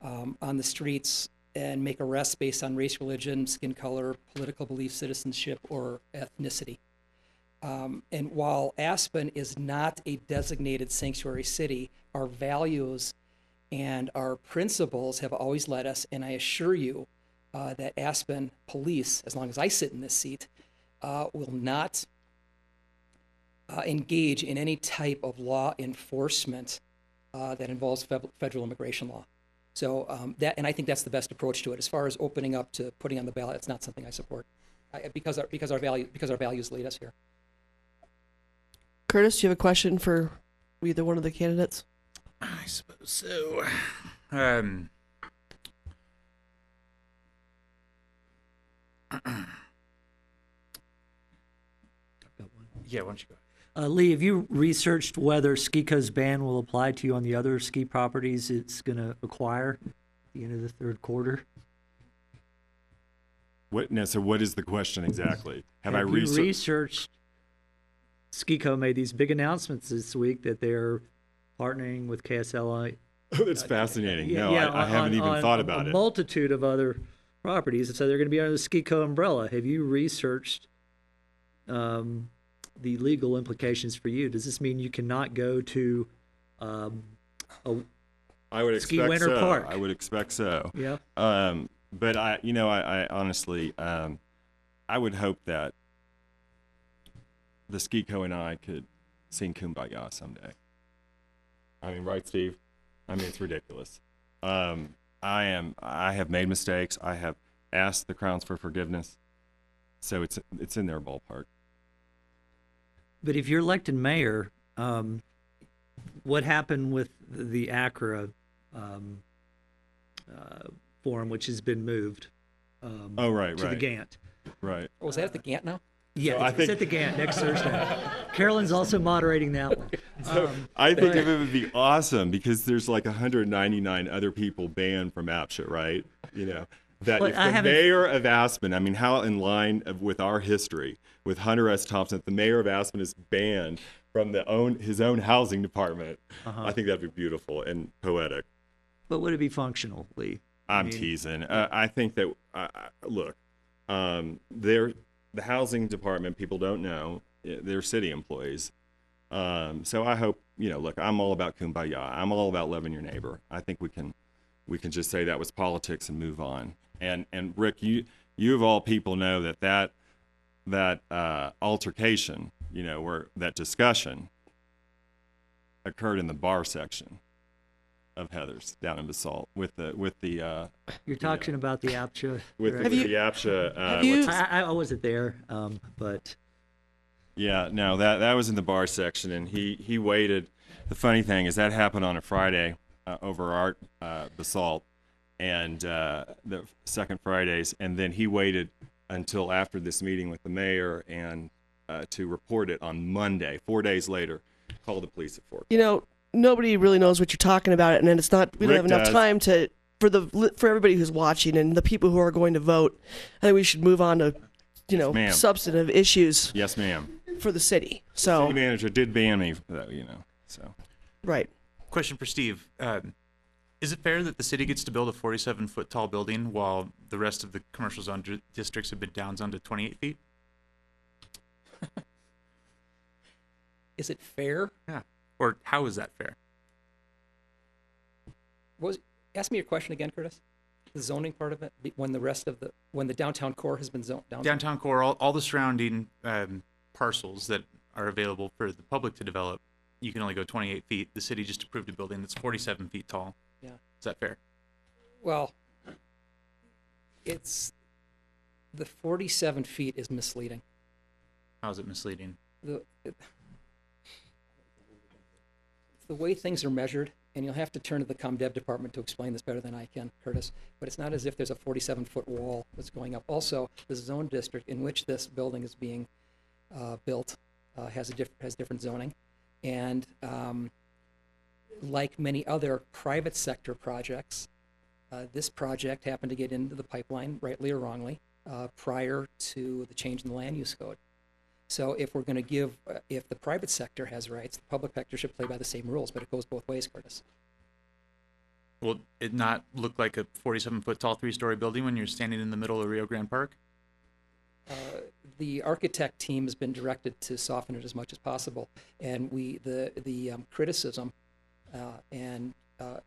um, on the streets and make arrests based on race, religion, skin color, political belief, citizenship, or ethnicity. Um, and while Aspen is not a designated sanctuary city, our values and our principles have always led us, and I assure you uh, that Aspen police, as long as I sit in this seat, uh, will not uh, engage in any type of law enforcement uh, that involves fed- federal immigration law. So um, that, and I think that's the best approach to it. As far as opening up to putting on the ballot, it's not something I support, I, because our because our value because our values lead us here. Curtis, do you have a question for either one of the candidates? I suppose so. Um, yeah, why don't you go? Uh, Lee, have you researched whether SKICO's ban will apply to you on the other ski properties it's going to acquire at the end of the third quarter? What, no, so what is the question exactly? Have, I you researched? researched? SKICO made these big announcements this week that they're partnering with KSLI. That's fascinating. Yeah, no, yeah, I, I on- haven't even on thought about a it. multitude of other properties, and so they're going to be under the SKICO umbrella. Have you researched um, the legal implications for you? Does this mean you cannot go to um, a I would Ski expect Winter so. Park? I would expect so. Yeah. Um, but I, you know, I, I honestly, um, I would hope that the Skico and I could sing "Kumbaya" someday. I mean, right, Steve? I mean, it's ridiculous. Um, I am. I have made mistakes. I have asked the Crowns for forgiveness. So it's it's in their ballpark. But if you're elected mayor, um, what happened with the Acra um, uh, forum, which has been moved? Um, Oh, right, to right. the Gant. Right. Oh, that at the Gant now? Yeah, I it's think- at the Gant next Thursday. Carolyn's also moderating that one. Um, I think it would be awesome because there's like 199 other people banned from APCHA, right? You know, that if I the haven't- mayor of Aspen, I mean, how in line of, with our history with Hunter S. Thompson, the mayor of Aspen is banned from the own his own housing department, Uh-huh. I think that'd be beautiful and poetic. But would it be functional, Lee? I I'm mean- teasing. Uh, I think that uh, uh, look, um, they're the housing department. People don't know uh, they're city employees. Um, so I hope you know. Look, I'm all about kumbaya. I'm all about loving your neighbor. I think we can we can just say that was politics and move on. And and Rick, you you of all people know that that that uh, altercation, you know, where that discussion occurred in the bar section of Heather's down in Basalt with the with the uh, You're talking about the APCHA. with the, director. with the APCHA. Uh, what's- I, I I wasn't there, um, but yeah, no, that that was in the bar section, and he he waited. The funny thing is that happened on a Friday uh, over our uh, Basalt, and uh, the second Fridays, and then he waited until after this meeting with the mayor and uh, to report it on Monday, four days later. Call the police at four. You know, nobody really knows what you're talking about, and then it's not. We don't Rick have enough does. time to for the for everybody who's watching and the people who are going to vote. I think we should move on to, you know, ma'am. substantive issues Yes, ma'am. for the city. The So city manager did ban me, though, you know. So right. Question for Steve. Um, is it fair that the city gets to build a 47 foot tall building while the rest of the commercial zone dri- districts have been downs to 28 feet? Is it fair? Yeah. Or how is that fair? Was ask me your question again, Curtis? The zoning part of it, when the rest of the when the downtown core has been zoned down. Downtown core, all, all the surrounding um, parcels that are available for the public to develop, you can only go 28 feet. The city just approved a building that's 47 feet tall. Yeah. Is that fair? Well, it's the 47 feet is misleading. How is it misleading? The it, the way things are measured, and you'll have to turn to the ComDev department to explain this better than I can, Curtis. But it's not as if there's a 47 foot wall that's going up. Also, the zone district in which this building is being uh, built uh, has a diff- has different zoning, and um, like many other private sector projects, uh, this project happened to get into the pipeline, rightly or wrongly, uh, prior to the change in the land use code. So if we're going to give, uh, if the private sector has rights, the public sector should play by the same rules, but it goes both ways, Curtis. Will it not look like a 47 foot tall three story building when you're standing in the middle of Rio Grande Park? Uh, the architect team has been directed to soften it as much as possible, and we the the um, criticism uh, and uh,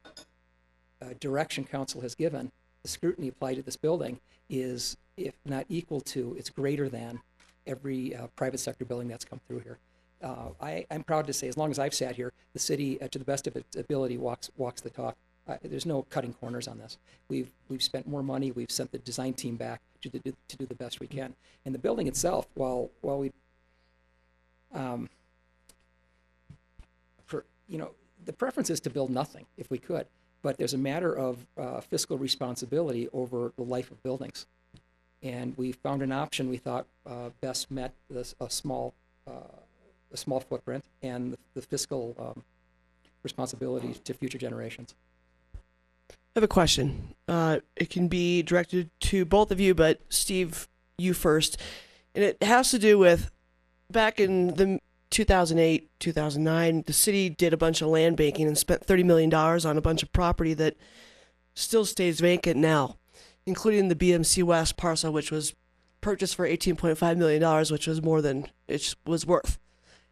uh, direction council has given the scrutiny applied to this building is if not equal to, it's greater than every uh, private sector building that's come through here. uh, I, I'm proud to say, as long as I've sat here, the city, uh, to the best of its ability, walks walks the talk. Uh, there's no cutting corners on this. We've we've spent more money. We've sent the design team back to do, to do the best we can. And the building itself, while while we, um, for you know, the preference is to build nothing if we could. But there's a matter of uh, fiscal responsibility over the life of buildings, and we found an option we thought uh, best met this a small uh, a small footprint and the, the fiscal um, responsibility to future generations. I have a question. Uh, it can be directed to both of you, but Steve, you first. And it has to do with back in the 2008, 2009, the city did a bunch of land banking and spent $30 million on a bunch of property that still stays vacant now, including the BMC West parcel, which was purchased for $18.5 million, which was more than it was worth.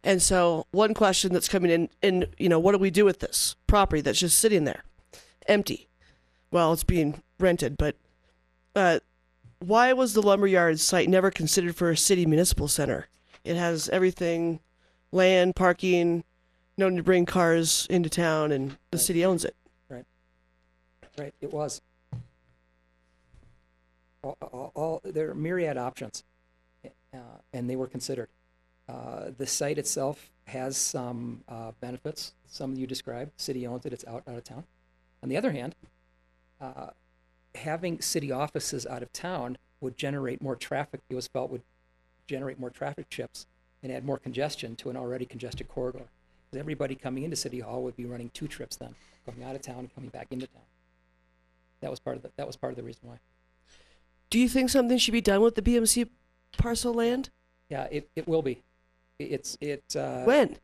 And so, one question that's coming in, in, you know, what do we do with this property that's just sitting there, empty? Well, it's being rented, but uh, why was the lumberyard site never considered for a city municipal center? It has everything, land, parking, no need to bring cars into town, and the city owns it. Right. Right. It was. All, all, there are myriad options, uh, and they were considered. Uh, the site itself has some uh, benefits. Some you described. City owns it. It's out out of town. On the other hand, uh, having city offices out of town would generate more traffic. It was felt would generate more traffic chips and add more congestion to an already congested corridor. 'Cause everybody coming into City Hall would be running two trips then, going out of town and coming back into town. That was part of the, that was part of the reason why. Do you think something should be done with the BMC parcel land? Yeah, it, it will be. It- It's it. Uh, when?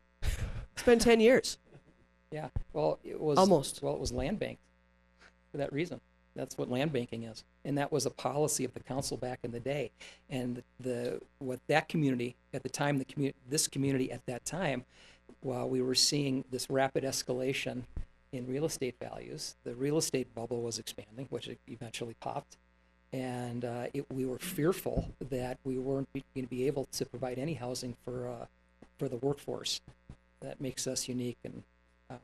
It's been 10 years. Yeah. Well, it was Almost. Well, it was land banked for that reason. That's what land banking is, and that was a policy of the council back in the day. And the, the what that community at the time, the community, this community at that time, while we were seeing this rapid escalation in real estate values, the real estate bubble was expanding, which eventually popped, and uh, it, we were fearful that we weren't going to be able to provide any housing for uh, for the workforce. That makes us unique and um,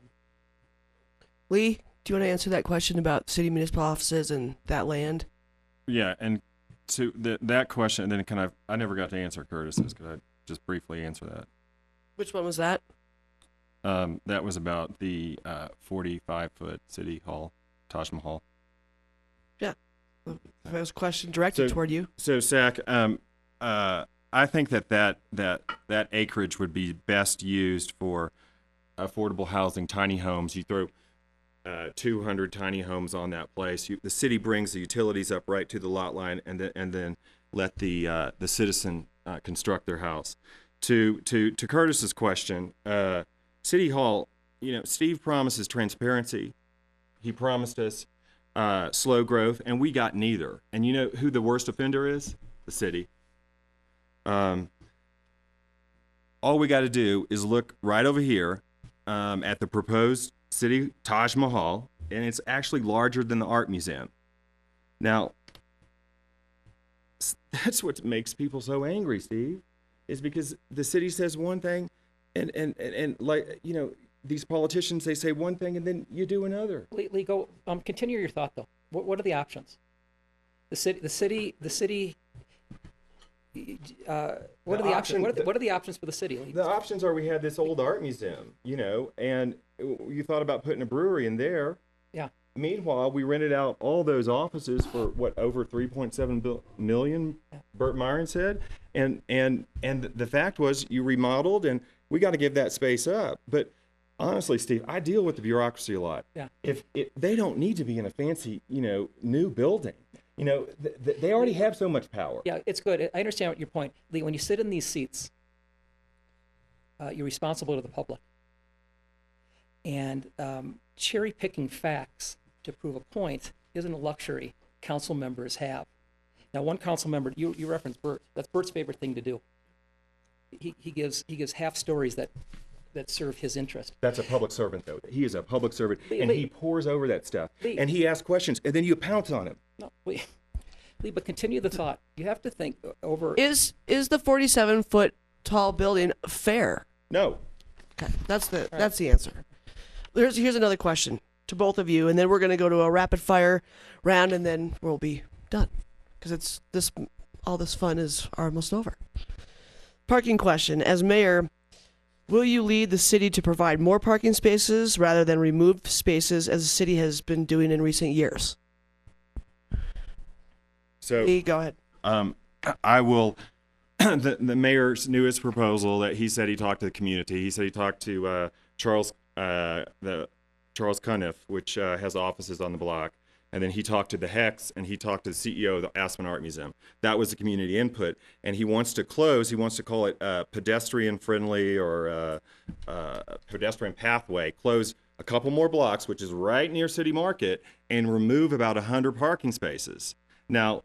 Lee, do you want to answer that question about city municipal offices and that land? Yeah, and to the, that question, and then can I? I never got to answer Curtis's. Could I just briefly answer that? Which one was that? Um, that was about the uh, 45 foot city hall, Taj Mahal. Yeah. That was a question directed So- toward you. So, Zach, um, uh, I think that, that that that acreage would be best used for affordable housing, tiny homes. You throw uh, 200 tiny homes on that place. You, the city brings the utilities up right to the lot line, and then and then let the uh, the citizen uh, construct their house. To to to Curtis's question, uh, City Hall. You know, Steve promises transparency. He promised us uh, slow growth, and we got neither. And you know who the worst offender is? The city. Um, all we got to do is look right over here um, at the proposed city Taj Mahal, and it's actually larger than the art museum. Now, that's what makes people so angry, Steve, is because the city says one thing, and and and, and like you know these politicians they say one thing and then you do another. Lee, go. Um, continue your thought though. What, what are the options? The city, the city, the city. Uh, what The are the option- options? What are the, what are the options for the city? Lee? The options are we had this old art museum, you know, and you thought about putting a brewery in there. Yeah. Meanwhile, we rented out all those offices for what over 3.7 bil- million. Bert Myrin said, and and and the fact was you remodeled, and we got to give that space up. But honestly, Steve, I deal with the bureaucracy a lot. Yeah. If it, they don't need to be in a fancy, you know, new building, you know, th- th- they already have so much power. Yeah, it's good. I understand what your point, Lee. When you sit in these seats, uh, you're responsible to the public, and um, cherry picking facts to prove a point isn't a luxury council members have. Now, one council member, you, you referenced Bert. That's Bert's favorite thing to do. He, he gives he gives half stories that that serve his interest. That's a public servant, though. He is a public servant, Lee- and Lee- he pours over that stuff, Lee- and he asks questions, and then you pounce on him. No, Lee, Lee, but continue the thought. You have to think over. Is is the 47 foot tall building fair? No. Okay, that's the that's the answer. Here's here's another question to both of you, and then we're gonna go to a rapid fire round, and then we'll be done because it's this all this fun is almost over. Parking question: As mayor, will you lead the city to provide more parking spaces rather than remove spaces as the city has been doing in recent years? So Lee, go ahead. Um, I will. the the mayor's newest proposal that he said he talked to the community. He said he talked to uh, Charles uh, the Charles Cunniffe, which uh, has offices on the block, and then he talked to the Hex and he talked to the CEO of the Aspen Art Museum. That was the community input, and he wants to close. He wants to call it uh, pedestrian friendly or uh, uh, pedestrian pathway. Close a couple more blocks, which is right near City Market, and remove about hundred parking spaces. Now,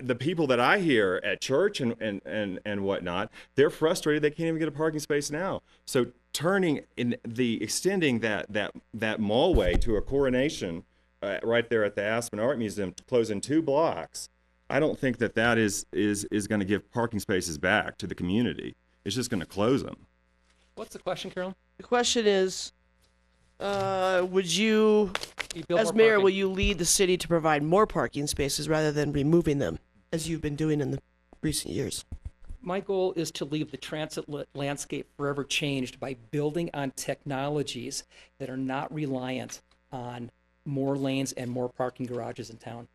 the people that I hear at church and, and, and, and whatnot, they're frustrated. They can't even get a parking space now. So turning in the extending that, that, that mallway to a coronation uh, right there at the Aspen Art Museum, closing two blocks. I don't think that that is, is, is going to give parking spaces back to the community. It's just going to close them. What's the question, Carol? The question is, uh, would you, You as mayor, parking. will you lead the city to provide more parking spaces rather than removing them, as you've been doing in the recent years? My goal is to leave the transit landscape forever changed by building on technologies that are not reliant on more lanes and more parking garages in town.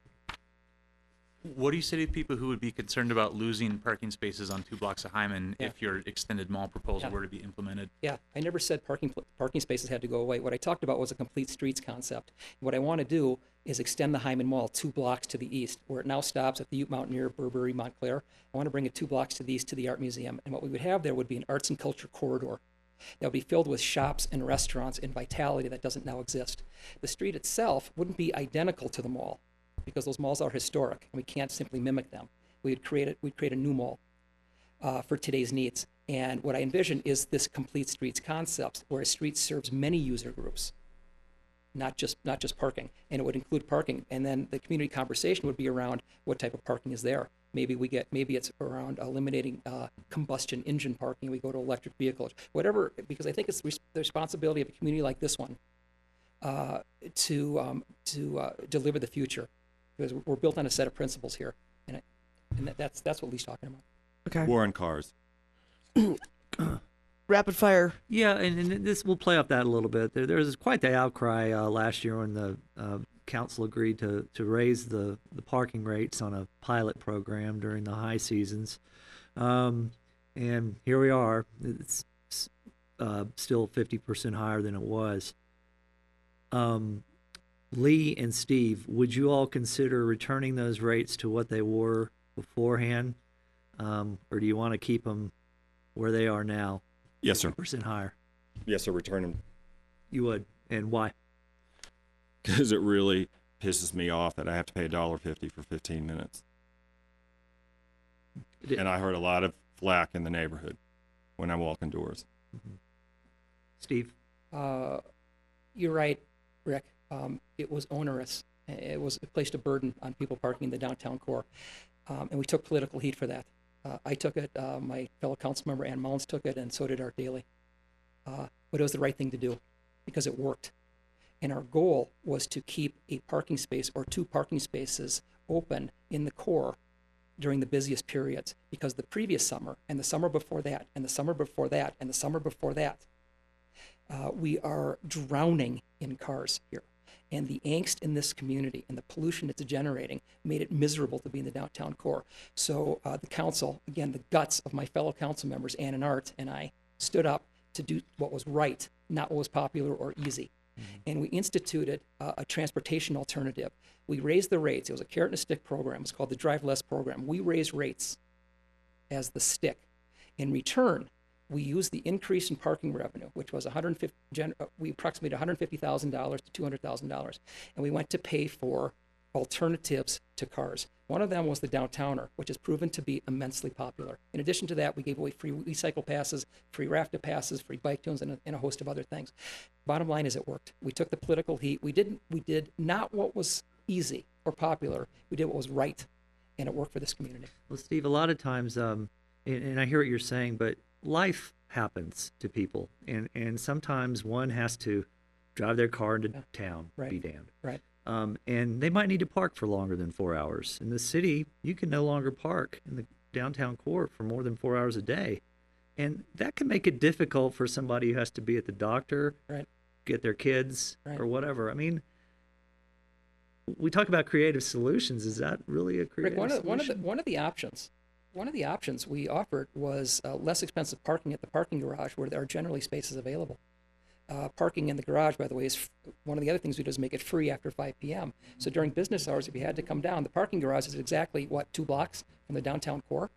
What do you say to people who would be concerned about losing parking spaces on two blocks of Hyman Yeah. if your extended mall proposal Yeah. were to be implemented? Yeah, I never said parking pl- parking spaces had to go away. What I talked about was a complete streets concept. What I want to do is extend the Hyman Mall two blocks to the east, where it now stops at the Ute Mountaineer, Burberry, Moncler. I want to bring it two blocks to the east to the art museum, and what we would have there would be an arts and culture corridor that would be filled with shops and restaurants and vitality that doesn't now exist. The street itself wouldn't be identical to the mall because those malls are historic and we can't simply mimic them. We'd create a, we'd create a new mall uh, for today's needs. And what I envision is this complete streets concept, where a street serves many user groups, not just not just parking, and it would include parking. And then the community conversation would be around what type of parking is there. Maybe we get maybe it's around eliminating uh, combustion engine parking. We go to electric vehicles, whatever, because I think it's the responsibility of a community like this one uh, to um, to uh, deliver the future, because we're built on a set of principles here, and, it, and that, that's that's what Lee's talking about. Okay. War on cars. Rapid fire. Yeah, and, and this will play off that a little bit. There, there was quite the outcry uh, last year when the uh, council agreed to, to raise the, the parking rates on a pilot program during the high seasons. Um, and here we are. It's uh, still 50% higher than it was. Um, Lee and Steve, would you all consider returning those rates to what they were beforehand? Um, or do you want to keep them where they are now? Yes, sir. Percent higher. Yes, sir. Return them You would, and why? Because it really pisses me off that I have to pay a dollar fifty for fifteen minutes. And I heard a lot of flack in the neighborhood when I walk indoors. Steve? Uh, you're right, Rick. Um, it was onerous. It was it placed a burden on people parking in the downtown core, um, and we took political heat for that. Uh, I took it. Uh, my fellow council member Ann Mullins took it, and so did Art Daily. Uh, but it was the right thing to do because it worked. And our goal was to keep a parking space or two parking spaces open in the core during the busiest periods because the previous summer and the summer before that and the summer before that and the summer before that uh, we are drowning in cars here. And the angst in this community and the pollution it's generating made it miserable to be in the downtown core. So uh, the council, again, the guts of my fellow council members, Ann and Art, and I stood up to do what was right, not what was popular or easy. And we instituted uh, a transportation alternative. We raised the rates. It was a carrot and a stick program. It's called the Drive Less program. We raised rates as the stick. In return, we used the increase in parking revenue, which was 150, gen- uh, we approximated $150,000 to $200,000, and we went to pay for alternatives to cars. One of them was the downtowner, which has proven to be immensely popular. In addition to that, we gave away free WE-cycle passes, free RFTA passes, free bike tunes, and a, and a host of other things. Bottom line is, it worked. We took the political heat. We didn't. We did not what was easy or popular. We did what was right, and it worked for this community. Well, Steve, a lot of times, um, and, and I hear what you're saying, but life happens to people, and and sometimes one has to drive their car into town. Right. Be damned. Right. Um, and they might need to park for longer than four hours. In the city, you can no longer park in the downtown core for more than four hours a day, and that can make it difficult for somebody who has to be at the doctor, Right. get their kids, Right. or whatever. I mean, we talk about creative solutions. Is that really a creative Rick, one of, the, one of the one of the options, one of the options we offered was uh, less expensive parking at the parking garage where there are generally spaces available. Uh, parking in the garage, by the way, is f- one of the other things we do is make it free after 5 p.m. So during business hours, if you had to come down, the parking garage is exactly what two blocks from the downtown core.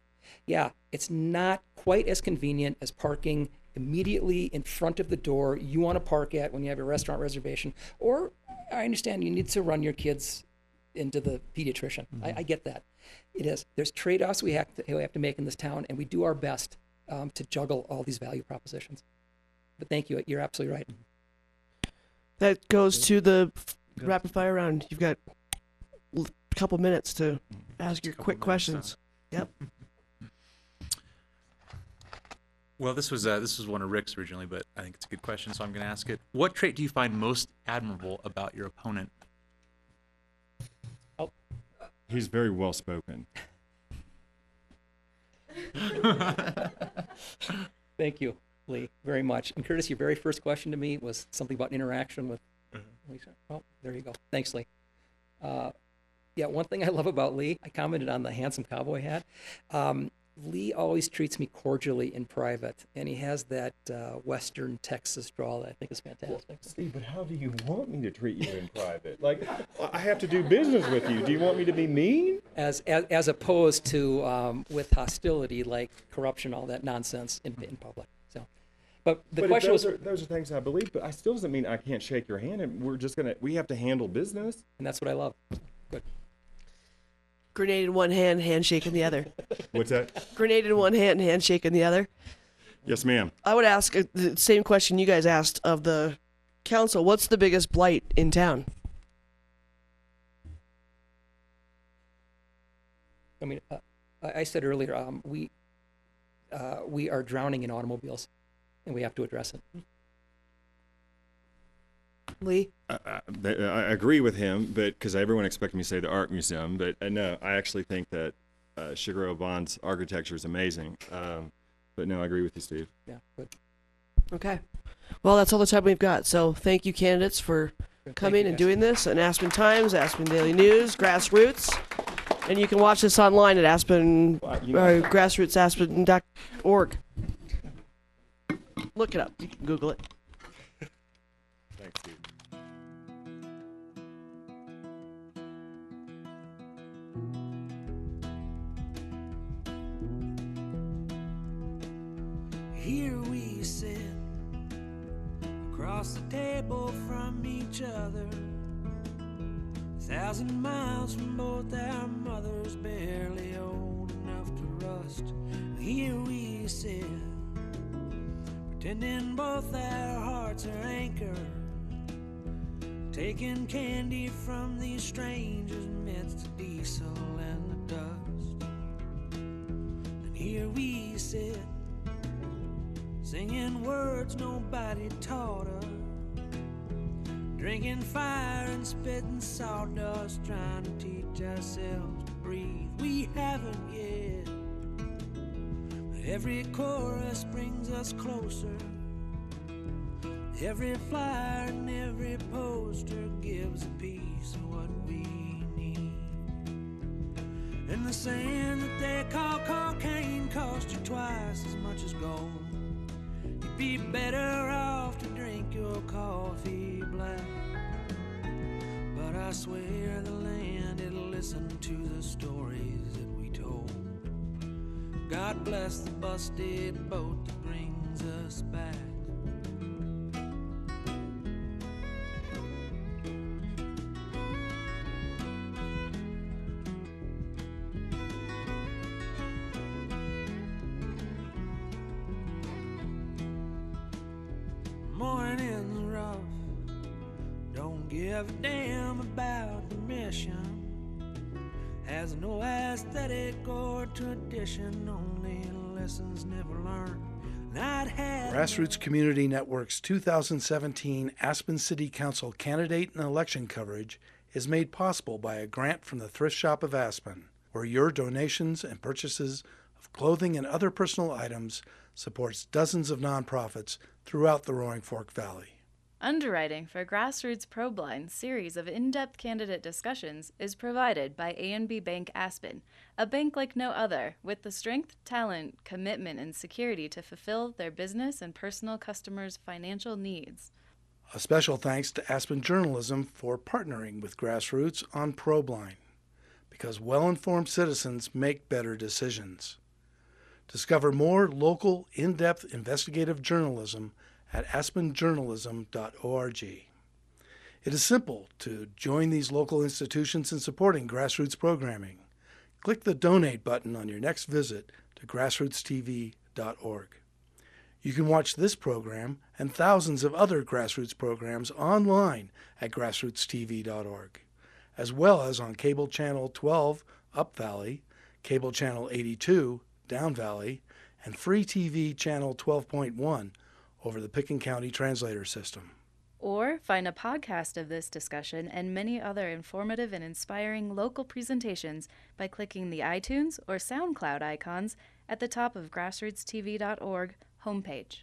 Yeah, it's not quite as convenient as parking immediately in front of the door you want to park at when you have your restaurant reservation. Or I understand you need to run your kids into the pediatrician. I, I get that. It is. There's trade-offs we have to, we have to make in this town, and we do our best um, to juggle all these value propositions. But thank you. You're absolutely right. That goes to the f- rapid fire round. You've got a couple minutes to ask your quick questions. Yep. Well, this was uh, this was one of Rick's originally, but I think it's a good question, so I'm going to ask it. What trait do you find most admirable about your opponent? Oh. He's very well spoken. Thank you, Lee, very much. And Curtis, your very first question to me was something about interaction with Lisa. Oh, there you go. Thanks, Lee. Uh, yeah, one thing I love about Lee, I commented on the handsome cowboy hat. Um, Lee always treats me cordially in private, and he has that uh, Western Texas drawl that I think is fantastic. Steve, but how do you want me to treat you in private? Like, I have to do business with you. Do you want me to be mean? As, as, as opposed to um, with hostility, like corruption, all that nonsense in, in public. So, but the but question those was, are, those are things I believe, but I still doesn't mean I can't shake your hand and we're just gonna we have to handle business. and that's what I love. Good. Grenade in one hand, handshake in the other. What's that? Grenade in one hand, handshake in the other. Yes, ma'am. I would ask uh, the same question you guys asked of the council. What's the biggest blight in town? I mean, uh, I I said earlier, um, we uh, we are drowning in automobiles, and we have to address it. Lee? I, I, I agree with him, but because everyone expected me to say the art museum, but uh, no, I actually think that uh, Shigeru Ban's architecture is amazing. Um, but no, I agree with you, Steve. Yeah, good. Okay. Well, that's all the time we've got. So thank you, candidates, for coming and guys. doing this. And Aspen Times, Aspen Daily News, Grassroots. And you can watch this online at Aspen, Well, uh, you know- grassrootsaspen.org. Look it up. You can Google it. Thanks, Steve. Here we sit across the table from each other, a thousand miles from both our mothers, barely old enough to rust. Here we sit, pretending both our hearts are anchored, taking candy from these strangers amidst the diesel and the dust. And here we sit singing words nobody taught us, drinking fire and spitting sawdust, trying to teach ourselves to breathe. We haven't yet, every chorus brings us closer. Every flyer and every poster gives a piece of what we need. And the sand that they call cocaine costs you twice as much as gold. You'd be better off to drink your coffee black. But I swear the land it'll listen to the stories. God bless the busted boat that brings us back. Or tradition, only lessons never learned. Grassroots Community Network's 2017 Aspen City Council candidate and election coverage is made possible by a grant from the Thrift Shop of Aspen, where your donations and purchases of clothing and other personal items supports dozens of nonprofits throughout the Roaring Fork Valley. Underwriting for Grassroots ProBlind series of in-depth candidate discussions is provided by ANB Bank Aspen, a bank like no other, with the strength, talent, commitment, and security to fulfill their business and personal customers' financial needs. A special thanks to Aspen Journalism for partnering with Grassroots on ProBlind, because well informed citizens make better decisions. Discover more local, in depth investigative journalism at aspenjournalism.org. It is simple to join these local institutions in supporting grassroots programming. Click the donate button on your next visit to grassrootstv.org. You can watch this program and thousands of other grassroots programs online at grassrootstv.org, as well as on cable channel 12 Up Valley, cable channel 82 Down Valley, and free TV channel 12.1 over the Pitkin County Translator System. Or find a podcast of this discussion and many other informative and inspiring local presentations by clicking the iTunes or SoundCloud icons at the top of grassrootstv.org homepage.